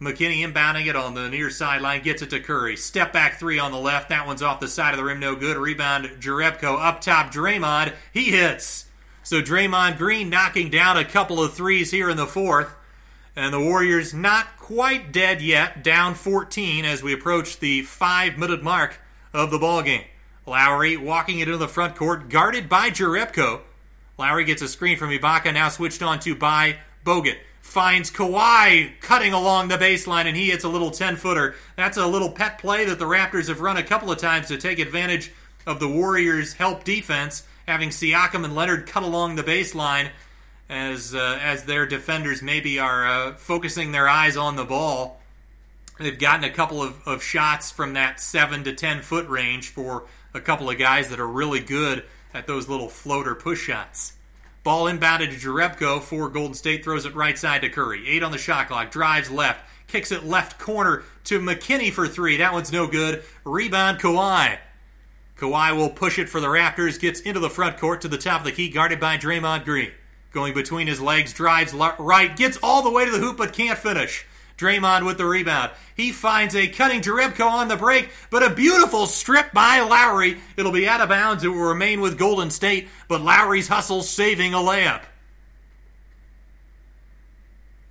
McKinnie inbounding it on the near sideline, gets it to Curry. Step back three on the left. That one's off the side of the rim, no good. Rebound, Jerebko up top. Draymond, he hits. So Draymond Green knocking down a couple of threes here in the fourth. And the Warriors not quite dead yet, down 14 as we approach the five minute mark of the ball game. Lowry walking it into the front court, guarded by Jerebko. Lowry gets a screen from Ibaka, now switched on to by Bogut. Finds Kawhi cutting along the baseline, and he hits a little 10 footer. That's a little pet play that the Raptors have run a couple of times to take advantage of the Warriors' help defense having Siakam and Leonard cut along the baseline as uh, as their defenders maybe are uh, focusing their eyes on the ball. They've gotten a couple of, of shots from that seven to ten foot range for a couple of guys that are really good at those little floater push shots. Ball inbounded to Jerebko for Golden State, throws it right side to Curry. Eight on the shot clock, drives left, kicks it left corner to McKinnie for three. That one's no good. Rebound Kawhi. Kawhi will push it for the Raptors, gets into the front court to the top of the key, guarded by Draymond Green. Going between his legs, drives right, gets all the way to the hoop, but can't finish. Draymond with the rebound. He finds a cutting Jerebko on the break, but a beautiful strip by Lowry. It'll be out of bounds. It will remain with Golden State, but Lowry's hustle saving a layup.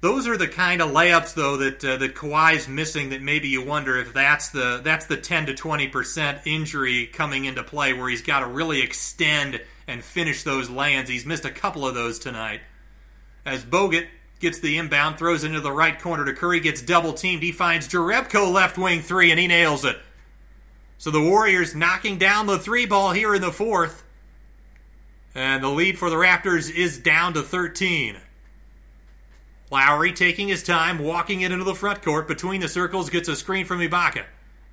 Those are the kind of layups, though, that uh, that Kawhi's missing. That maybe you wonder if that's the that's the ten to twenty percent injury coming into play, where he's got to really extend and finish those lands. He's missed a couple of those tonight. As Bogut gets the inbound, throws into the right corner to Curry, gets double teamed. He finds Jerebko left wing three, and he nails it. So the Warriors knocking down the three ball here in the fourth, and the lead for the Raptors is down to thirteen. Lowry taking his time, walking it into the front court between the circles, gets a screen from Ibaka.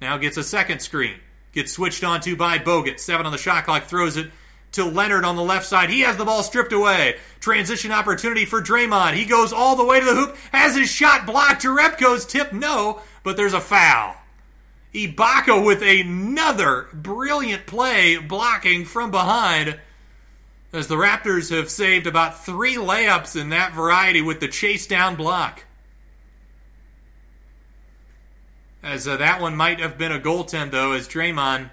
Now gets a second screen. Gets switched onto by Bogut. Seven on the shot clock, throws it to Leonard on the left side. He has the ball stripped away. Transition opportunity for Draymond. He goes all the way to the hoop, has his shot blocked. Jerebko's tip, no, but there's a foul. Ibaka with another brilliant play blocking from behind as the Raptors have saved about three layups in that variety with the chase down block. As uh, that one might have been a goaltend, though, as Draymond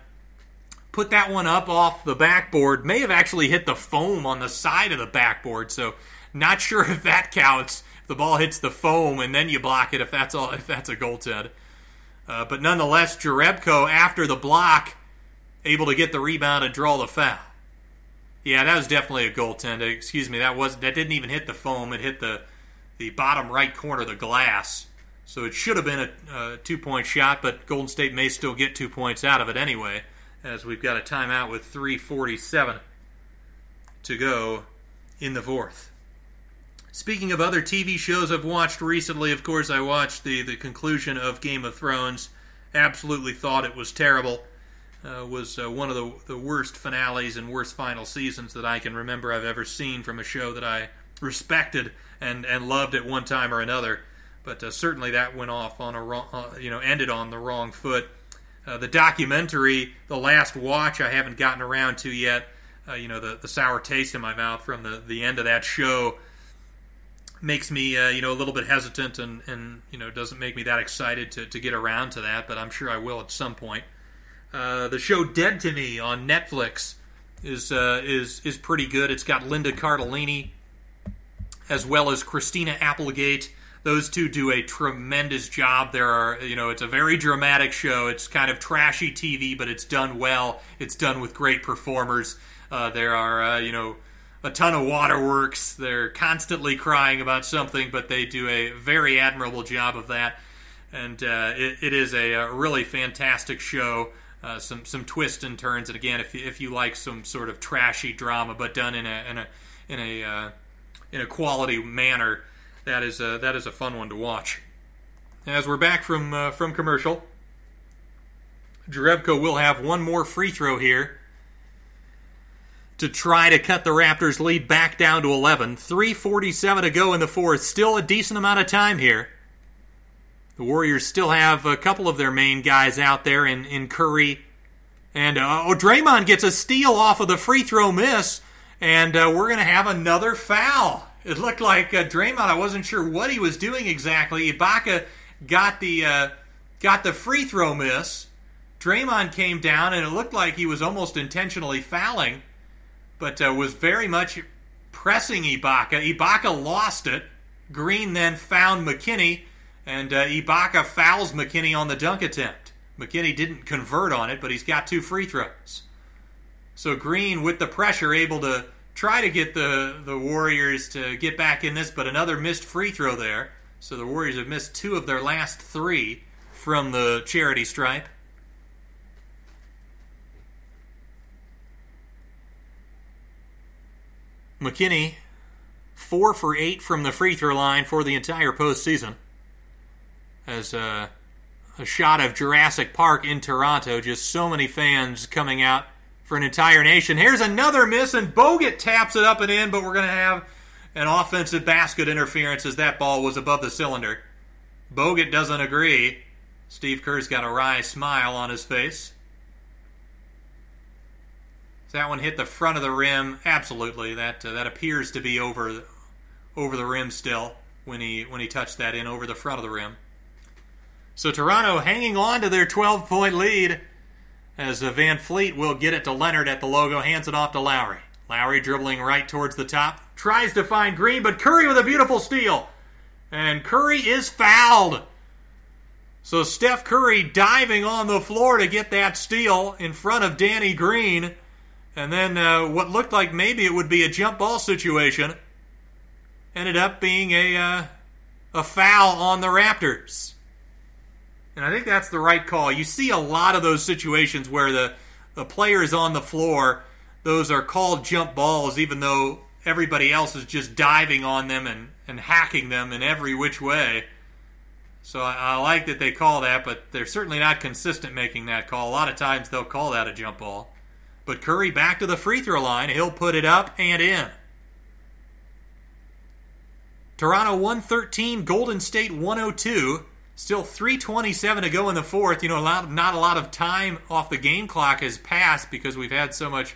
put that one up off the backboard. May have actually hit the foam on the side of the backboard, so not <laughs> sure if that counts. If the ball hits the foam and then you block it, if that's all, <laughs> if that's a goaltend. Uh, but nonetheless, Jerebko after the block, able to get the rebound and draw the foul. Yeah, that was definitely a goaltender. Excuse me, that was that didn't even hit the foam. It hit the the bottom right corner of the glass. So it should have been a, a two point shot, but Golden State may still get two points out of it anyway, as we've got a timeout with 3:47 to go in the fourth. Speaking of other TV shows I've watched recently, of course, I watched the the conclusion of Game of Thrones. Absolutely thought it was terrible uh, was uh, one of the, the worst finales and worst final seasons that I can remember I've ever seen from a show that I respected and, and loved at one time or another. But uh, certainly that went off on a wrong, uh, you know, ended on the wrong foot. Uh, the documentary, The Last Watch, I haven't gotten around to yet. Uh, you know, the, the sour taste in my mouth from the, the end of that show makes me, you know, a little bit hesitant and, and, you know, doesn't make me that excited to, to get around to that, but I'm sure I will at some point. Uh, the show Dead to Me on Netflix is uh, is is pretty good. It's got Linda Cardellini as well as Christina Applegate. Those two do a tremendous job. There are, you know, it's a very dramatic show. It's kind of trashy TV, but it's done well. It's done with great performers. Uh, there are, uh, you know, a ton of waterworks. They're constantly crying about something, but they do a very admirable job of that. And uh, it, it is a, a, really fantastic show. Uh, some some twists and turns, and again, if you, if you like some sort of trashy drama, but done in a in a in a uh, in a quality manner, that is a, that is a fun one to watch. As we're back from uh, from commercial, Jerebko will have one more free throw here to try to cut the Raptors' lead back down to 11. 3:47 to go in the fourth. Still a decent amount of time here. The Warriors still have a couple of their main guys out there in, in Curry. And uh, oh, Draymond gets a steal off of the free throw miss, and uh, we're going to have another foul. It looked like uh, Draymond. I wasn't sure what he was doing exactly. Ibaka got the uh, got the free throw miss. Draymond came down, and it looked like he was almost intentionally fouling but uh, was very much pressing Ibaka. Ibaka lost it. Green then found McKinnie, and uh, Ibaka fouls McKinnie on the dunk attempt. McKinnie didn't convert on it, but he's got two free throws. So Green, with the pressure, able to try to get the, the Warriors to get back in this, but another missed free throw there. So the Warriors have missed two of their last three from the charity stripe. McKinnie, four for eight from the free throw line for the entire postseason. As a, a shot of Jurassic Park in Toronto, just so many fans coming out for an entire nation. Here's another miss, and Bogut taps it up and in, but we're going to have an offensive basket interference as that ball was above the cylinder. Bogut doesn't agree. Steve Kerr's got a wry smile on his face. That one hit the front of the rim. Absolutely, that uh, that appears to be over over the rim still when he when he touched that in over the front of the rim. So Toronto hanging on to their 12 point lead as VanVleet will get it to Leonard at the logo, hands it off to Lowry. Lowry dribbling right towards the top, tries to find Green, but Curry with a beautiful steal. And Curry is fouled. So Steph Curry diving on the floor to get that steal in front of Danny Green. And then uh, what looked like maybe it would be a jump ball situation ended up being a uh, a foul on the Raptors. And I think that's the right call. You see a lot of those situations where the the player is on the floor. Those are called jump balls, even though everybody else is just diving on them and, and hacking them in every which way. So I, I like that they call that, but they're certainly not consistent making that call. A lot of times they'll call that a jump ball. But Curry back to the free throw line. He'll put it up and in. Toronto 113, Golden State 102. Still 327 to go in the fourth. You know, not a lot of time off the game clock has passed because we've had so much,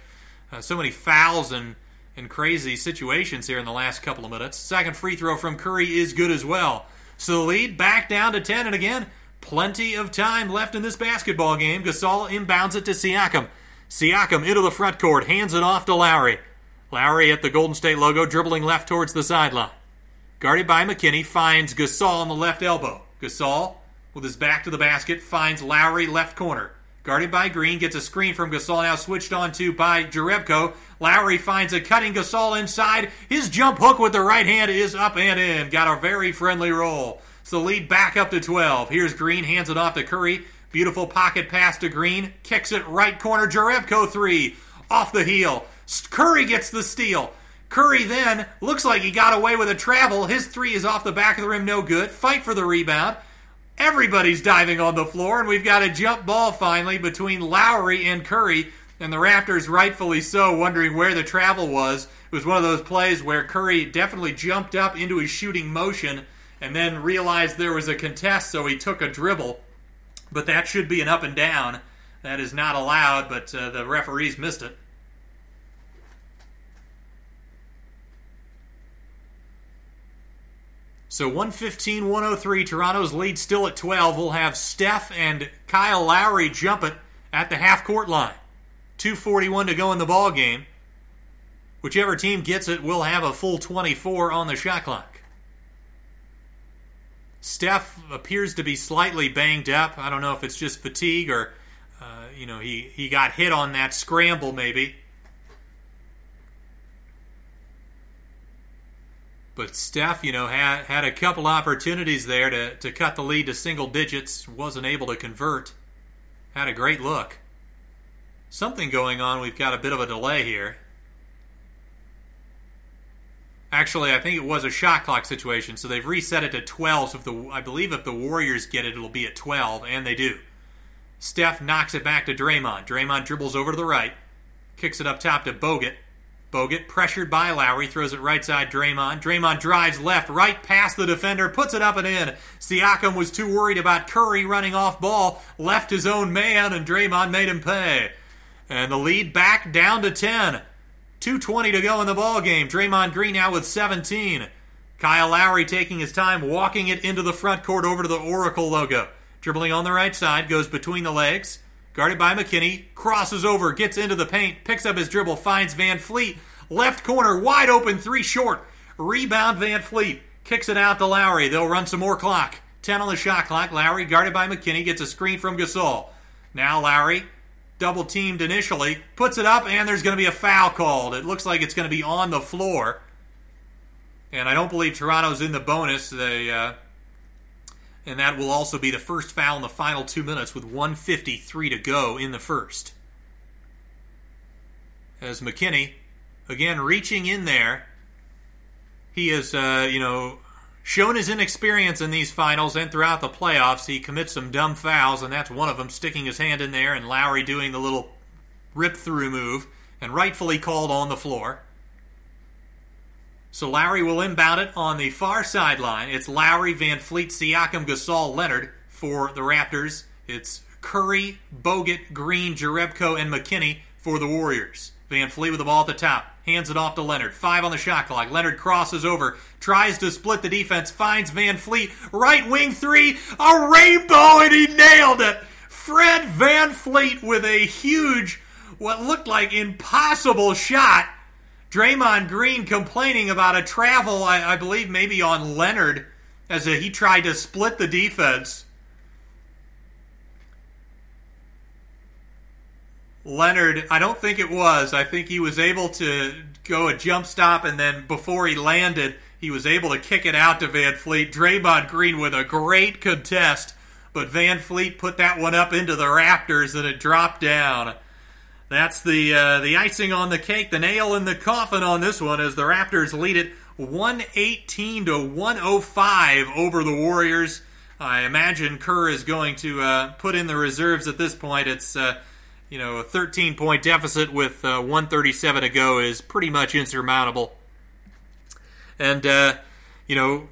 uh, so many fouls and and crazy situations here in the last couple of minutes. Second free throw from Curry is good as well. So the lead back down to 10, and again, plenty of time left in this basketball game. Gasol inbounds it to Siakam. Siakam into the front court, hands it off to Lowry. Lowry at the Golden State logo, dribbling left towards the sideline. Guarded by McKinnie, finds Gasol on the left elbow. Gasol, with his back to the basket, finds Lowry left corner. Guarded by Green, gets a screen from Gasol, now switched on to by Jerebko. Lowry finds a cutting Gasol inside. His jump hook with the right hand is up and in. Got a very friendly roll. So lead back up to 12. Here's Green, hands it off to Curry. Beautiful pocket pass to Green. Kicks it right corner. Jerebko three. Off the heel. Curry gets the steal. Curry then looks like he got away with a travel. His three is off the back of the rim, no good. Fight for the rebound. Everybody's diving on the floor, and we've got a jump ball finally between Lowry and Curry. And the Raptors, rightfully so, wondering where the travel was. It was one of those plays where Curry definitely jumped up into his shooting motion and then realized there was a contest, so he took a dribble but that should be an up and down. That is not allowed, but uh, the referees missed it. So 115 103, Toronto's lead still at 12. We'll have Steph and Kyle Lowry jump it at the half court line. 241 to go in the ball game. whichever team gets it will have a full 24 on the shot clock. Steph appears to be slightly banged up. I don't know if it's just fatigue or, uh, you know, he, he got hit on that scramble maybe. But Steph, you know, had had a couple opportunities there to, to cut the lead to single digits, wasn't able to convert. Had a great look. Something going on. We've got a bit of a delay here. Actually, I think it was a shot clock situation, so they've reset it to 12. So if the I believe if the Warriors get it, it'll be at 12, and they do. Steph knocks it back to Draymond. Draymond dribbles over to the right, kicks it up top to Bogut. Bogut, pressured by Lowry, throws it right side Draymond. Draymond drives left, right past the defender, puts it up and in. Siakam was too worried about Curry running off ball, left his own man, and Draymond made him pay. And the lead back down to 10. 2.20 to go in the ball game. Draymond Green now with 17. Kyle Lowry taking his time, walking it into the front court over to the Oracle logo. Dribbling on the right side, goes between the legs. Guarded by McKinnie, crosses over, gets into the paint, picks up his dribble, finds VanVleet. Left corner, wide open, three short. Rebound VanVleet. Kicks it out to Lowry. They'll run some more clock. 10 on the shot clock. Lowry, guarded by McKinnie, gets a screen from Gasol. Now Lowry, double teamed initially, puts it up, and there's going to be a foul called. It looks like it's going to be on the floor. And I don't believe Toronto's in the bonus. They uh, and that will also be the first foul in the final two minutes with 153 to go in the first. As McKinnie, again reaching in there, he has, uh, you know, shown his inexperience in these finals and throughout the playoffs. He commits some dumb fouls, and that's one of them, sticking his hand in there, and Lowry doing the little rip through move, and rightfully called on the floor. So Lowry will inbound it on the far sideline. It's Lowry, VanVleet, Siakam, Gasol, Leonard for the Raptors. It's Curry, Bogut, Green, Jerebko, and McKinnie for the Warriors. VanVleet with the ball at the top. Hands it off to Leonard. Five on the shot clock. Leonard crosses over. Tries to split the defense. Finds VanVleet. Right wing three. A rainbow, and he nailed it. Fred VanVleet with a huge, what looked like impossible shot Draymond Green complaining about a travel, I, I believe, maybe on Leonard as a, he tried to split the defense. Leonard, I don't think it was. I think he was able to go a jump stop, and then before he landed, he was able to kick it out to VanVleet. Draymond Green with a great contest, but VanVleet put that one up into the Raptors, and it dropped down. That's the uh, the icing on the cake, the nail in the coffin on this one as the Raptors lead it 118 to 105 over the Warriors. I imagine Kerr is going to uh, put in the reserves at this point. It's uh, you know a 13 point deficit with uh, 137 to go is pretty much insurmountable. And uh, you know,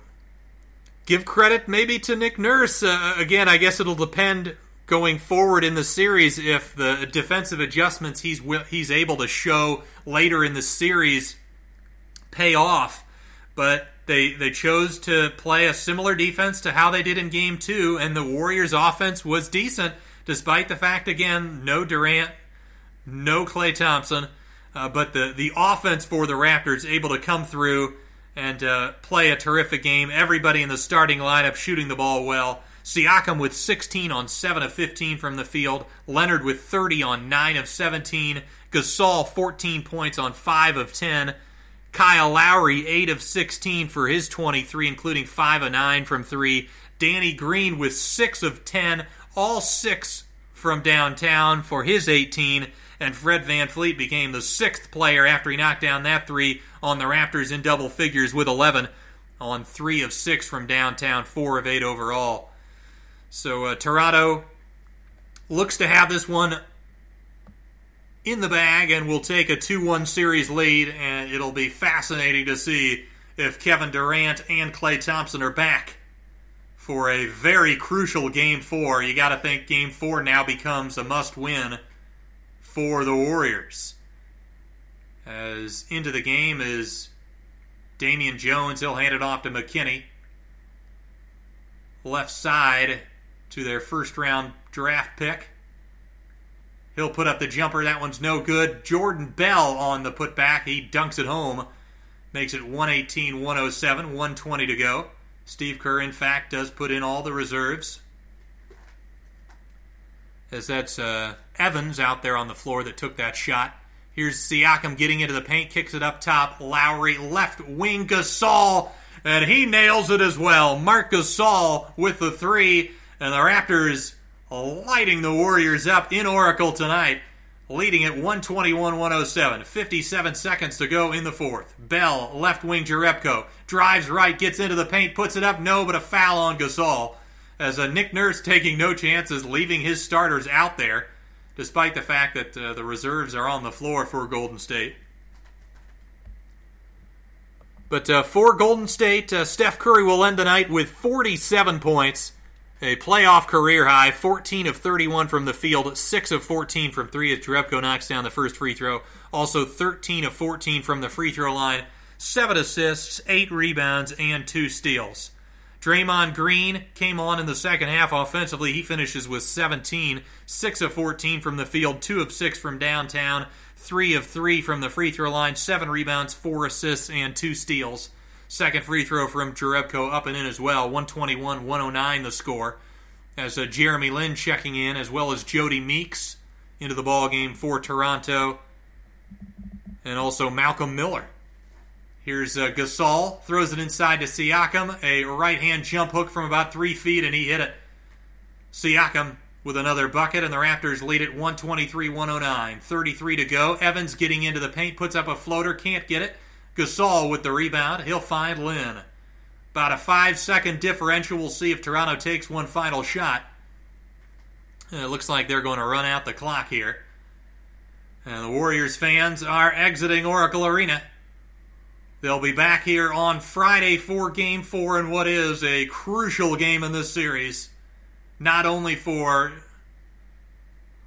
give credit maybe to Nick Nurse. Uh, again, I guess it'll depend going forward in the series if the defensive adjustments he's he's able to show later in the series pay off. But they they chose to play a similar defense to how they did in game 2 and the Warriors offense was decent despite the fact again no Durant, no Klay Thompson, uh, but the the offense for the Raptors able to come through and uh, play a terrific game. Everybody in the starting lineup shooting the ball well. Siakam with 16 on 7 of 15 from the field. Leonard with 30 on 9 of 17. Gasol 14 points on 5 of 10. Kyle Lowry 8 of 16 for his 23, including 5 of 9 from 3. Danny Green with 6 of 10, all 6 from downtown for his 18. And Fred VanVleet became the sixth player after he knocked down that three on the Raptors in double figures with 11 on 3 of 6 from downtown, 4 of 8 overall. So uh, Toronto looks to have this one in the bag and will take a 2 1 series lead. And it'll be fascinating to see if Kevin Durant and Klay Thompson are back for a very crucial game four. You got to think game four now becomes a must win for the Warriors. As into the game is Damian Jones. He'll hand it off to McKinnie. Left side to their first round draft pick. He'll put up the jumper. That one's no good. Jordan Bell on the putback. He dunks it home. Makes it 118 107, 120 to go. Steve Kerr, in fact, does put in all the reserves. As that's uh, Evans out there on the floor that took that shot. Here's Siakam getting into the paint, kicks it up top. Lowry, left wing, Gasol, and he nails it as well. Marc Gasol with the three, and the Raptors lighting the Warriors up in Oracle tonight, leading at 121 107. 57 seconds to go in the fourth. Bell, left wing Jerebko, drives right, gets into the paint, puts it up, no, but a foul on Gasol. As a Nick Nurse taking no chances, leaving his starters out there, despite the fact that uh, the reserves are on the floor for Golden State. But uh, for Golden State, uh, Steph Curry will end the night with 47 points, a playoff career high, 14 of 31 from the field, 6 of 14 from 3 as Jerebko knocks down the first free throw. Also 13 of 14 from the free throw line, 7 assists, 8 rebounds, and 2 steals. Draymond Green came on in the second half offensively. He finishes with 17, 6 of 14 from the field, 2 of 6 from downtown, 3 of 3 from the free throw line, 7 rebounds, 4 assists, and 2 steals. Second free throw from Jerebko up and in as well, 121 109 the score. As uh, Jeremy Lin checking in, as well as Jodie Meeks into the ball game for Toronto, and also Malcolm Miller Here's uh, Gasol, throws it inside to Siakam, a right hand jump hook from about three feet, and he hit it. Siakam with another bucket, and the Raptors lead it 123 109. 33 to go. Evans getting into the paint, puts up a floater, can't get it. Gasol with the rebound. He'll find Lin. About a five second differential. We'll see if Toronto takes one final shot. Uh, it looks like they're going to run out the clock here. And the Warriors fans are exiting Oracle Arena. They'll be back here on Friday for Game 4 in what is a crucial game in this series. Not only for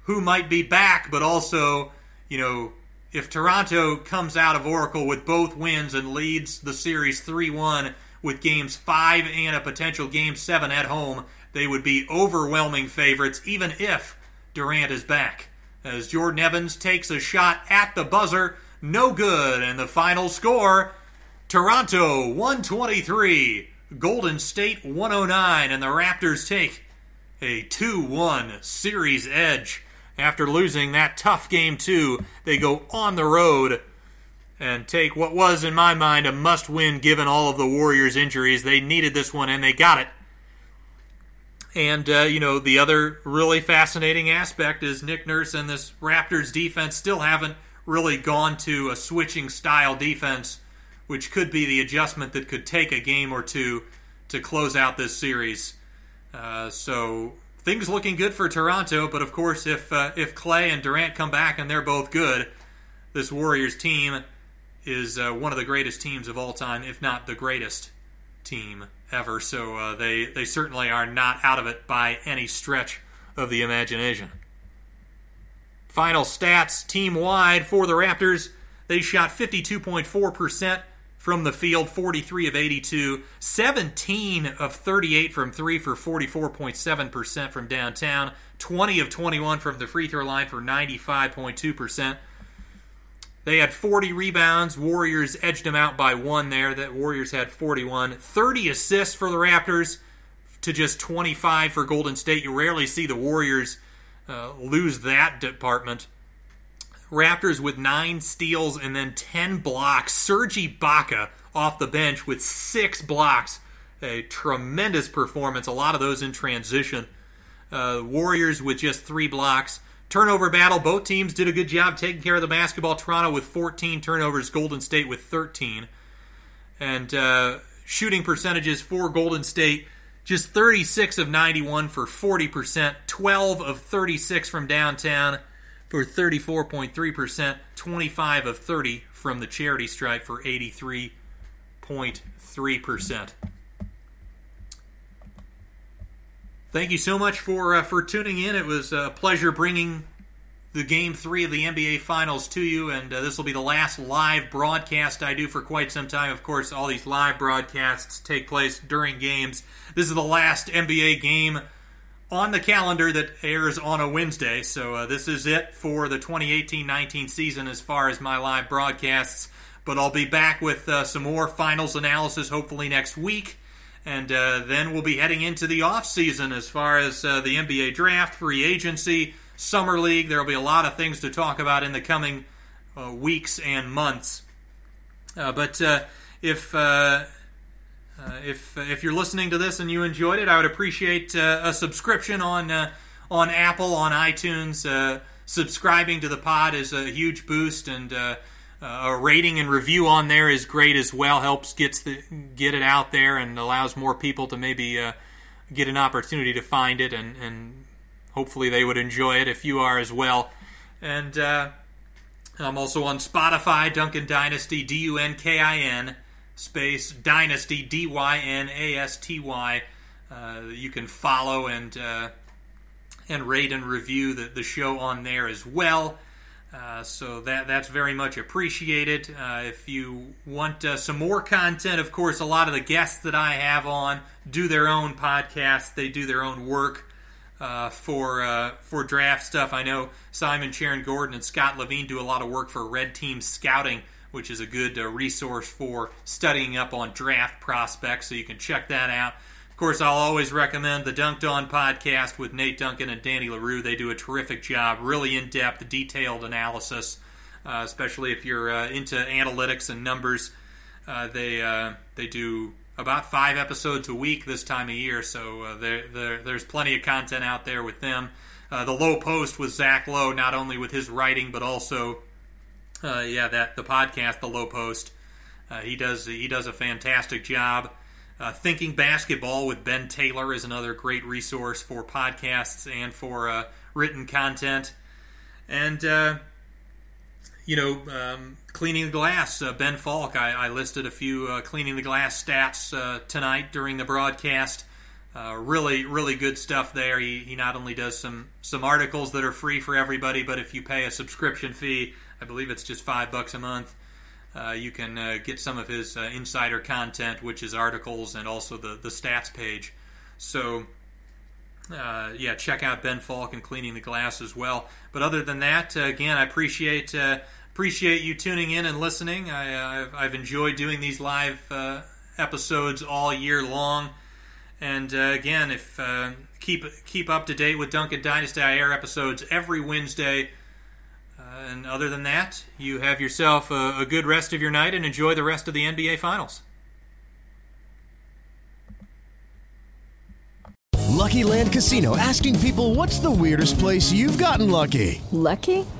who might be back, but also, you know, if Toronto comes out of Oracle with both wins and leads the series 3 1 with games 5 and a potential game 7 at home, they would be overwhelming favorites, even if Durant is back. As Jordan Evans takes a shot at the buzzer, no good, and the final score Toronto 123, Golden State 109, and the Raptors take a 2 1 series edge. After losing that tough game, two, they go on the road and take what was, in my mind, a must win given all of the Warriors' injuries. They needed this one and they got it. And, uh, you know, the other really fascinating aspect is Nick Nurse and this Raptors defense still haven't really gone to a switching style defense which could be the adjustment that could take a game or two to close out this series. Uh, so things looking good for Toronto, but of course, if uh, if Klay and Durant come back and they're both good, this Warriors team is uh, one of the greatest teams of all time, if not the greatest team ever. So uh, they they certainly are not out of it by any stretch of the imagination. Final stats team wide for the Raptors. They shot 52.4% from the field, 43 of 82, 17 of 38 from 3 for 44.7% from downtown, 20 of 21 from the free throw line for 95.2%. They had 40 rebounds. Warriors edged them out by one there. That Warriors had 41. 30 assists for the Raptors to just 25 for Golden State. You rarely see the Warriors uh, lose that department. Raptors with nine steals and then 10 blocks. Sergi Ibaka off the bench with six blocks. A tremendous performance, a lot of those in transition. Uh, Warriors with just three blocks. Turnover battle, both teams did a good job taking care of the basketball. Toronto with 14 turnovers, Golden State with 13. And uh, shooting percentages for Golden State just 36 of 91 for 40%, 12 of 36 from downtown, for 34.3%, 25 of 30 from the charity stripe for 83.3%. Thank you so much for uh, for tuning in. It was a pleasure bringing the game three of the NBA Finals to you, and uh, this will be the last live broadcast I do for quite some time. Of course, all these live broadcasts take place during games. This is the last NBA game on the calendar that airs on a Wednesday. So uh, this is it for the 2018-19 season as far as my live broadcasts. But I'll be back with uh, some more finals analysis hopefully next week. And uh, then we'll be heading into the off season as far as uh, the NBA draft, free agency, summer league. There will be a lot of things to talk about in the coming uh, weeks and months. Uh, but if uh, if if you're listening to this and you enjoyed it, I would appreciate uh, a subscription on uh, on Apple on iTunes. Uh, subscribing to the pod is a huge boost, and uh, uh, a rating and review on there is great as well. Helps gets the get it out there and allows more people to maybe get an opportunity to find it, and and hopefully they would enjoy it if you are as well. And I'm also on Spotify, Dunkin Dynasty, D U N K I N space Dynasty D Y N A S T Y. Uh, you can follow and uh, and rate and review the, the show on there as well. Uh, so that that's very much appreciated. Uh, if you want uh, some more content, of course, a lot of the guests that I have on do their own podcasts. They do their own work uh, for for draft stuff. I know Simon Sharon Gordon and Scott Levine do a lot of work for Red Team Scouting which is a good uh, resource for studying up on draft prospects. So you can check that out. Of course, I'll always recommend the Dunked On podcast with Nate Duncan and Danny Leroux. They do a terrific job, really in depth, detailed analysis, uh, especially if you're uh, into analytics and numbers. Uh, they uh, they do about five episodes a week this time of year, so uh, there's plenty of content out there with them. the Low Post with Zach Lowe, not only with his writing but also uh, yeah, that the podcast, the Low Post. Uh, he does he does a fantastic job. Uh, Thinking Basketball with Ben Taylor is another great resource for podcasts and for uh, written content. And uh, you know, um, cleaning the glass. Uh, ben Falk. I, I, listed a few cleaning the glass stats tonight during the broadcast. really, really good stuff there. He, he not only does some some articles that are free for everybody, but if you pay a subscription fee, I believe it's just five bucks a month. Uh, you can uh, get some of his uh, insider content, which is articles and also the, the stats page. So, uh, yeah, check out Ben Falk and Cleaning the Glass as well. But other than that, uh, again, I appreciate uh, appreciate you tuning in and listening. I, have I've enjoyed doing these live episodes all year long. And again, if keep keep up to date with Dunkin Dynasty, I air episodes every Wednesday and other than that, you have yourself a, a good rest of your night and enjoy the rest of the NBA Finals. Lucky Land Casino asking people what's the weirdest place you've gotten lucky? Lucky?